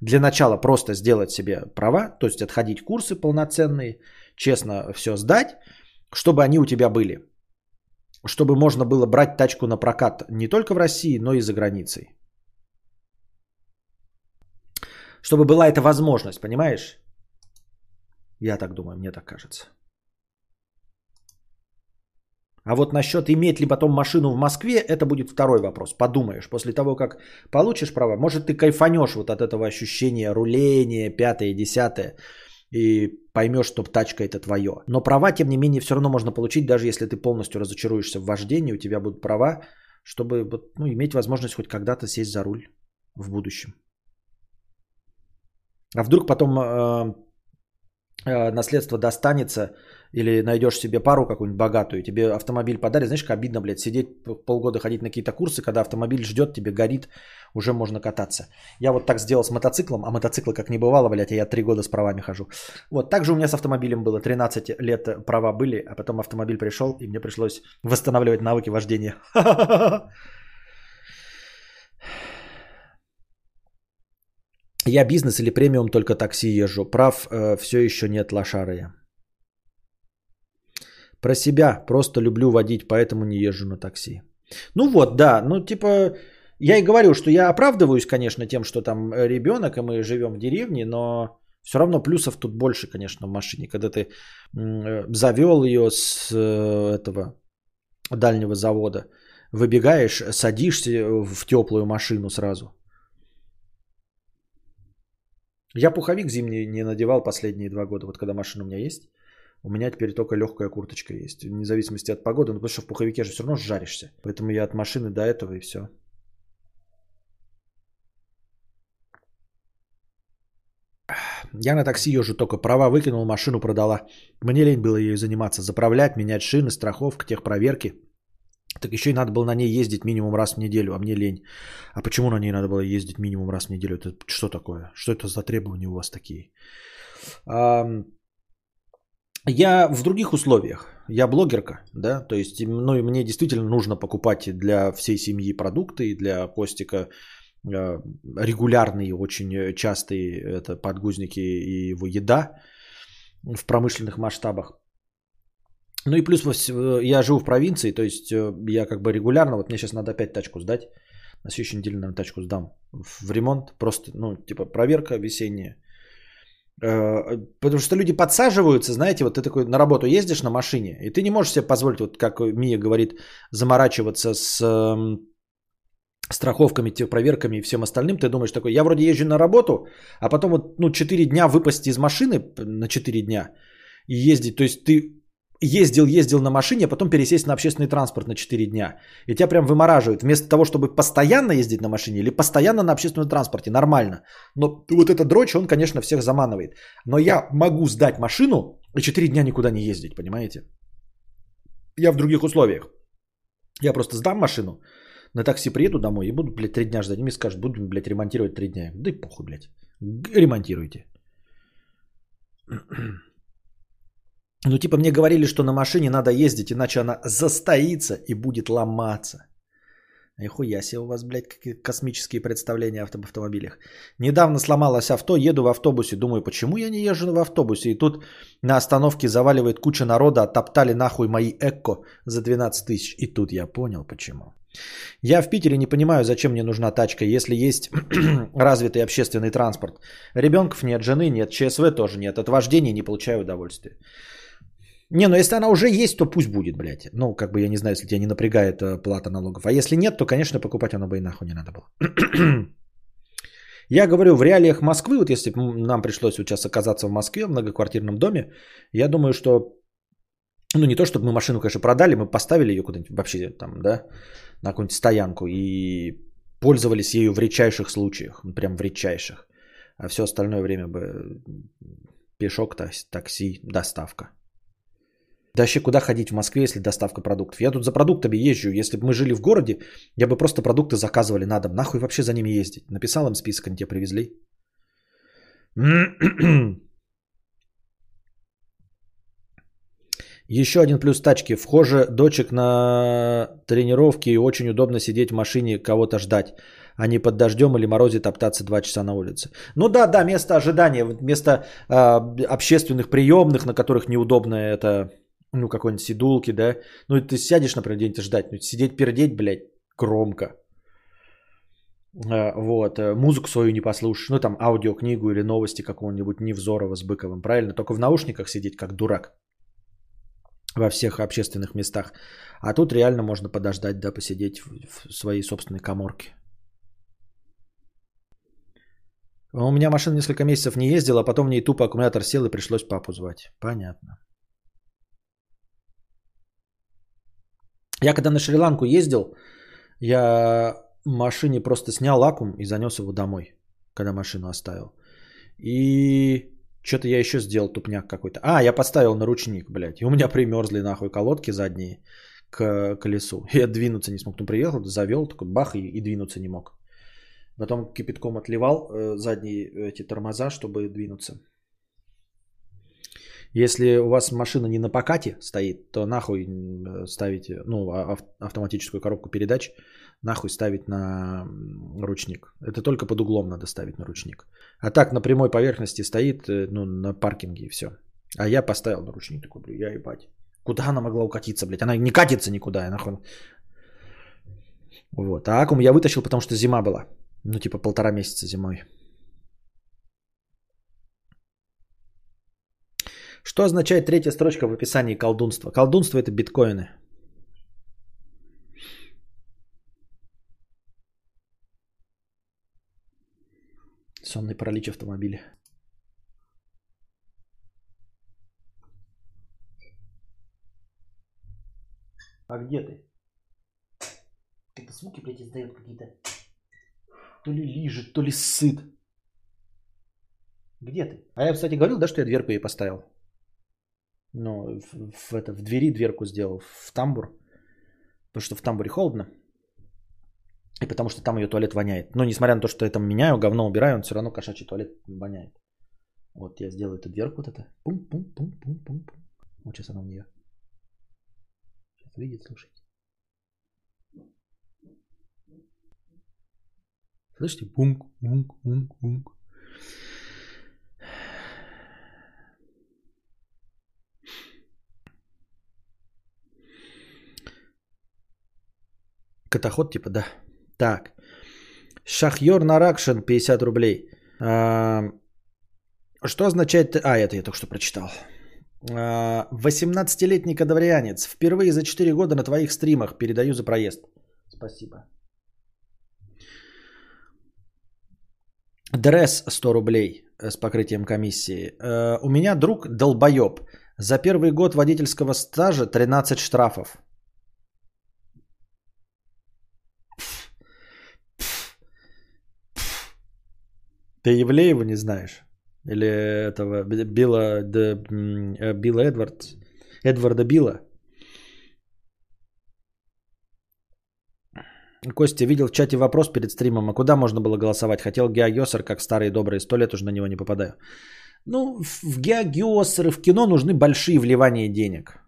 Для начала просто сделать себе права, то есть отходить курсы полноценные, честно все сдать, чтобы они у тебя были. Чтобы можно было брать тачку на прокат не только в России, но и за границей. Чтобы была эта возможность, понимаешь? Я так думаю, мне так кажется. А вот насчет иметь ли потом машину в Москве, это будет второй вопрос. Подумаешь, после того, как получишь права, может ты кайфанешь вот от этого ощущения руления, пятое, десятое, и поймешь, что тачка это твое. Но права, тем не менее, все равно можно получить, даже если ты полностью разочаруешься в вождении, у тебя будут права, чтобы ну, иметь возможность хоть когда-то сесть за руль в будущем. А вдруг потом э, наследство достанется, или найдешь себе пару какую-нибудь богатую, тебе автомобиль подарят, знаешь, как обидно, блядь, сидеть полгода ходить на какие-то курсы, когда автомобиль ждет, тебе горит, уже можно кататься. Я вот так сделал с мотоциклом, а мотоцикла как не бывало, блядь, а я три года с правами хожу. Вот, так же у меня с автомобилем было, 13 лет права были, а потом автомобиль пришел, и мне пришлось восстанавливать навыки вождения. <laughs> Я бизнес или премиум только такси езжу. Прав э, все еще нет лошары. Про себя просто люблю водить, поэтому не езжу на такси. Ну вот, да, ну типа, я и говорю, что я оправдываюсь, конечно, тем, что там ребенок, и мы живем в деревне, но все равно плюсов тут больше, конечно, в машине. Когда ты завел ее с э, этого дальнего завода, выбегаешь, садишься в теплую машину сразу. Я пуховик зимний не надевал последние два года, вот когда машина у меня есть. У меня теперь только легкая курточка есть. Вне зависимости от погоды. Ну, потому что в пуховике же все равно жаришься. Поэтому я от машины до этого и все. Я на такси езжу только права выкинул, машину продала. Мне лень было ей заниматься. Заправлять, менять шины, страховка, техпроверки. Так еще и надо было на ней ездить минимум раз в неделю, а мне лень. А почему на ней надо было ездить минимум раз в неделю? Это что такое? Что это за требования у вас такие? Я в других условиях. Я блогерка, да, то есть, ну и мне действительно нужно покупать для всей семьи продукты, и для Костика э, регулярные, очень частые это подгузники и его еда в промышленных масштабах. Ну и плюс я живу в провинции, то есть э, я как бы регулярно, вот мне сейчас надо опять тачку сдать, на следующей неделе, наверное, тачку сдам в ремонт, просто, ну, типа проверка весенняя, Э, потому что люди подсаживаются, знаете, вот ты такой на работу ездишь на машине, и ты не можешь себе позволить, вот как Мия говорит, заморачиваться с эм, страховками, проверками и всем остальным. Ты думаешь такой, я вроде езжу на работу, а потом вот ну, 4 дня выпасть из машины на 4 дня и ездить. То есть ты ездил, ездил на машине, а потом пересесть на общественный транспорт на 4 дня. И тебя прям вымораживают. Вместо того, чтобы постоянно ездить на машине или постоянно на общественном транспорте, нормально. Но вот этот дрочь, он, конечно, всех заманывает. Но я могу сдать машину и 4 дня никуда не ездить, понимаете? Я в других условиях. Я просто сдам машину, на такси приеду домой и буду, блядь, 3 дня ждать. И мне скажут, буду, блядь, ремонтировать 3 дня. Да и похуй, блядь. Ремонтируйте. Ну, типа, мне говорили, что на машине надо ездить, иначе она застоится и будет ломаться. Нихуя себе у вас, блядь, какие космические представления об автомобилях. Недавно сломалось авто, еду в автобусе, думаю, почему я не езжу в автобусе? И тут на остановке заваливает куча народа, оттоптали нахуй мои эко за 12 тысяч. И тут я понял, почему. Я в Питере не понимаю, зачем мне нужна тачка, если есть <clears throat> развитый общественный транспорт. Ребенков нет, жены нет, ЧСВ тоже нет, от вождения не получаю удовольствия. Не, ну если она уже есть, то пусть будет, блядь. Ну, как бы я не знаю, если тебя не напрягает э, плата налогов. А если нет, то, конечно, покупать оно бы и нахуй не надо было. <clears throat> я говорю, в реалиях Москвы, вот если нам пришлось сейчас оказаться в Москве, в многоквартирном доме, я думаю, что, ну не то, чтобы мы машину, конечно, продали, мы поставили ее куда-нибудь вообще там, да, на какую-нибудь стоянку и пользовались ею в редчайших случаях, прям в редчайших. А все остальное время бы пешок, такси, доставка. Да вообще куда ходить в Москве, если доставка продуктов? Я тут за продуктами езжу. Если бы мы жили в городе, я бы просто продукты заказывали на дом. Нахуй вообще за ними ездить? Написал им список, они тебе привезли. <clears throat> Еще один плюс тачки. Вхоже дочек на тренировки и очень удобно сидеть в машине, кого-то ждать, а не под дождем или морозе топтаться 2 часа на улице. Ну да, да, место ожидания, место э, общественных приемных, на которых неудобно это, ну какой-нибудь сидулки, да. Ну ты сядешь, например, где-нибудь ждать, ну, сидеть пердеть, блядь, громко. Э, вот, э, музыку свою не послушаешь, ну там аудиокнигу или новости какого-нибудь Невзорова с Быковым, правильно? Только в наушниках сидеть как дурак во всех общественных местах. А тут реально можно подождать, да, посидеть в своей собственной коморке. У меня машина несколько месяцев не ездила, а потом в ней тупо аккумулятор сел и пришлось папу звать. Понятно. Я когда на Шри-Ланку ездил, я машине просто снял аккум и занес его домой, когда машину оставил. И что-то я еще сделал тупняк какой-то. А, я поставил на ручник, блядь. И у меня примерзли нахуй колодки задние к колесу. <laughs> Я двинуться не смог. Ну, приехал, завел, такой бах, и, и двинуться не мог. Потом кипятком отливал э, задние эти тормоза, чтобы двинуться. Если у вас машина не на покате стоит, то нахуй ставите, ну, а, автоматическую коробку передач, нахуй ставить на ручник. Это только под углом надо ставить на ручник. А так на прямой поверхности стоит, э, ну, на паркинге и все. А я поставил на ручник такой, блин, я ебать. Куда она могла укатиться, блядь? Она не катится никуда, нахуй. Вот. А аккум я вытащил, потому что зима была. Ну, типа полтора месяца зимой. Что означает третья строчка в описании колдунства? Колдунство это биткоины. Сонный паралич автомобиля. А где ты? Это звуки, блядь, издает какие-то. То ли лижет, то ли сыт. Где ты? А я, кстати, говорил, да, что я дверку ей поставил? Ну, в, в, это, в двери дверку сделал, в тамбур. Потому что в тамбуре холодно. И потому что там ее туалет воняет. Но несмотря на то, что я там меняю, говно убираю, он все равно кошачий туалет воняет. Вот я сделаю эту дверку вот это. Пум-пум-пум-пум-пум. Вот сейчас она в нее. Сейчас видит, слушайте. Слышите? Пунк, пунк, пунк, пунк. Катаход типа, да. Так. Шахьор Наракшин 50 рублей. А, что означает... А, это я только что прочитал. 18-летний кадаврианец. Впервые за 4 года на твоих стримах. Передаю за проезд. Спасибо. Дресс 100 рублей э, с покрытием комиссии. Э, у меня друг долбоеб. За первый год водительского стажа 13 штрафов. Ты Евлеева не знаешь? Или этого Билла, де, э, Билла Эдвард, Эдварда Билла? Костя видел в чате вопрос перед стримом, а куда можно было голосовать? Хотел Геогесер, как старые добрые, сто лет уже на него не попадаю. Ну, в Геогесеры, в кино нужны большие вливания денег.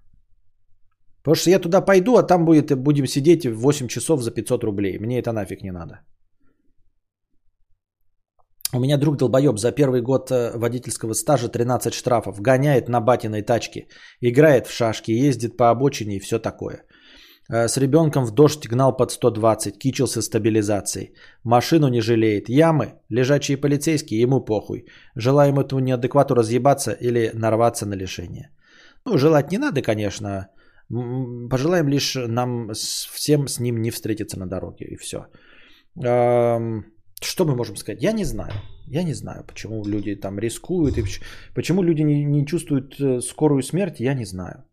Потому что я туда пойду, а там будет, будем сидеть 8 часов за 500 рублей. Мне это нафиг не надо. У меня друг долбоеб за первый год э, водительского стажа 13 штрафов. Гоняет на батиной тачке. Играет в шашки, ездит по обочине и все такое. Э, с ребенком в дождь гнал под 120, кичился стабилизацией. Машину не жалеет. Ямы, лежачие полицейские, ему похуй. Желаем этому неадеквату разъебаться или нарваться на лишение. Ну, желать не надо, конечно. Пожелаем лишь нам всем с ним не встретиться на дороге. И все. Что мы можем сказать? Я не знаю. Я не знаю, почему люди там рискуют. И почему люди не, не чувствуют э, скорую смерть, я не знаю.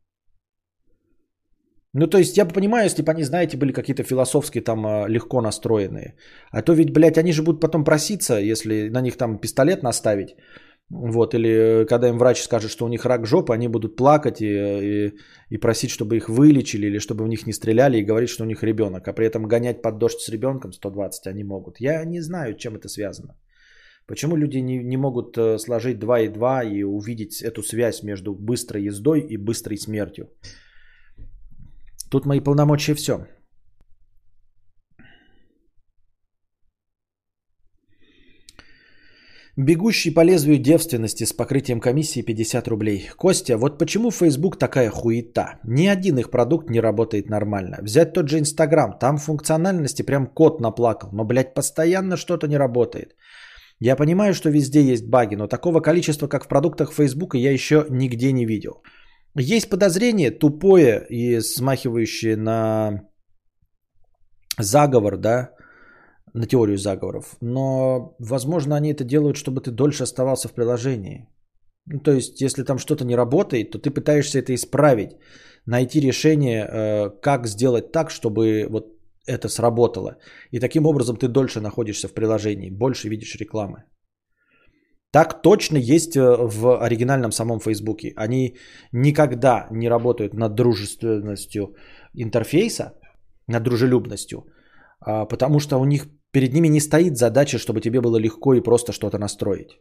Ну, то есть, я понимаю, если бы они, знаете, были какие-то философские там э, легко настроенные. А то ведь, блядь, они же будут потом проситься, если на них там пистолет наставить Вот, или э, когда им врач скажет, что у них рак жопы, они будут плакать и, и, и просить, чтобы их вылечили, или чтобы в них не стреляли, и говорить, что у них ребенок. А при этом гонять под дождь с ребенком 120 они могут. Я не знаю, чем это связано. Почему люди не, не могут э, сложить 2 и 2 и увидеть эту связь между быстрой ездой и быстрой смертью? Тут мои полномочия все. Бегущий по лезвию девственности с покрытием комиссии 50 рублей. Костя, вот почему Facebook такая хуета? Ни один их продукт не работает нормально. Взять тот же Инстаграм, там функциональности прям кот наплакал, но, блядь, постоянно что-то не работает. Я понимаю, что везде есть баги, но такого количества, как в продуктах Facebook, я еще нигде не видел. Есть подозрение тупое и смахивающее на заговор, да, на теорию заговоров. Но, возможно, они это делают, чтобы ты дольше оставался в приложении. Ну, то есть, если там что-то не работает, то ты пытаешься это исправить, найти решение, э, как сделать так, чтобы вот это сработало. И таким образом ты дольше находишься в приложении, больше видишь рекламы. Так точно есть э, в оригинальном самом Фейсбуке. Они никогда не работают над дружественностью интерфейса, над дружелюбностью, а, потому что у них перед ними не стоит задача, чтобы тебе было легко и просто что-то настроить.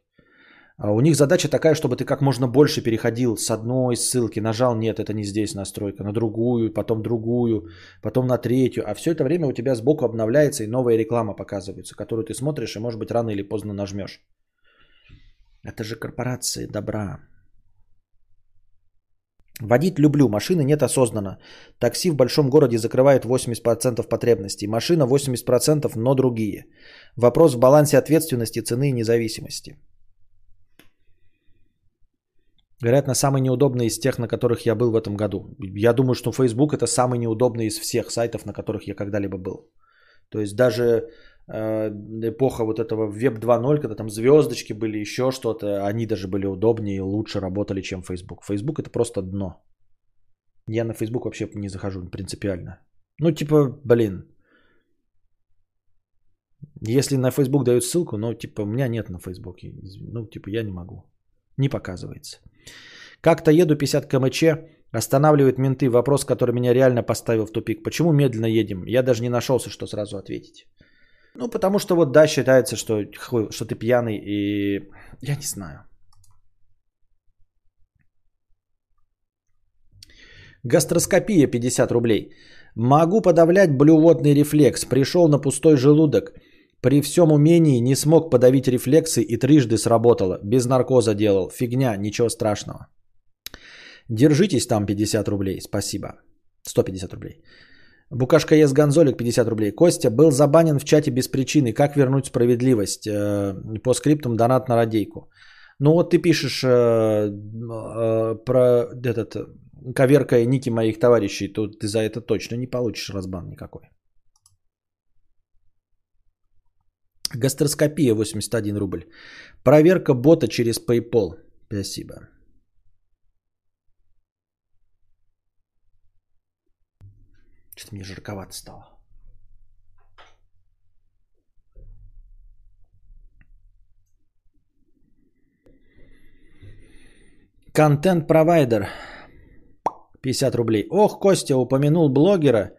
А у них задача такая, чтобы ты как можно больше переходил с одной ссылки, нажал, нет, это не здесь настройка, на другую, потом другую, потом на третью. А все это время у тебя сбоку обновляется и новая реклама показывается, которую ты смотришь и, может быть, рано или поздно нажмешь. Это же корпорации добра. Водить люблю, машины нет осознанно. Такси в большом городе закрывает 80% потребностей. Машина 80%, но другие. Вопрос в балансе ответственности, цены и независимости. Вероятно, самый неудобный из тех, на которых я был в этом году. Я думаю, что Facebook это самый неудобный из всех сайтов, на которых я когда-либо был. То есть даже эпоха вот этого Web 2.0, когда там звездочки были, еще что-то, они даже были удобнее и лучше работали, чем Facebook. Facebook это просто дно. Я на Facebook вообще не захожу принципиально. Ну, типа, блин. Если на Facebook дают ссылку, ну, типа, у меня нет на Facebook. Ну, типа, я не могу. Не показывается. Как-то еду 50 км, останавливают менты. Вопрос, который меня реально поставил в тупик. Почему медленно едем? Я даже не нашелся, что сразу ответить. Ну, потому что вот да, считается, что, что ты пьяный и... Я не знаю. Гастроскопия 50 рублей. Могу подавлять блювотный рефлекс. Пришел на пустой желудок. При всем умении не смог подавить рефлексы и трижды сработало. Без наркоза делал. Фигня, ничего страшного. Держитесь там 50 рублей. Спасибо. 150 рублей. Букашка Ес Гонзолик 50 рублей. Костя был забанен в чате без причины. Как вернуть справедливость? Э, по скриптам донат на радейку. Ну вот ты пишешь э, э, про этот коверкая ники моих товарищей, то ты за это точно не получишь разбан никакой. Гастроскопия 81 рубль. Проверка бота через PayPal. Спасибо. Что-то мне жарковато стало. Контент-провайдер. 50 рублей. Ох, Костя упомянул блогера.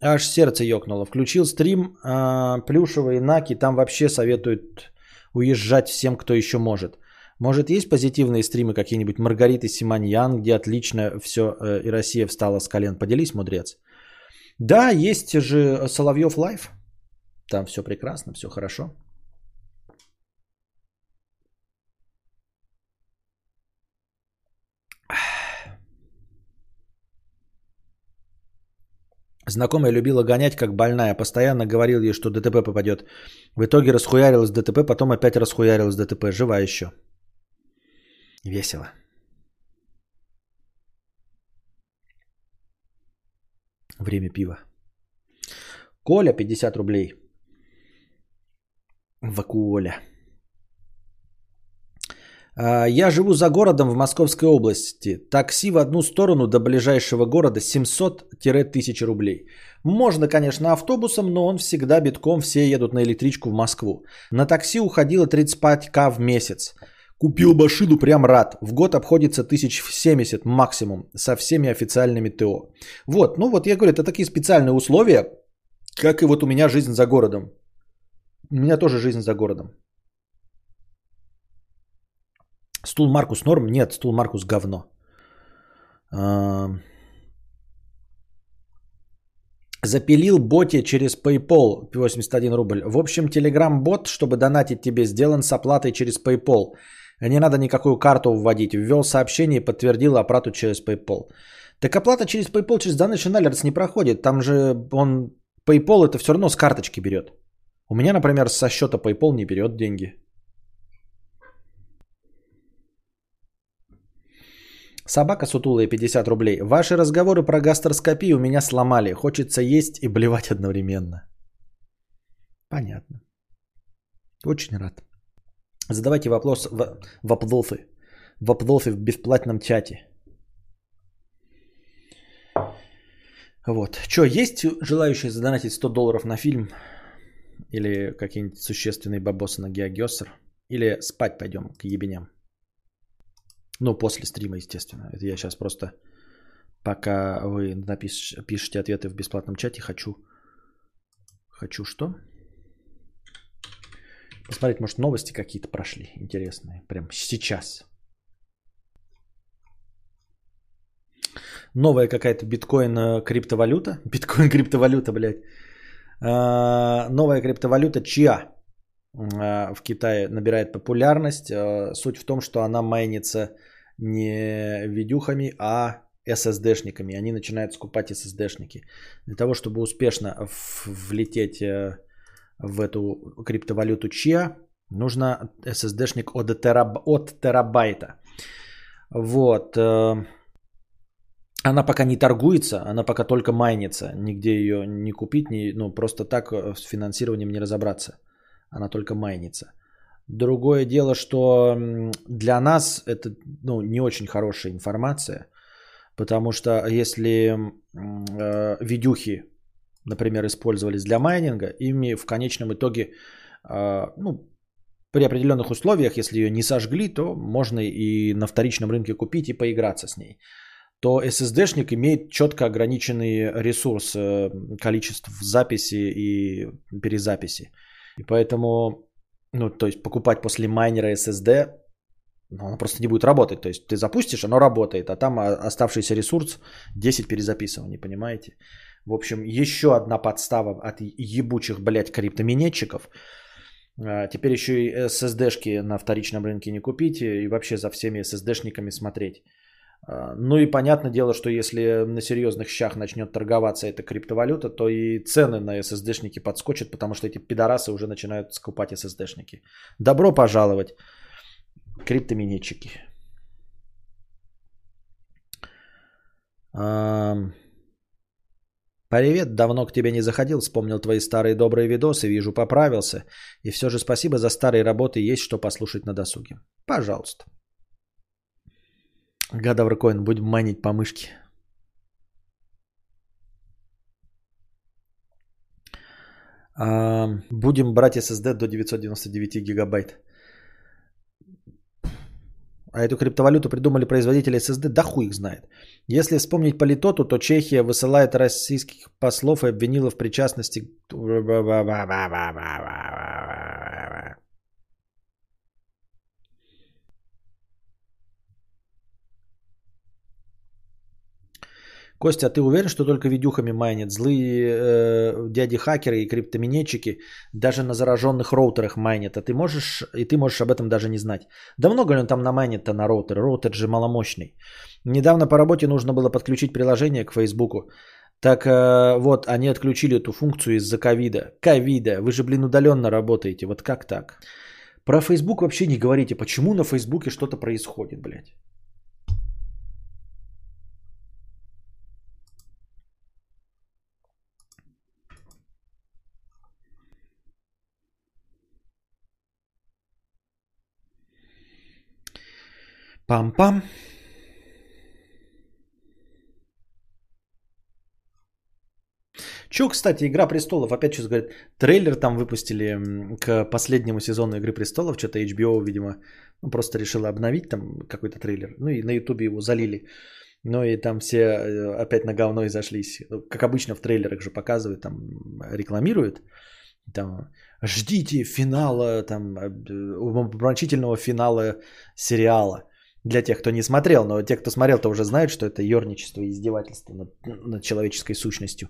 Аж сердце ёкнуло. Включил стрим э, плюшевые наки. Там вообще советуют уезжать всем, кто еще может. Может, есть позитивные стримы какие-нибудь Маргариты Симоньян, где отлично все э, и Россия встала с колен? Поделись, мудрец. Да, есть же Соловьев Live. Там все прекрасно, все хорошо. Знакомая любила гонять как больная, постоянно говорил ей, что ДТП попадет. В итоге расхуярилась ДТП, потом опять расхуярилась ДТП. Жива еще. Весело. Время пива. Коля 50 рублей. Вакуоля. А, Я живу за городом в Московской области. Такси в одну сторону до ближайшего города 700-1000 рублей. Можно, конечно, автобусом, но он всегда битком, все едут на электричку в Москву. На такси уходило 35к в месяц. Купил машину, прям рад. В год обходится 1070 максимум со всеми официальными ТО. Вот, ну вот я говорю, это такие специальные условия, как и вот у меня жизнь за городом. У меня тоже жизнь за городом. Стул Маркус норм? Нет, стул Маркус говно. Запилил боте через PayPal 81 рубль. В общем, Telegram бот, чтобы донатить тебе, сделан с оплатой через PayPal. Не надо никакую карту вводить. Ввел сообщение и подтвердил оплату через PayPal. Так оплата через PayPal, через Donation Alerts не проходит. Там же он, PayPal это все равно с карточки берет. У меня, например, со счета PayPal не берет деньги. Собака сутулая 50 рублей. Ваши разговоры про гастроскопию меня сломали. Хочется есть и блевать одновременно. Понятно. Очень рад. Задавайте вопрос, в- вопросы. Вопросы в бесплатном чате. Вот. Что, есть желающие задонатить 100 долларов на фильм? Или какие-нибудь существенные бабосы на Геогесер? Или спать пойдем к ебеням? Ну, после стрима, естественно. Это я сейчас просто, пока вы напиш- пишете ответы в бесплатном чате, хочу... Хочу что? Посмотреть, может, новости какие-то прошли интересные. Прям сейчас. Новая какая-то биткоин э, криптовалюта. <laughs> Биткоин криптовалюта, блядь. А, Новая криптовалюта чья? а, в Китае набирает популярность. А, Суть в том, что она майнится не видюхами, а SSD-шниками. Они начинают скупать SSD-шники. Для того, чтобы успешно влететь э, в эту криптовалюту чья, нужно SSD-шник от, тераб- от терабайта. Вот. э, Она пока не торгуется, она пока только майнится. Нигде ее не купить, ни, ну просто так э, с финансированием не разобраться. Она только майнится. Другое дело, что для нас это ну, не очень хорошая информация, потому что если э, видюхи, например, использовались для майнинга, ими в конечном итоге, э, ну, при определенных условиях, если ее не сожгли, то можно и на вторичном рынке купить и поиграться с ней. То SSD-шник имеет четко ограниченный ресурс, э, количество записи и перезаписи. И поэтому, ну, то есть покупать после майнера SSD, ну, оно просто не будет работать. То есть ты запустишь, оно работает, а там а, оставшийся ресурс 10 перезаписываний, понимаете? В общем, еще одна подстава от ебучих, блядь, криптоминетчиков. А, Теперь еще и SSD-шки на вторичном рынке не купить и вообще за всеми SSD-шниками смотреть. А, Ну и понятное дело, что если на серьезных щах начнет торговаться эта криптовалюта, то и цены на SSD-шники подскочат, потому что эти пидорасы уже начинают скупать SSD-шники. Добро пожаловать, криптоминетчики. Ам, Привет, давно к тебе не заходил, вспомнил твои старые добрые видосы, вижу, поправился. И все же спасибо за старые работы, есть что послушать на досуге. Пожалуйста. Гадавр Коин, будем манить по мышке. А, будем брать SSD до 999 гигабайт. А эту криптовалюту придумали производители SSD, да хуй их знает. Если вспомнить политоту, то Чехия высылает российских послов и обвинила в причастности... Костя, а ты уверен, что только видюхами майнят? Злые э, дяди-хакеры и криптоминетчики даже на зараженных роутерах майнят, а ты можешь, и ты можешь об этом даже не знать. Да много ли он там намайнит-то на роутер? Роутер же маломощный. Недавно по работе нужно было подключить приложение к Фейсбуку. Так э, вот, они отключили эту функцию из-за ковида. Ковида, вы же, блин, удаленно работаете. Вот как так? Про Фейсбук вообще не говорите. Почему на Фейсбуке что-то происходит, блядь? Пам-пам. Че, кстати, Игра престолов, опять что-то говорит, трейлер там выпустили к последнему сезону Игры престолов, что-то HBO, видимо, ну, просто решила обновить там какой-то трейлер, ну и на Ютубе его залили. Ну и там все э, опять на говно и зашлись. Ну, Как обычно в трейлерах же показывают, там рекламируют. Там, ждите финала, там, э, умопомрачительного финала сериала. Для тех, кто не смотрел, но те, кто смотрел, то уже знают, что это ерничество и издевательство над, над человеческой сущностью.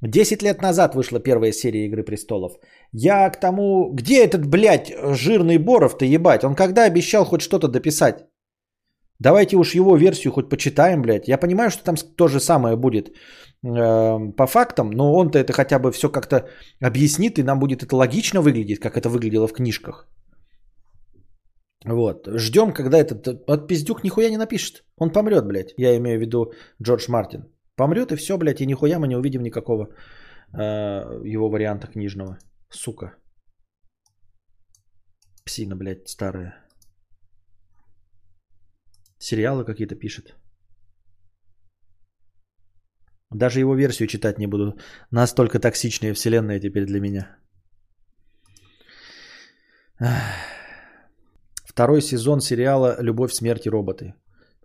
Десять лет назад вышла первая серия Игры Престолов. Я к тому... Где этот, блядь, жирный Боров-то ебать? Он когда обещал хоть что-то дописать? Давайте уж его версию хоть почитаем, блядь. Я понимаю, что там то же самое будет э, по фактам, но он-то это хотя бы все как-то объяснит, и нам будет это логично выглядеть, как это выглядело в книжках. Вот. Ждем, когда этот от пиздюк нихуя не напишет. Он помрет, блядь. Я имею в виду Джордж Мартин. Помрет и все, блядь, и нихуя мы не увидим никакого э, его варианта книжного. Сука. Псина, блядь, старая. Сериалы какие-то пишет. Даже его версию читать не буду. Настолько токсичная вселенная теперь для меня. Ах. Второй сезон сериала «Любовь, смерть и роботы».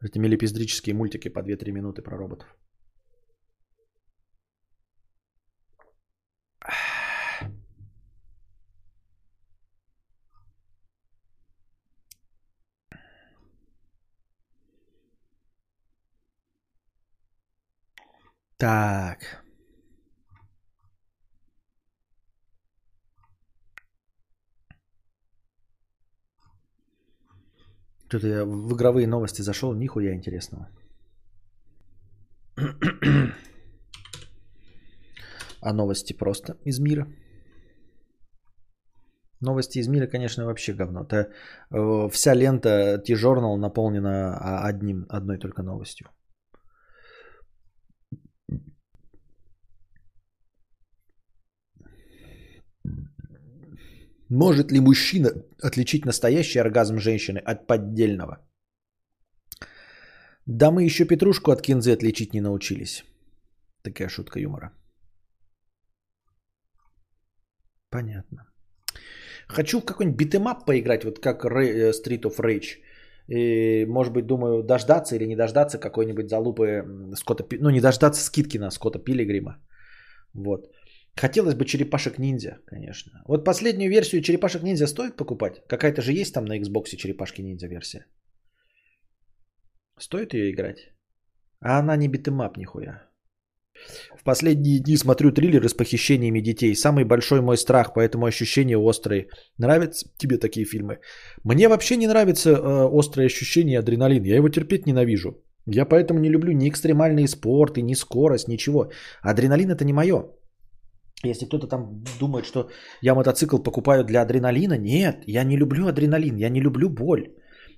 Это милипиздрические мультики по 2-3 минуты про роботов. Так. Что-то я в игровые новости зашел, нихуя интересного. А новости просто из мира. Новости из мира, конечно, вообще говно. Это, э, вся лента T-Journal наполнена а, одним, одной только новостью. Может ли мужчина отличить настоящий оргазм женщины от поддельного? Да мы еще петрушку от кинзы отличить не научились. Такая шутка юмора. Понятно. Хочу в какой-нибудь beat 'em up поиграть, вот как э, Street of Rage. И, может быть, думаю, дождаться или не дождаться какой-нибудь залупы Скотта Ну, не дождаться скидки на Скотта Пилигрима. Вот. Хотелось бы черепашек ниндзя, конечно. Вот последнюю версию черепашек ниндзя стоит покупать? Какая-то же есть там на Xbox черепашки ниндзя версия. Стоит ее играть? А она не beat 'em up нихуя. В последние дни смотрю триллеры с похищениями детей. Самый большой мой страх, поэтому ощущения острые. Нравятся тебе такие фильмы? Мне вообще не нравится э, острое ощущение адреналин. Я его терпеть ненавижу. Я поэтому не люблю ни экстремальные спорты, ни скорость, ничего. Адреналин это не мое. Если кто-то там думает, что я мотоцикл покупаю для адреналина, нет, я не люблю адреналин, я не люблю боль.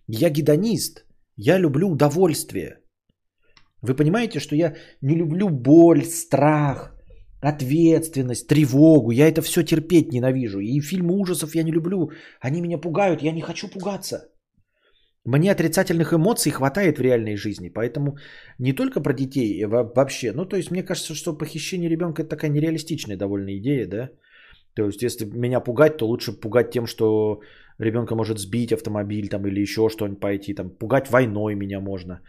Я гедонист, я люблю удовольствие. Вы понимаете, что я не люблю боль, страх, ответственность, тревогу. Я это все терпеть ненавижу. И фильмы ужасов я не люблю. Они меня пугают, я не хочу пугаться. Мне отрицательных эмоций хватает в реальной жизни, поэтому не только про детей э, во- вообще. Ну, то есть, мне кажется, что похищение ребенка это такая нереалистичная довольно идея, да? То есть, если меня пугать, то лучше пугать тем, что ребенка может сбить автомобиль там или еще что-нибудь пойти, там пугать войной меня можно.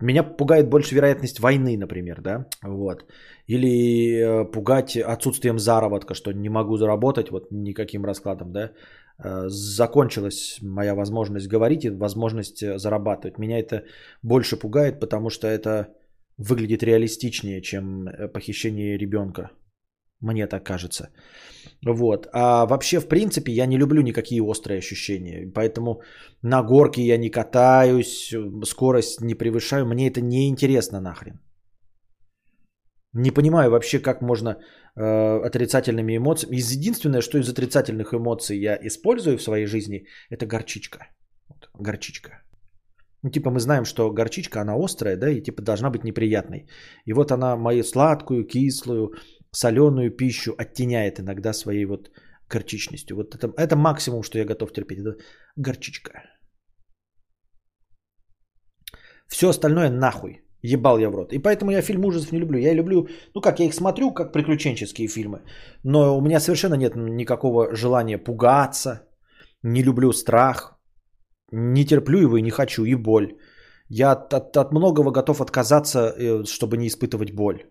Меня пугает больше вероятность войны, например, да, вот. Или э, пугать отсутствием заработка, что не могу заработать вот никаким раскладом, да. Э, закончилась моя возможность говорить и возможность э, зарабатывать. Меня это больше пугает, потому что это выглядит реалистичнее, чем э, похищение ребенка. Мне так кажется. Вот. А вообще, в принципе, я не люблю никакие острые ощущения. Поэтому на горке я не катаюсь, скорость не превышаю. Мне это не интересно нахрен. Не понимаю вообще, как можно э, отрицательными эмоциями. Единственное, что из отрицательных эмоций я использую в своей жизни, это горчичка. Вот, горчичка. Ну, типа мы знаем, что горчичка, она острая, да, и типа должна быть неприятной. И вот она мою сладкую, кислую, соленую пищу оттеняет иногда своей вот горчичностью. Вот это, это максимум, что я готов терпеть. Это горчичка. Все остальное нахуй. Ебал я в рот. И поэтому я фильм ужасов не люблю. Я люблю, ну как, я их смотрю, как приключенческие фильмы. Но у меня совершенно нет никакого желания пугаться. Не люблю страх. Не терплю его и не хочу. И боль. Я от, от, от многого готов отказаться, э, чтобы не испытывать боль.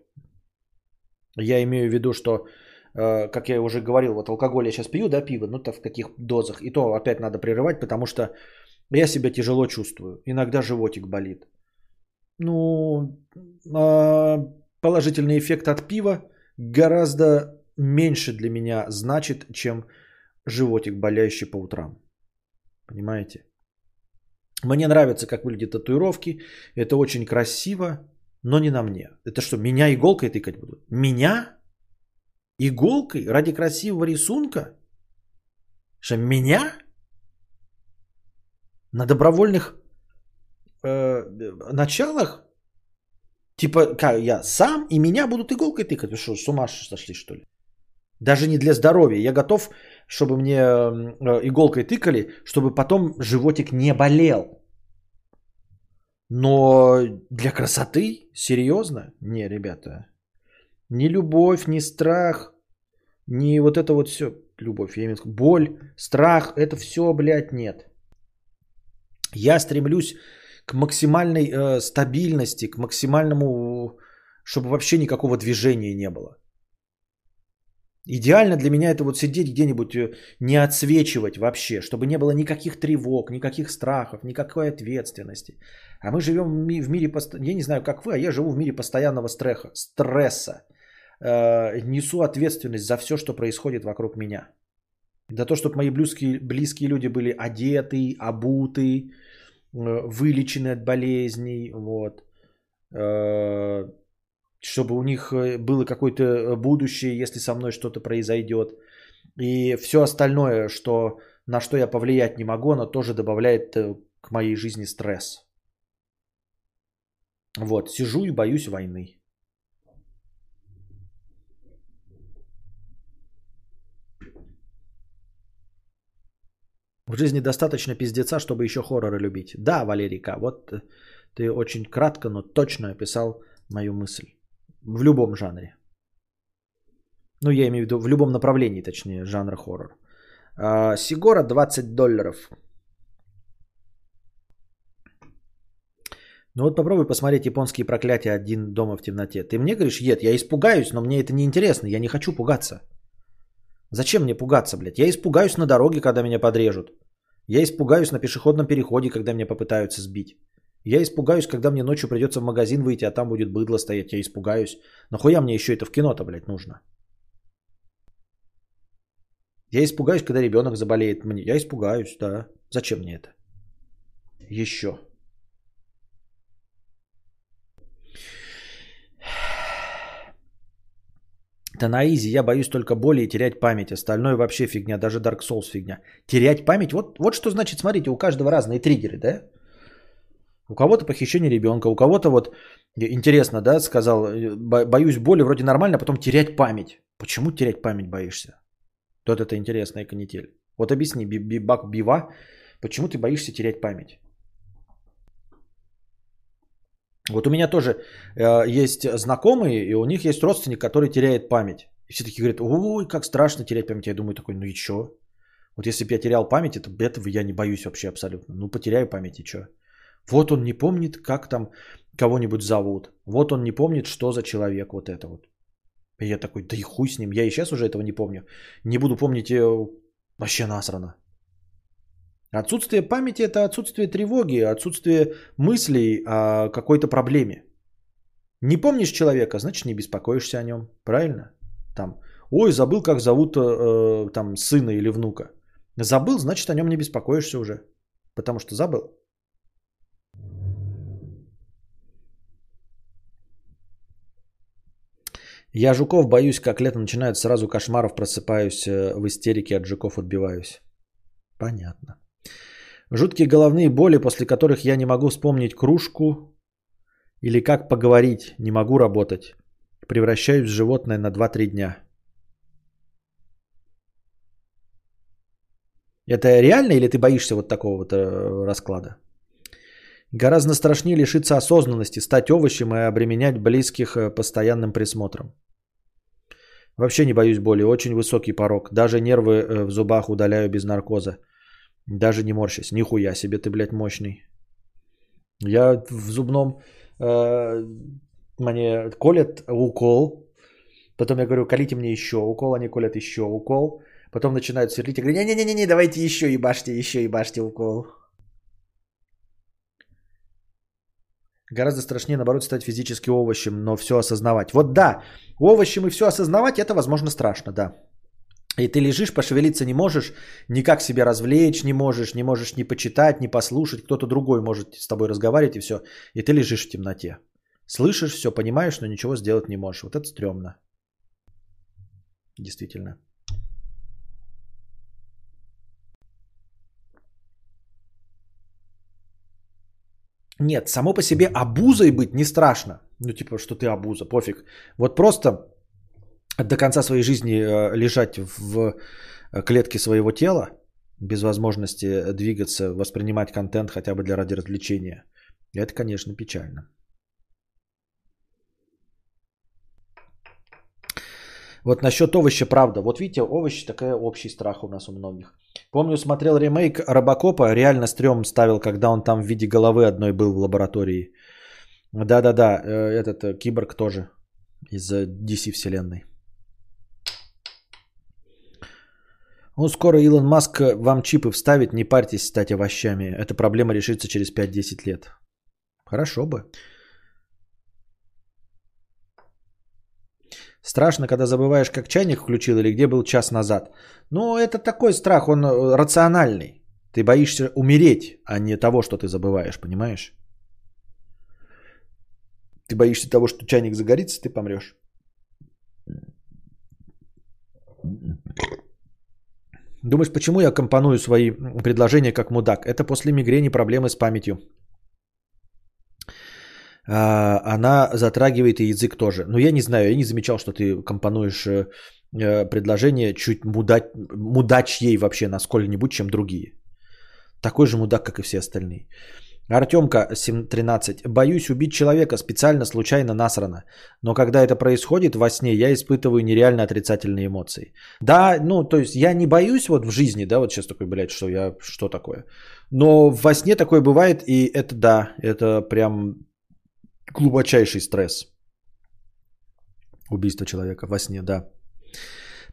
Я имею в виду, что, э, как я уже говорил, вот алкоголь я сейчас пью, да, пиво, ну то в каких дозах. И то опять надо прерывать, потому что я себя тяжело чувствую. Иногда животик болит. Ну, а, положительный эффект от пива гораздо меньше для меня значит, чем животик, болящий по утрам. Понимаете? Мне нравится, как выглядят татуировки. Это очень красиво, но не на мне. Это что, меня иголкой тыкать будут? Меня? Иголкой? Ради красивого рисунка? Что, меня? На добровольных э, началах? Типа, как я сам и меня будут иголкой тыкать? Вы что, с ума сошли, что ли? Даже не для здоровья. Я готов, чтобы мне э, иголкой тыкали, чтобы потом животик не болел. Но для красоты? Серьезно? Не, ребята. Ни любовь, ни страх, ни вот это вот все. Любовь, я имею в виду. Боль, страх, это все, блядь, нет. Я стремлюсь к максимальной э, стабильности, к максимальному, чтобы вообще никакого движения не было. Идеально для меня это вот сидеть где-нибудь, э, не отсвечивать вообще, чтобы не было никаких тревог, никаких страхов, никакой ответственности. А мы живем в мире, я не знаю, как вы, а я живу в мире постоянного стреха, стресса. Э, несу ответственность за все, что происходит вокруг меня. За то, чтобы мои близкие, близкие люди были одеты, обуты, вылечены от болезней, вот, э, чтобы у них э, было какое-то будущее, если со мной что-то произойдет. И все остальное, что, на что я повлиять не могу, оно тоже добавляет к моей жизни стресс. Вот, сижу и боюсь войны. В жизни достаточно пиздеца, чтобы еще хорроры любить. Да, Валерика, вот э, ты очень кратко, но точно описал мою мысль. В любом жанре. Ну, я имею в виду в любом направлении, точнее, жанра хоррор. А, Сигора 20 долларов. Ну вот попробуй посмотреть японские проклятия «Один дома в темноте». Ты мне говоришь, нет, я испугаюсь, но мне это не интересно, я не хочу пугаться. Зачем мне пугаться, блядь? Я испугаюсь на дороге, когда меня подрежут. Я испугаюсь на пешеходном переходе, когда меня попытаются сбить. Я испугаюсь, когда мне ночью придется в магазин выйти, а там будет быдло стоять. Я испугаюсь. Нахуя мне еще это в кино-то, блядь, нужно? Я испугаюсь, когда ребенок заболеет. Я испугаюсь, да. Зачем мне это? Еще. Да на изи, я боюсь только боли и терять память. Остальное вообще фигня, даже Dark Souls фигня. Терять память, вот, вот что значит, смотрите, у каждого разные триггеры, да? У кого-то похищение ребенка, у кого-то вот, интересно, да, сказал, э, боюсь боли, вроде нормально, а потом терять память. Почему терять память боишься? Вот это интересная канитель. Вот объясни, бибак бива, почему ты боишься терять память? Вот у меня тоже э, есть знакомые, и у них есть родственник, который теряет память. И все таки говорят, ой, как страшно терять память. Я думаю такой, ну и что? Вот если бы я терял память, это, этого я не боюсь вообще абсолютно. Ну потеряю память и что? Вот он не помнит, как там кого-нибудь зовут. Вот он не помнит, что за человек вот это вот. И я такой, да и хуй с ним. Я и сейчас уже этого не помню. Не буду помнить, э, вообще насрано. Отсутствие памяти – это отсутствие тревоги, отсутствие мыслей о какой-то проблеме. Не помнишь человека, значит не беспокоишься о нем, правильно? Там, ой, забыл, как зовут э, там сына или внука. Забыл, значит о нем не беспокоишься уже, потому что забыл. Я жуков боюсь, как лето начинает, сразу кошмаров просыпаюсь, э, в истерике от жуков отбиваюсь. Понятно. Жуткие головные боли, после которых я не могу вспомнить кружку или как поговорить, не могу работать. Превращаюсь в животное на 2-3 дня. Это реально или ты боишься вот такого вот э, расклада? Гораздо страшнее лишиться осознанности, стать овощем и обременять близких э, постоянным присмотром. Вообще не боюсь боли, очень высокий порог. Даже нервы э, в зубах удаляю без наркоза. Даже не морщись. Нихуя себе ты, блядь, мощный. Я в зубном... Э, мне колят укол. Потом я говорю, колите мне еще укол. Они колят еще укол. Потом начинают сверлить. Я говорю, не-не-не, давайте еще ебашьте, еще ебашьте укол. Гораздо страшнее, наоборот, стать физически овощем, но все осознавать. Вот да, овощем и все осознавать, это, возможно, страшно, да. И ты лежишь, пошевелиться не можешь, никак себя развлечь не можешь, не можешь ни почитать, ни послушать, кто-то другой может с тобой разговаривать и все. И ты лежишь в темноте. Слышишь все, понимаешь, но ничего сделать не можешь. Вот это стрёмно. Действительно. Нет, само по себе обузой быть не страшно. Ну, типа, что ты обуза, пофиг. Вот просто до конца своей жизни э, лежать в клетке своего тела, без возможности двигаться, воспринимать контент хотя бы для ради развлечения, это, конечно, печально. Вот насчет овоща, правда. Вот видите, овощи такая общий страх у нас у многих. Помню, смотрел ремейк Робокопа, реально стрём ставил, когда он там в виде головы одной был в лаборатории. Да-да-да, э, этот э, киборг тоже из DC вселенной. Ну, скоро Илон Маск вам чипы вставит, не парьтесь стать овощами. Эта проблема решится через 5-10 лет. Хорошо бы. Страшно, когда забываешь, как чайник включил или где был час назад. Ну, это такой страх, он э, рациональный. Ты боишься умереть, а не того, что ты забываешь, понимаешь? Ты боишься того, что чайник загорится, ты помрешь. Думаешь, почему я компоную свои предложения как мудак? Это после мигрени проблемы с памятью. А, она затрагивает и язык тоже. Но я не знаю, я не замечал, что ты компонуешь э, э, предложение чуть мудач, мудачьей вообще на сколь-нибудь, чем другие. Такой же мудак, как и все остальные. Артемка 713. Боюсь убить человека специально, случайно, насрано. Но когда это происходит во сне, я испытываю нереально отрицательные эмоции. Да, ну, то есть я не боюсь вот в жизни, да, вот сейчас такой, блядь, что я, что такое. Но во сне такое бывает, и это да, это прям глубочайший стресс. Убийство человека во сне, да.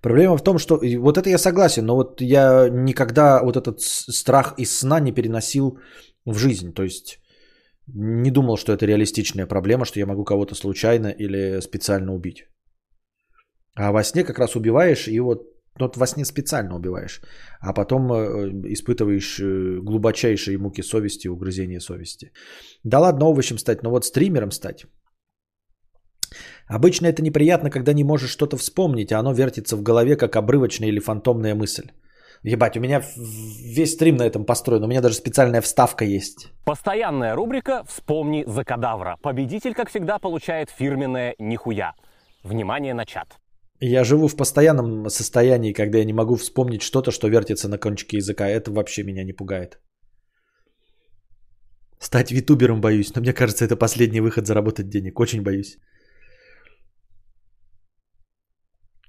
Проблема в том, что вот это я согласен, но вот я никогда вот этот страх из сна не переносил в жизнь. То есть не думал, что это реалистичная проблема, что я могу кого-то случайно или специально убить. А во сне как раз убиваешь, и вот, вот во сне специально убиваешь. А потом э, испытываешь э, глубочайшие муки совести, угрызения совести. Да ладно овощем стать, но вот стримером стать. Обычно это неприятно, когда не можешь что-то вспомнить, а оно вертится в голове, как обрывочная или фантомная мысль. Ебать, у меня весь стрим на этом построен. У меня даже специальная вставка есть. Постоянная рубрика «Вспомни за кадавра». Победитель, как всегда, получает фирменное «Нихуя». Внимание на чат. Я живу в постоянном состоянии, когда я не могу вспомнить что-то, что вертится на кончике языка. Это вообще меня не пугает. Стать витубером боюсь, но мне кажется, это последний выход заработать денег. Очень боюсь.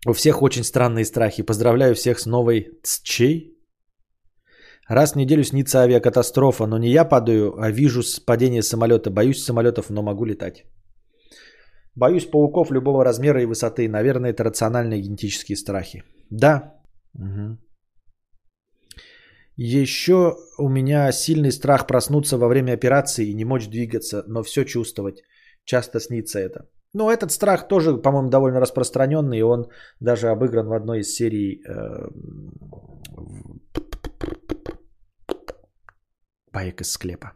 У всех очень странные страхи. Поздравляю всех с новой ЦЧей. Раз в неделю снится авиакатастрофа, но не я падаю, а вижу падение самолета. Боюсь самолетов, но могу летать. Боюсь пауков любого размера и высоты. Наверное, это рациональные генетические страхи. Да. Угу. Еще у меня сильный страх проснуться во время операции и не мочь двигаться, но все чувствовать. Часто снится это. Но этот страх тоже, по-моему, довольно распространенный, и он даже обыгран в одной из серий э, баек из склепа.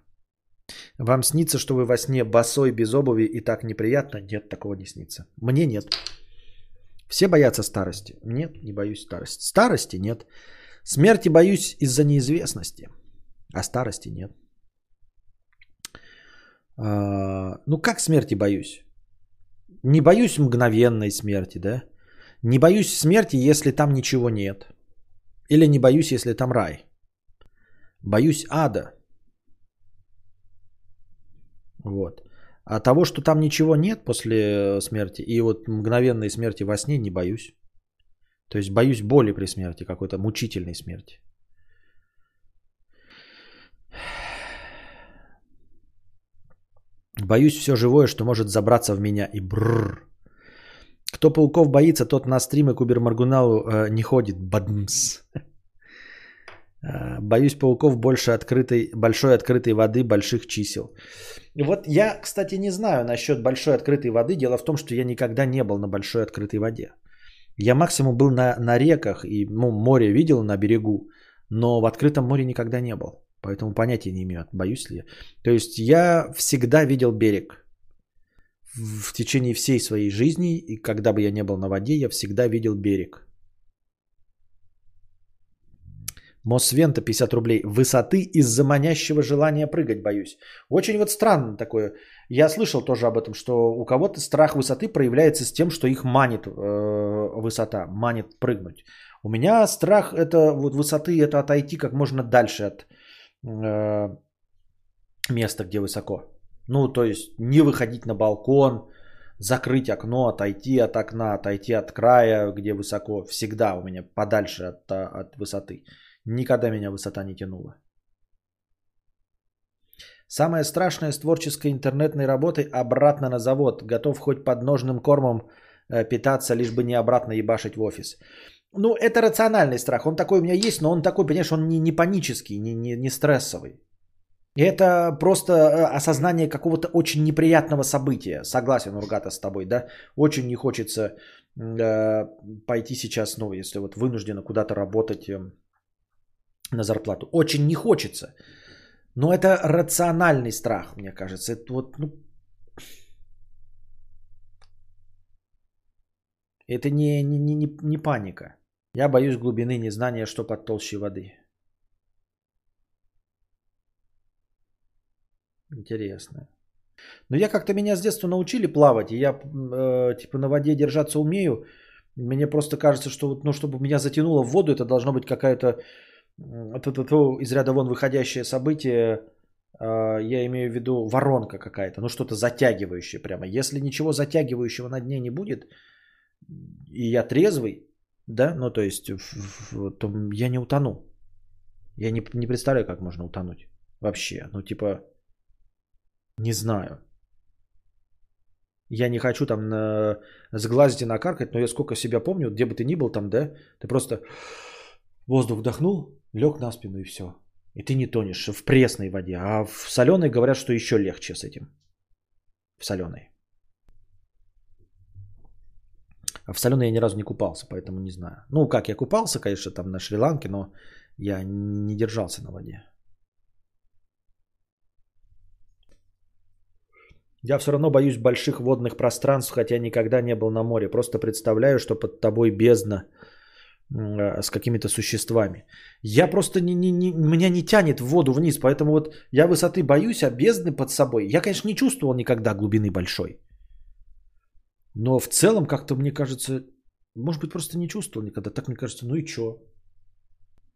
Вам снится, что вы во сне босой, без обуви и так неприятно? Нет, такого не снится. Мне нет. Все боятся старости? Нет, не боюсь старости. Старости нет. Смерти боюсь из-за неизвестности, а старости нет. А, ну как смерти боюсь? Не боюсь мгновенной смерти, да? Не боюсь смерти, если там ничего нет. Или не боюсь, если там рай. Боюсь ада. Вот. А того, что там ничего нет после смерти, и вот мгновенной смерти во сне не боюсь. То есть боюсь боли при смерти, какой-то мучительной смерти. Боюсь все живое, что может забраться в меня и бррр. Кто пауков боится, тот на стримы к Убермаргуналу э, не ходит. Бадмс. <laughs> Э, боюсь пауков больше открытой, большой открытой воды, больших чисел. Вот я, кстати, не знаю насчет большой открытой воды. Дело в том, что я никогда не был на большой открытой воде. Я максимум был на, на реках и ну, море видел на берегу, но в открытом море никогда не был. Поэтому понятия не имею, боюсь ли я. То есть я всегда видел берег. В течение всей своей жизни, и когда бы я не был на воде, я всегда видел берег. Мосвента 50 рублей. Высоты из-за манящего желания прыгать боюсь. Очень вот странно такое. Я слышал тоже об этом, что у кого-то страх высоты проявляется с тем, что их манит э, высота, манит прыгнуть. У меня страх это вот высоты, это отойти как можно дальше от э, места, где высоко. Ну, то есть не выходить на балкон, закрыть окно, отойти от окна, отойти от края, где высоко. Всегда у меня подальше от, от высоты. Никогда меня высота не тянула. Самое страшное с творческой интернетной работой – обратно на завод. Готов хоть подножным кормом э, питаться, лишь бы не обратно ебашить в офис. Ну, это рациональный страх. Он такой у меня есть, но он такой, понимаешь, он не, не панический, не, не, не стрессовый. Это просто э, осознание какого-то очень неприятного события. Согласен, Ургата, с тобой, да? Очень не хочется э, пойти сейчас, ну, если вот вынужденно куда-то работать э, на зарплату. Очень не хочется. Но это рациональный страх, мне кажется. Это вот, ну, это не, не, не, не паника. Я боюсь глубины, незнания, что под толщей воды. Интересно. Но я как-то меня с детства научили плавать, и я э, типа на воде держаться умею. Мне просто кажется, что вот, ну, чтобы меня затянуло в воду, это должно быть какая-то из ряда вон выходящее событие, а, я имею в виду воронка какая-то, ну что-то затягивающее прямо. Если ничего затягивающего на дне не будет, и я трезвый, да, ну то есть, то я не утону. Я не, не представляю, как можно утонуть вообще. Ну типа, не знаю. Я не хочу там на... сглазить и накаркать, но я сколько себя помню, где бы ты ни был там, да, ты просто воздух вдохнул, лег на спину и все. И ты не тонешь в пресной воде. А в соленой говорят, что еще легче с этим. В соленой. А в соленой я ни разу не купался, поэтому не знаю. Ну, как я купался, конечно, там на Шри-Ланке, но я не держался на воде. Я все равно боюсь больших водных пространств, хотя никогда не был на море. Просто представляю, что под тобой бездна – Э, с какими-то существами. Я просто не, не, не, меня не тянет в воду вниз, поэтому вот я высоты боюсь, а бездны под собой. Я, конечно, не чувствовал никогда глубины большой. Но в целом как-то мне кажется, может быть, просто не чувствовал никогда. Так мне кажется, ну и чё?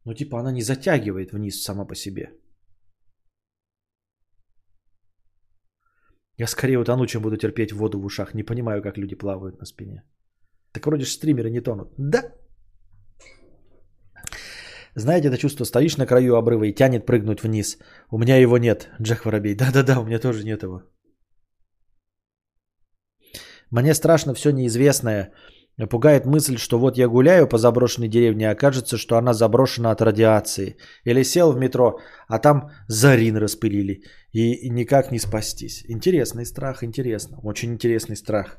Ну типа она не затягивает вниз сама по себе. Я скорее утону, чем буду терпеть воду в ушах. Не понимаю, как люди плавают на спине. Так вроде же стримеры не тонут. Да, знаете это чувство, стоишь на краю обрыва и тянет прыгнуть вниз. У меня его нет, Джек Воробей. <laughs> Да-да-да, у меня тоже нет его. Мне страшно все неизвестное. Пугает мысль, что вот я гуляю по заброшенной деревне, а кажется, что она заброшена от радиации. Или сел в метро, а там зарин распылили. И никак не спастись. Интересный страх, интересно. Очень интересный страх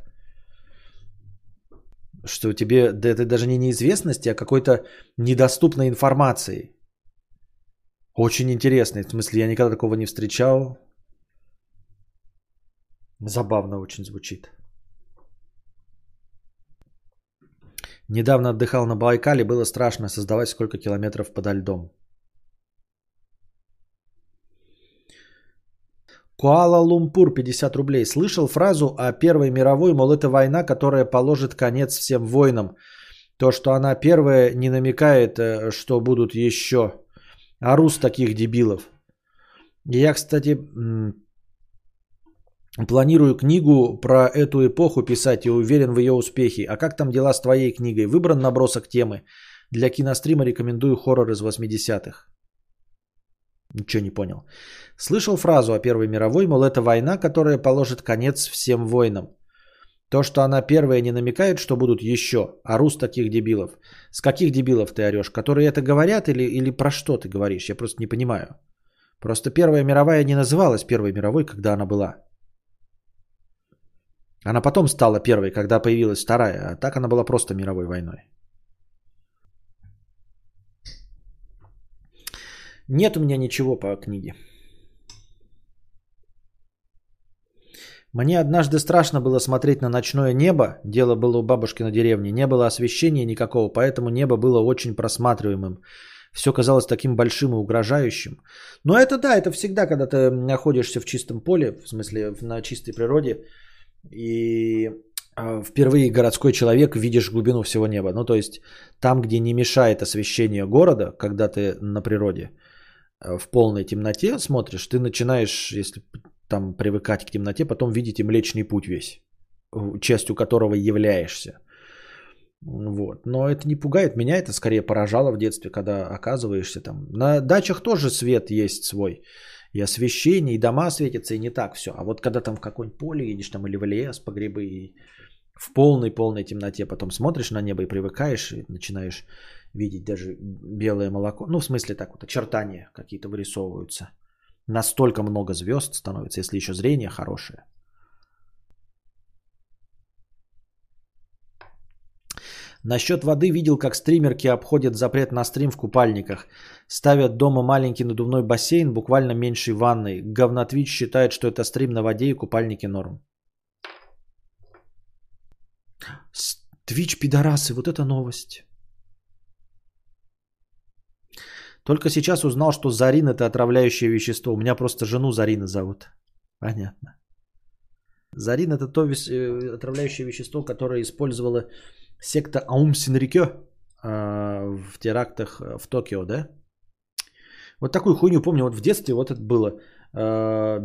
что тебе да, это даже не неизвестности, а какой-то недоступной информации. Очень интересно. В смысле, я никогда такого не встречал. Забавно очень звучит. Недавно отдыхал на Байкале, было страшно создавать сколько километров подо льдом. Куала-Лумпур 50 рублей. Слышал фразу о Первой мировой, мол, это война, которая положит конец всем войнам. То, что она первая, не намекает, э, что будут еще. А рус таких дебилов. Я, кстати, Планирую книгу про эту эпоху писать и уверен в ее успехе. А как там дела с твоей книгой? Выбран набросок темы. Для кинострима рекомендую хоррор из 80-х. Ничего не понял. Слышал фразу о Первой мировой, мол, это война, которая положит конец всем войнам. То, что она первая, не намекает, что будут еще. Ору с таких дебилов. С каких дебилов ты орешь? Которые это говорят или, или про что ты говоришь? Я просто не понимаю. Просто Первая мировая не называлась Первой мировой, когда она была. Она потом стала первой, когда появилась вторая, а так она была просто мировой войной. Нет у меня ничего по книге. Мне однажды страшно было смотреть на ночное небо. Дело было у бабушки на деревне. Не было освещения никакого, поэтому небо было очень просматриваемым. Все казалось таким большим и угрожающим. Но это да, это всегда, когда ты находишься в чистом поле, в смысле на чистой природе, и а, впервые городской человек видишь глубину всего неба. Ну, то есть там, где не мешает освещение города, когда ты на природе, а, в полной темноте смотришь, ты начинаешь, если там привыкать к темноте, потом видите Млечный Путь весь, частью которого являешься. Вот. Но это не пугает меня, это скорее поражало в детстве, когда оказываешься там. На дачах тоже свет есть свой. И освещение, и дома светятся, и не так все. А вот когда там в какое-нибудь поле едешь, там или в лес по грибы, и в полной-полной темноте потом смотришь на небо и привыкаешь, и начинаешь видеть даже белое молоко. Ну, в смысле так вот, очертания какие-то вырисовываются. Настолько много звезд становится, если еще зрение хорошее. Насчет воды видел, как стримерки обходят запрет на стрим в купальниках. Ставят дома маленький надувной бассейн, буквально меньшей ванной. Говнотвич считает, что это стрим на воде и купальники норм. Твич пидорасы, вот это новость. Только сейчас узнал, что зарин это отравляющее вещество. У меня просто жену Зарина зовут. Понятно. Зарин это то э, отравляющее вещество, которое использовала секта Аум Синрикё в терактах э, в Токио, да? Вот такую хуйню помню, вот в детстве вот это было, а,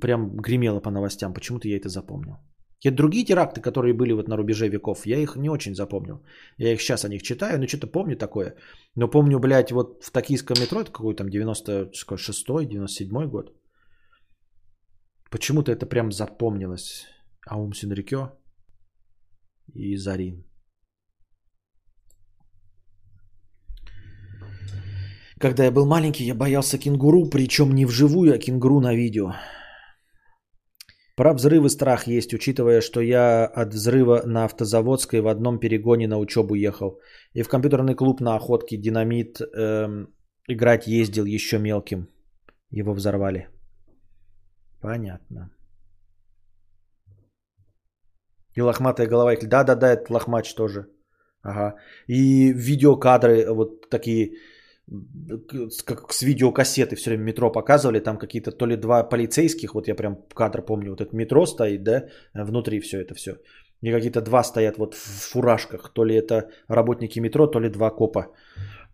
прям гремело по новостям, почему-то я это запомнил. И другие теракты, которые были вот на рубеже веков, я их не очень запомнил. Я их сейчас о них читаю, но что-то помню такое. Но помню, блядь, вот в токийском метро, это какой там 96-й, 97-й год. Почему-то это прям запомнилось. Аум Синрикё и Зарин. Когда я был маленький, я боялся кенгуру, причем не вживую, а кенгуру на видео. Про взрывы страх есть, учитывая, что я от взрыва на автозаводской в одном перегоне на учебу ехал. И в компьютерный клуб на охотке динамит эм, играть ездил еще мелким. Его взорвали. Понятно. И лохматая голова. Да-да-да, это лохмач тоже. Ага. И видеокадры вот такие как с видеокассеты все время метро показывали, там какие-то то ли два полицейских, вот я прям кадр помню, вот это метро стоит, да, внутри все это все. И какие-то два стоят вот в фуражках, то ли это работники метро, то ли два копа.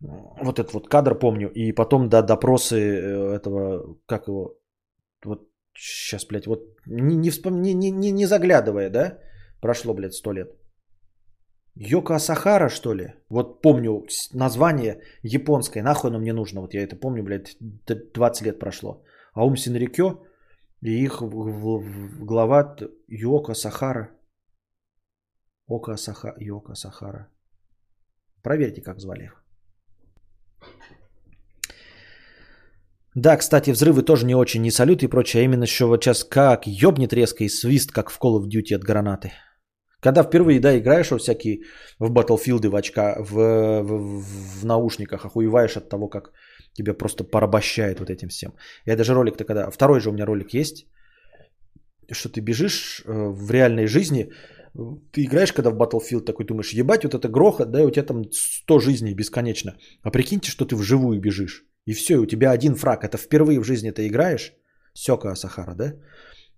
Вот этот вот кадр помню. И потом, да, допросы э, этого, как его, вот сейчас, блядь, вот не, не, вспом... не, не, не заглядывая, да, прошло, блядь, сто лет. Йока Сахара, что ли? Вот помню название японское. Нахуй оно мне нужно? Вот я это помню, блядь, 20 лет прошло. Аум Синрикё и их глава Йока Сахара. Ока Саха... Йока Сахара. Проверьте, как звали их. Да, кстати, взрывы тоже не очень, не салют и прочее, а именно еще вот сейчас как ёбнет резко и свист, как в Call of Duty от гранаты. Когда впервые, да, играешь во всякие в Battlefield в очка, в, в, в наушниках, охуеваешь от того, как тебя просто порабощает вот этим всем. Я даже ролик-то когда... Второй же у меня ролик есть, что ты бежишь э, в реальной жизни, ты играешь, когда в Battlefield такой думаешь, ебать, вот это грохот, да, и у тебя там 100 жизней бесконечно. А прикиньте, что ты вживую бежишь. И все, и у тебя один фраг. Это впервые в жизни ты играешь. Сёка Сахара, да?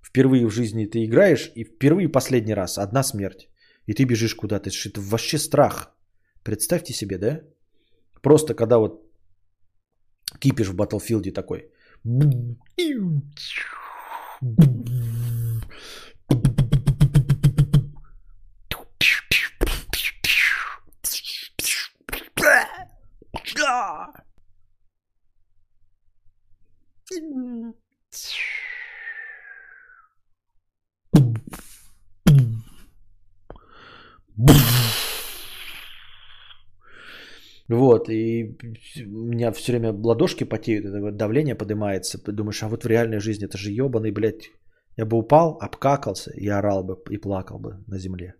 Впервые в жизни ты играешь, и впервые последний раз одна смерть. И ты бежишь куда-то. Это вообще страх. Представьте себе, да? Просто когда вот кипишь в Батлфилде такой. Вот, и у меня все время ладошки потеют, давление поднимается. Думаешь, а вот в реальной жизни это же ебаный, блядь. Я бы упал, обкакался и орал бы, и плакал бы на земле.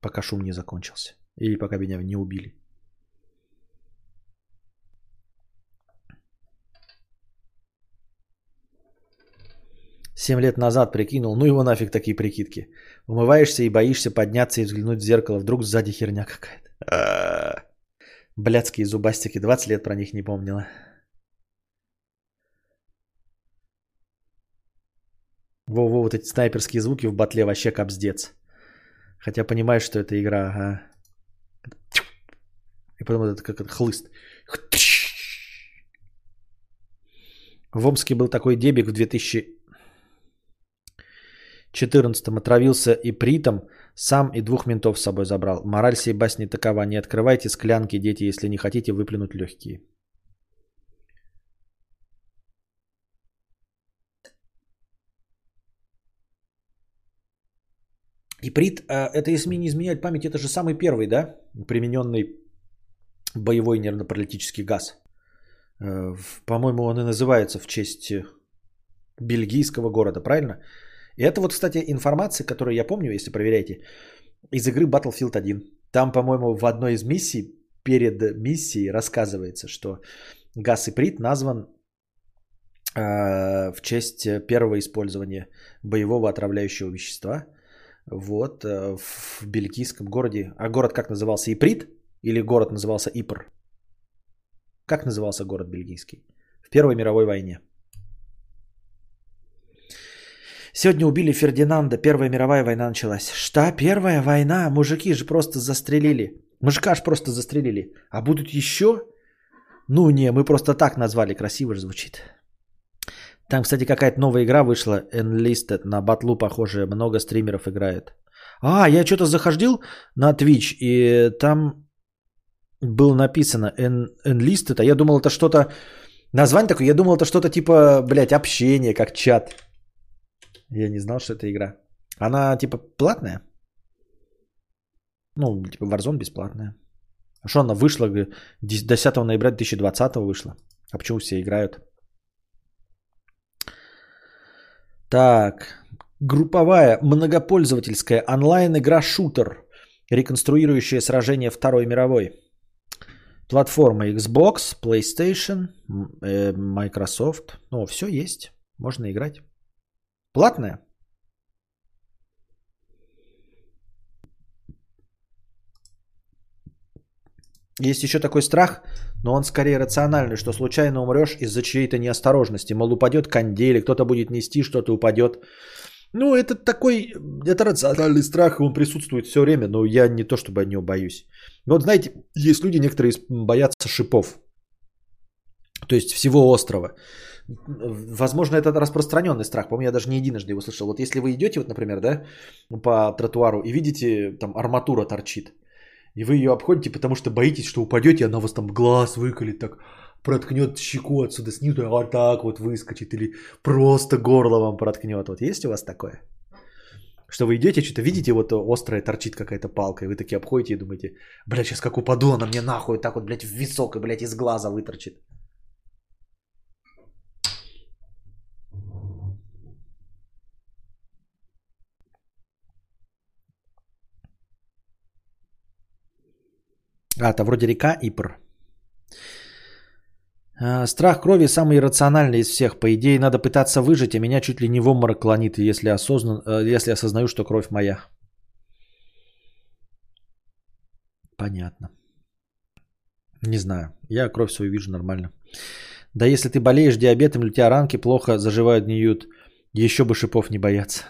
Пока шум не закончился. Или пока меня не убили. Семь лет назад прикинул, ну его нафиг такие прикидки. Умываешься и боишься подняться и взглянуть в зеркало, вдруг сзади херня какая-то. А, блядские зубастики, 20 лет про них не помнила. Во-во, вот эти снайперские звуки в батле вообще капздец. Хотя понимаешь, что это игра, ага. И потом это как это хлыст. В Омске был такой дебик в 2014 отравился и притом сам и двух ментов с собой забрал. Мораль сей басни такова. Не открывайте склянки, дети, если не хотите выплюнуть легкие. Иприт, а, это если не изменяет память, это же самый первый, да, примененный боевой нервно-паралитический газ. Э, по-моему, он и называется в честь бельгийского города, правильно? И это вот, кстати, информация, которую я помню, если проверяете, из игры Battlefield 1. Там, по-моему, в одной из миссий, перед миссией рассказывается, что газ Иприт назван э, в честь первого использования боевого отравляющего вещества – вот, э, в бельгийском городе. А город как назывался? Иприт? Или город назывался Ипр? Как назывался город бельгийский? В Первой мировой войне. Сегодня убили Фердинанда, Первая мировая война началась. Что? Первая война? Мужики же просто застрелили. Мужика ж просто застрелили. А будут еще? Ну не, мы просто так назвали, красиво же звучит. Там, кстати, какая-то новая игра вышла, Enlisted, на батлу похожая, много стримеров играет. А, я что-то заходил на Twitch, и там было написано En- Enlisted, а я думал, это что-то... Название такое, я думал, это что-то типа, блядь, общение, как чат. Я не знал, что это игра. Она типа платная? Ну, типа Warzone бесплатная. А что она вышла? 10 ноября 2020 вышла. А почему все играют? Так, групповая многопользовательская онлайн-игра шутер, реконструирующая сражение Второй мировой. Платформа Xbox, PlayStation, э, Microsoft. Ну, все есть. Можно играть. Платная? Есть еще такой страх, но он скорее рациональный, что случайно умрешь из-за чьей-то неосторожности. Мол, упадет кондей, кто-то будет нести, что-то упадет. Ну, это такой, это рациональный страх, он присутствует все время, но я не то чтобы от него боюсь. Вот знаете, есть люди, некоторые боятся шипов, то есть всего острова. Возможно, это распространенный страх. По-моему, я даже не единожды его слышал. Вот если вы идете, вот, например, да, по тротуару и видите, там арматура торчит, и вы ее обходите, потому что боитесь, что упадете, она вас там глаз выколет, так проткнет щеку отсюда снизу, а вот так вот выскочит, или просто горло вам проткнет. Вот есть у вас такое? Что вы идете, что-то видите, вот острая торчит какая-то палка, и вы такие обходите и думаете, блядь, сейчас как упаду, она мне нахуй так вот, блядь, в висок и, блядь, из глаза выторчит. А, это вроде река Ипр. А, страх крови самый иррациональный из всех. По идее, надо пытаться выжить, а меня чуть ли не в обморок клонит, если, осознан, э, если осознаю, что кровь моя. Понятно. Не знаю. Я кровь свою вижу нормально. Да если ты болеешь диабетом у тебя ранки плохо заживают, гниют, еще бы шипов не бояться.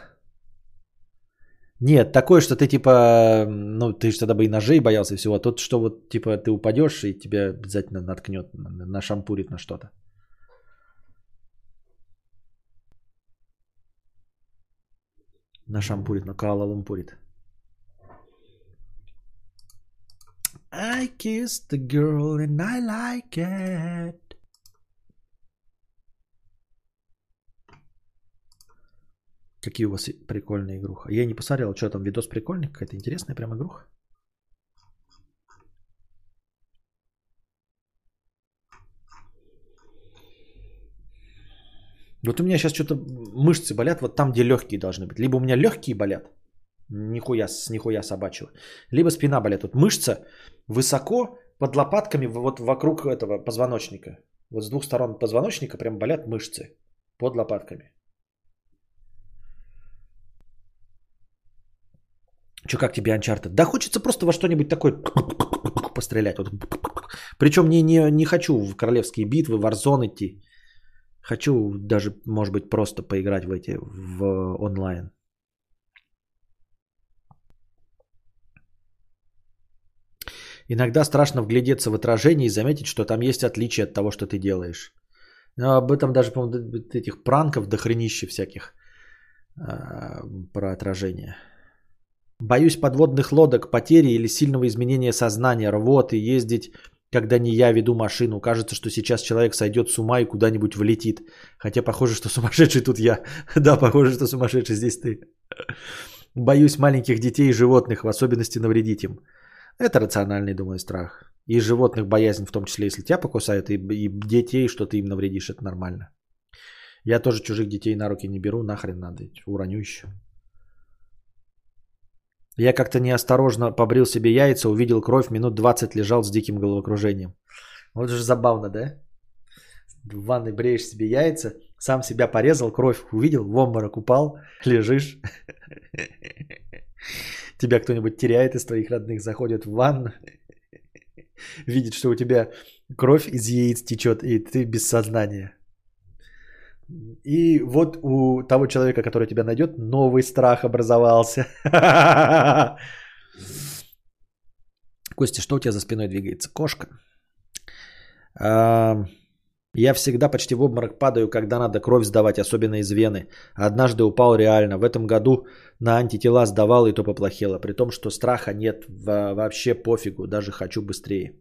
Нет, такое, что ты типа, ну ты же тогда бы и ножей боялся и всего. А тут что вот типа ты упадешь и тебя обязательно наткнет, нашампурит на что-то. Нашампурит, на Каала-Лумпурит. I kissed the girl and I like it. Какие у вас прикольные игруха? Я не посмотрел, что там, видос прикольный, какая-то интересная прям игруха. Вот у меня сейчас что-то мышцы болят вот там, где легкие должны быть. Либо у меня легкие болят, нихуя, с нихуя собачьего, либо спина болит. Вот мышца высоко под лопатками, вот вокруг этого позвоночника. Вот с двух сторон позвоночника прям болят мышцы под лопатками. Че, как тебе Uncharted? Да хочется просто во что-нибудь такое пострелять. Вот. Причем не, не, не хочу в королевские битвы, Warzone идти. Хочу даже, может быть, просто поиграть в эти, в онлайн. Иногда страшно вглядеться в отражение и заметить, что там есть отличие от того, что ты делаешь. Но об этом даже, по-моему, этих пранков до хренища всяких э, про отражение. Боюсь подводных лодок, потери или сильного изменения сознания, рвоты, ездить, когда не я веду машину. Кажется, что сейчас человек сойдет с ума и куда-нибудь влетит. Хотя похоже, что сумасшедший тут я. <laughs> Да, похоже, что сумасшедший здесь ты. Боюсь маленьких детей и животных, в особенности навредить им. Это рациональный, думаю, страх. И животных боязнь, в том числе, если тебя покусают, и, и детей, что ты им навредишь, это нормально. Я тоже чужих детей на руки не беру, нахрен надо, уроню еще. Я как-то неосторожно побрил себе яйца, увидел кровь, минут 20 лежал с диким головокружением. Вот же забавно, да? В ванной бреешь себе яйца, сам себя порезал, кровь увидел, в обморок упал, <laughs> лежишь. <laughs> Тебя кто-нибудь теряет из твоих родных, заходит в ванну, <laughs> видит, что у тебя кровь из яиц течет, и ты без сознания. И вот у того человека, который тебя найдет, новый страх образовался. <laughs> Костя, что у тебя за спиной двигается? Кошка. Я всегда почти в обморок падаю, когда надо кровь сдавать, особенно из вены. Однажды упал реально. В этом году на антитела сдавал и то поплохело. При том, что страха нет вообще пофигу. Даже хочу быстрее.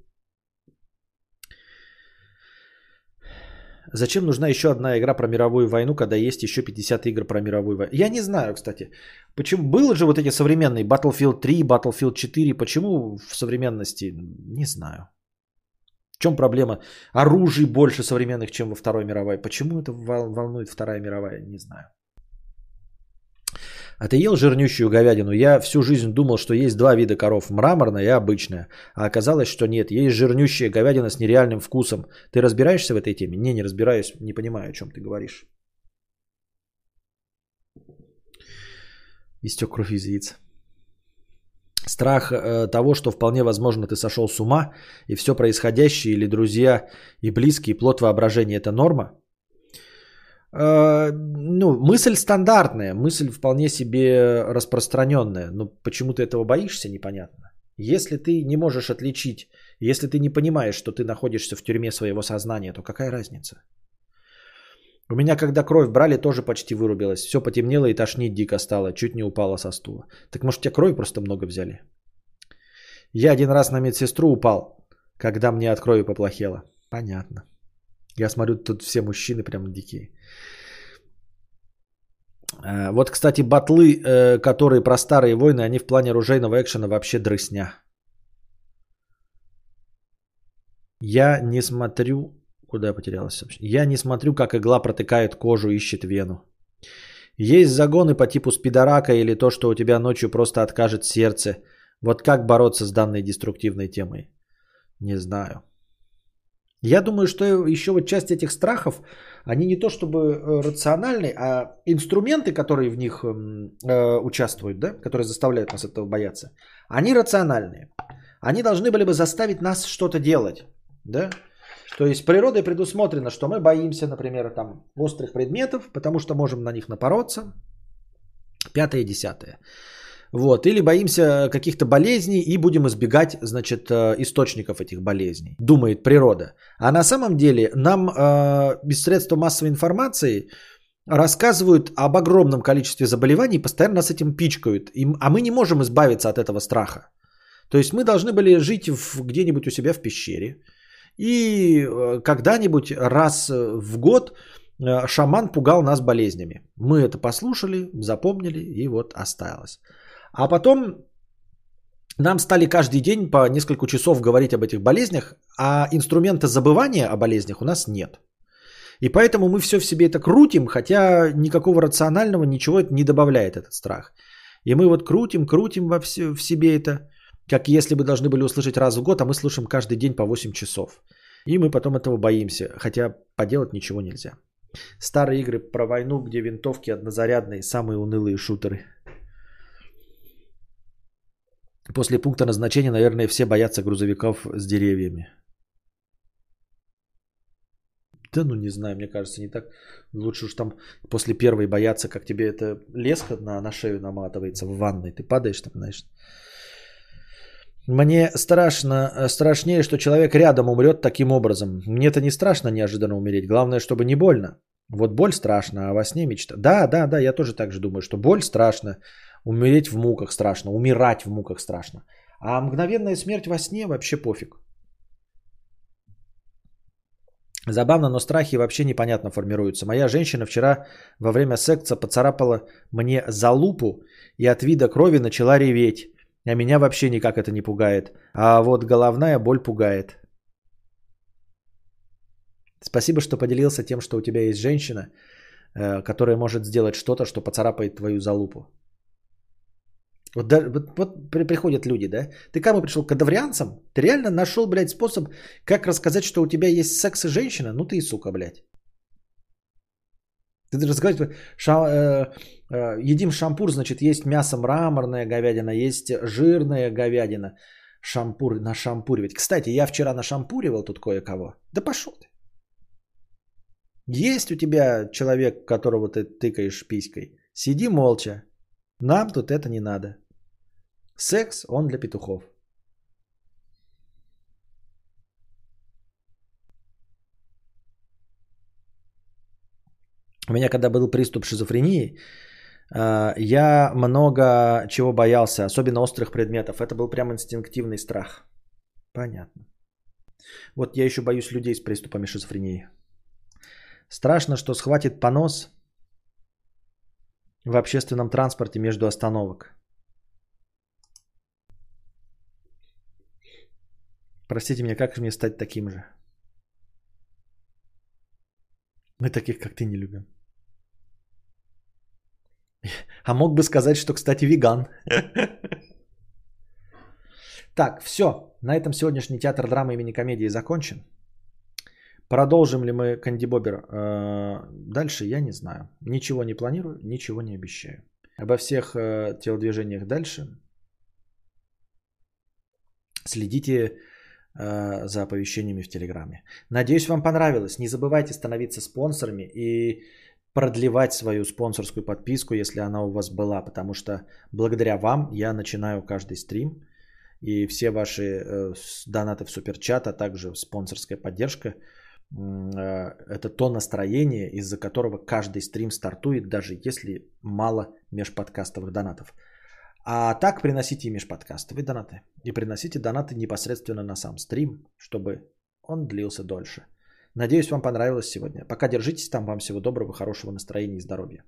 Зачем нужна еще одна игра про мировую войну, когда есть еще 50 игр про мировую войну? Я не знаю, кстати. Почему было же вот эти современные Battlefield 3, Battlefield 4, почему в современности? Не знаю. В чем проблема? Оружий больше современных, чем во Второй мировой. Почему это волнует Вторая мировая? Не знаю. А ты ел жирнющую говядину? Я всю жизнь думал, что есть два вида коров. Мраморная и обычная. А оказалось, что нет. Есть жирнющая говядина с нереальным вкусом. Ты разбираешься в этой теме? Не, не разбираюсь. Не понимаю, о чем ты говоришь. Истек кровь из яиц. Страх э, того, что вполне возможно ты сошел с ума, и все происходящее или друзья и близкие плод воображения – это норма? Э, ну, мысль стандартная, мысль вполне себе распространенная, но почему ты этого боишься, непонятно. Если ты не можешь отличить, если ты не понимаешь, что ты находишься в тюрьме своего сознания, то какая разница? У меня, когда кровь брали, тоже почти вырубилось. Все потемнело и тошнить дико стало. Чуть не упала со стула. Так может, тебе крови просто много взяли? Я один раз на медсестру упал, когда мне от крови поплохело. Понятно. Я смотрю, тут все мужчины прям дикие. Э, вот, кстати, батлы, э, которые про старые войны, они в плане оружейного экшена вообще дрысня. Я не смотрю... Куда я потерялась? Я не смотрю, как игла протыкает кожу, ищет вену. Есть загоны по типу спидорака или то, что у тебя ночью просто откажет сердце. Вот как бороться с данной деструктивной темой? Не знаю. Я думаю, что еще вот часть этих страхов, они не то чтобы э, рациональны, а инструменты, которые в них эм, э, участвуют, да, которые заставляют нас этого бояться, они рациональные. Они должны были бы заставить нас что-то делать, да. То есть природой предусмотрено, что мы боимся, например, там острых предметов, потому что можем на них напороться. Пятое, десятое. Вот, или боимся каких-то болезней и будем избегать, значит, э, источников этих болезней, думает природа. А на самом деле нам э, без средства массовой информации рассказывают об огромном количестве заболеваний, постоянно нас этим пичкают, а мы не можем избавиться от этого страха. То есть мы должны были жить в, где-нибудь у себя в пещере и э, когда-нибудь раз в год э, шаман пугал нас болезнями. Мы это послушали, запомнили и вот осталось. А потом нам стали каждый день по несколько часов говорить об этих болезнях, а инструмента забывания о болезнях у нас нет. И поэтому мы все в себе это крутим, хотя никакого рационального ничего это не добавляет этот страх. И мы вот крутим, крутим во все, в себе это, как если бы должны были услышать раз в год, а мы слушаем каждый день по 8 часов. И мы потом этого боимся, хотя поделать ничего нельзя. Старые игры про войну, где винтовки однозарядные, самые унылые шутеры. После пункта назначения, наверное, все боятся грузовиков с деревьями. Да ну не знаю, мне кажется, не так. Лучше уж там после первой бояться, как тебе это леска на, на шею наматывается в ванной. Ты падаешь там, знаешь. Мне страшно, э, страшнее, что человек рядом умрет таким образом. Мне это не страшно неожиданно умереть. Главное, чтобы не больно. Вот боль страшна, а во сне мечта. Да, да, да, я тоже так же думаю, что боль страшна, умереть в муках страшно, умирать в муках страшно. А мгновенная смерть во сне вообще пофиг. Забавно, но страхи вообще непонятно формируются. Моя женщина вчера во время секса поцарапала мне за лупу и от вида крови начала реветь. А меня вообще никак это не пугает. А вот головная боль пугает. Спасибо, что поделился тем, что у тебя есть женщина, э, которая может сделать что-то, что поцарапает твою залупу. Вот, вот, вот приходят люди, да? Ты кому пришел? К кадаврианцам? Ты реально нашел, блядь, способ, как рассказать, что у тебя есть секс и женщина? Ну ты и сука, блядь. Ты рассказываешь, ша, э, э, едим шампур, значит, есть мясо мраморная говядина, есть жирная говядина. Шампур, на шампуривать. Кстати, я вчера нашампуривал тут кое-кого. Да пошел ты. Есть у тебя человек, которого ты тыкаешь писькой. Сиди молча. Нам тут это не надо. Секс, он для петухов. У меня когда был приступ шизофрении, а, я много чего боялся, особенно острых предметов. Это был прям инстинктивный страх. Понятно. Вот я еще боюсь людей с приступами шизофрении. Страшно, что схватит понос в общественном транспорте между остановок. Простите меня, как мне стать таким же? Мы таких, как ты, не любим. А мог бы сказать, что, кстати, веган. <laughs> Так, все. На этом сегодняшний театр драмы имени комедии закончен. Продолжим ли мы Канди Бобер э, дальше, я не знаю. Ничего не планирую, ничего не обещаю. Обо всех э, телодвижениях дальше следите э, за оповещениями в Телеграме. Надеюсь, вам понравилось. Не забывайте становиться спонсорами и продлевать свою спонсорскую подписку, если она у вас была, потому что благодаря вам я начинаю каждый стрим, и все ваши э, донаты в суперчат, а также спонсорская поддержка, э, это то настроение, из-за которого каждый стрим стартует, даже если мало межподкастовых донатов. А так приносите и межподкастовые донаты. И приносите донаты непосредственно на сам стрим, чтобы он длился дольше. Надеюсь, вам понравилось сегодня. Пока держитесь там. Вам всего доброго, хорошего настроения и здоровья.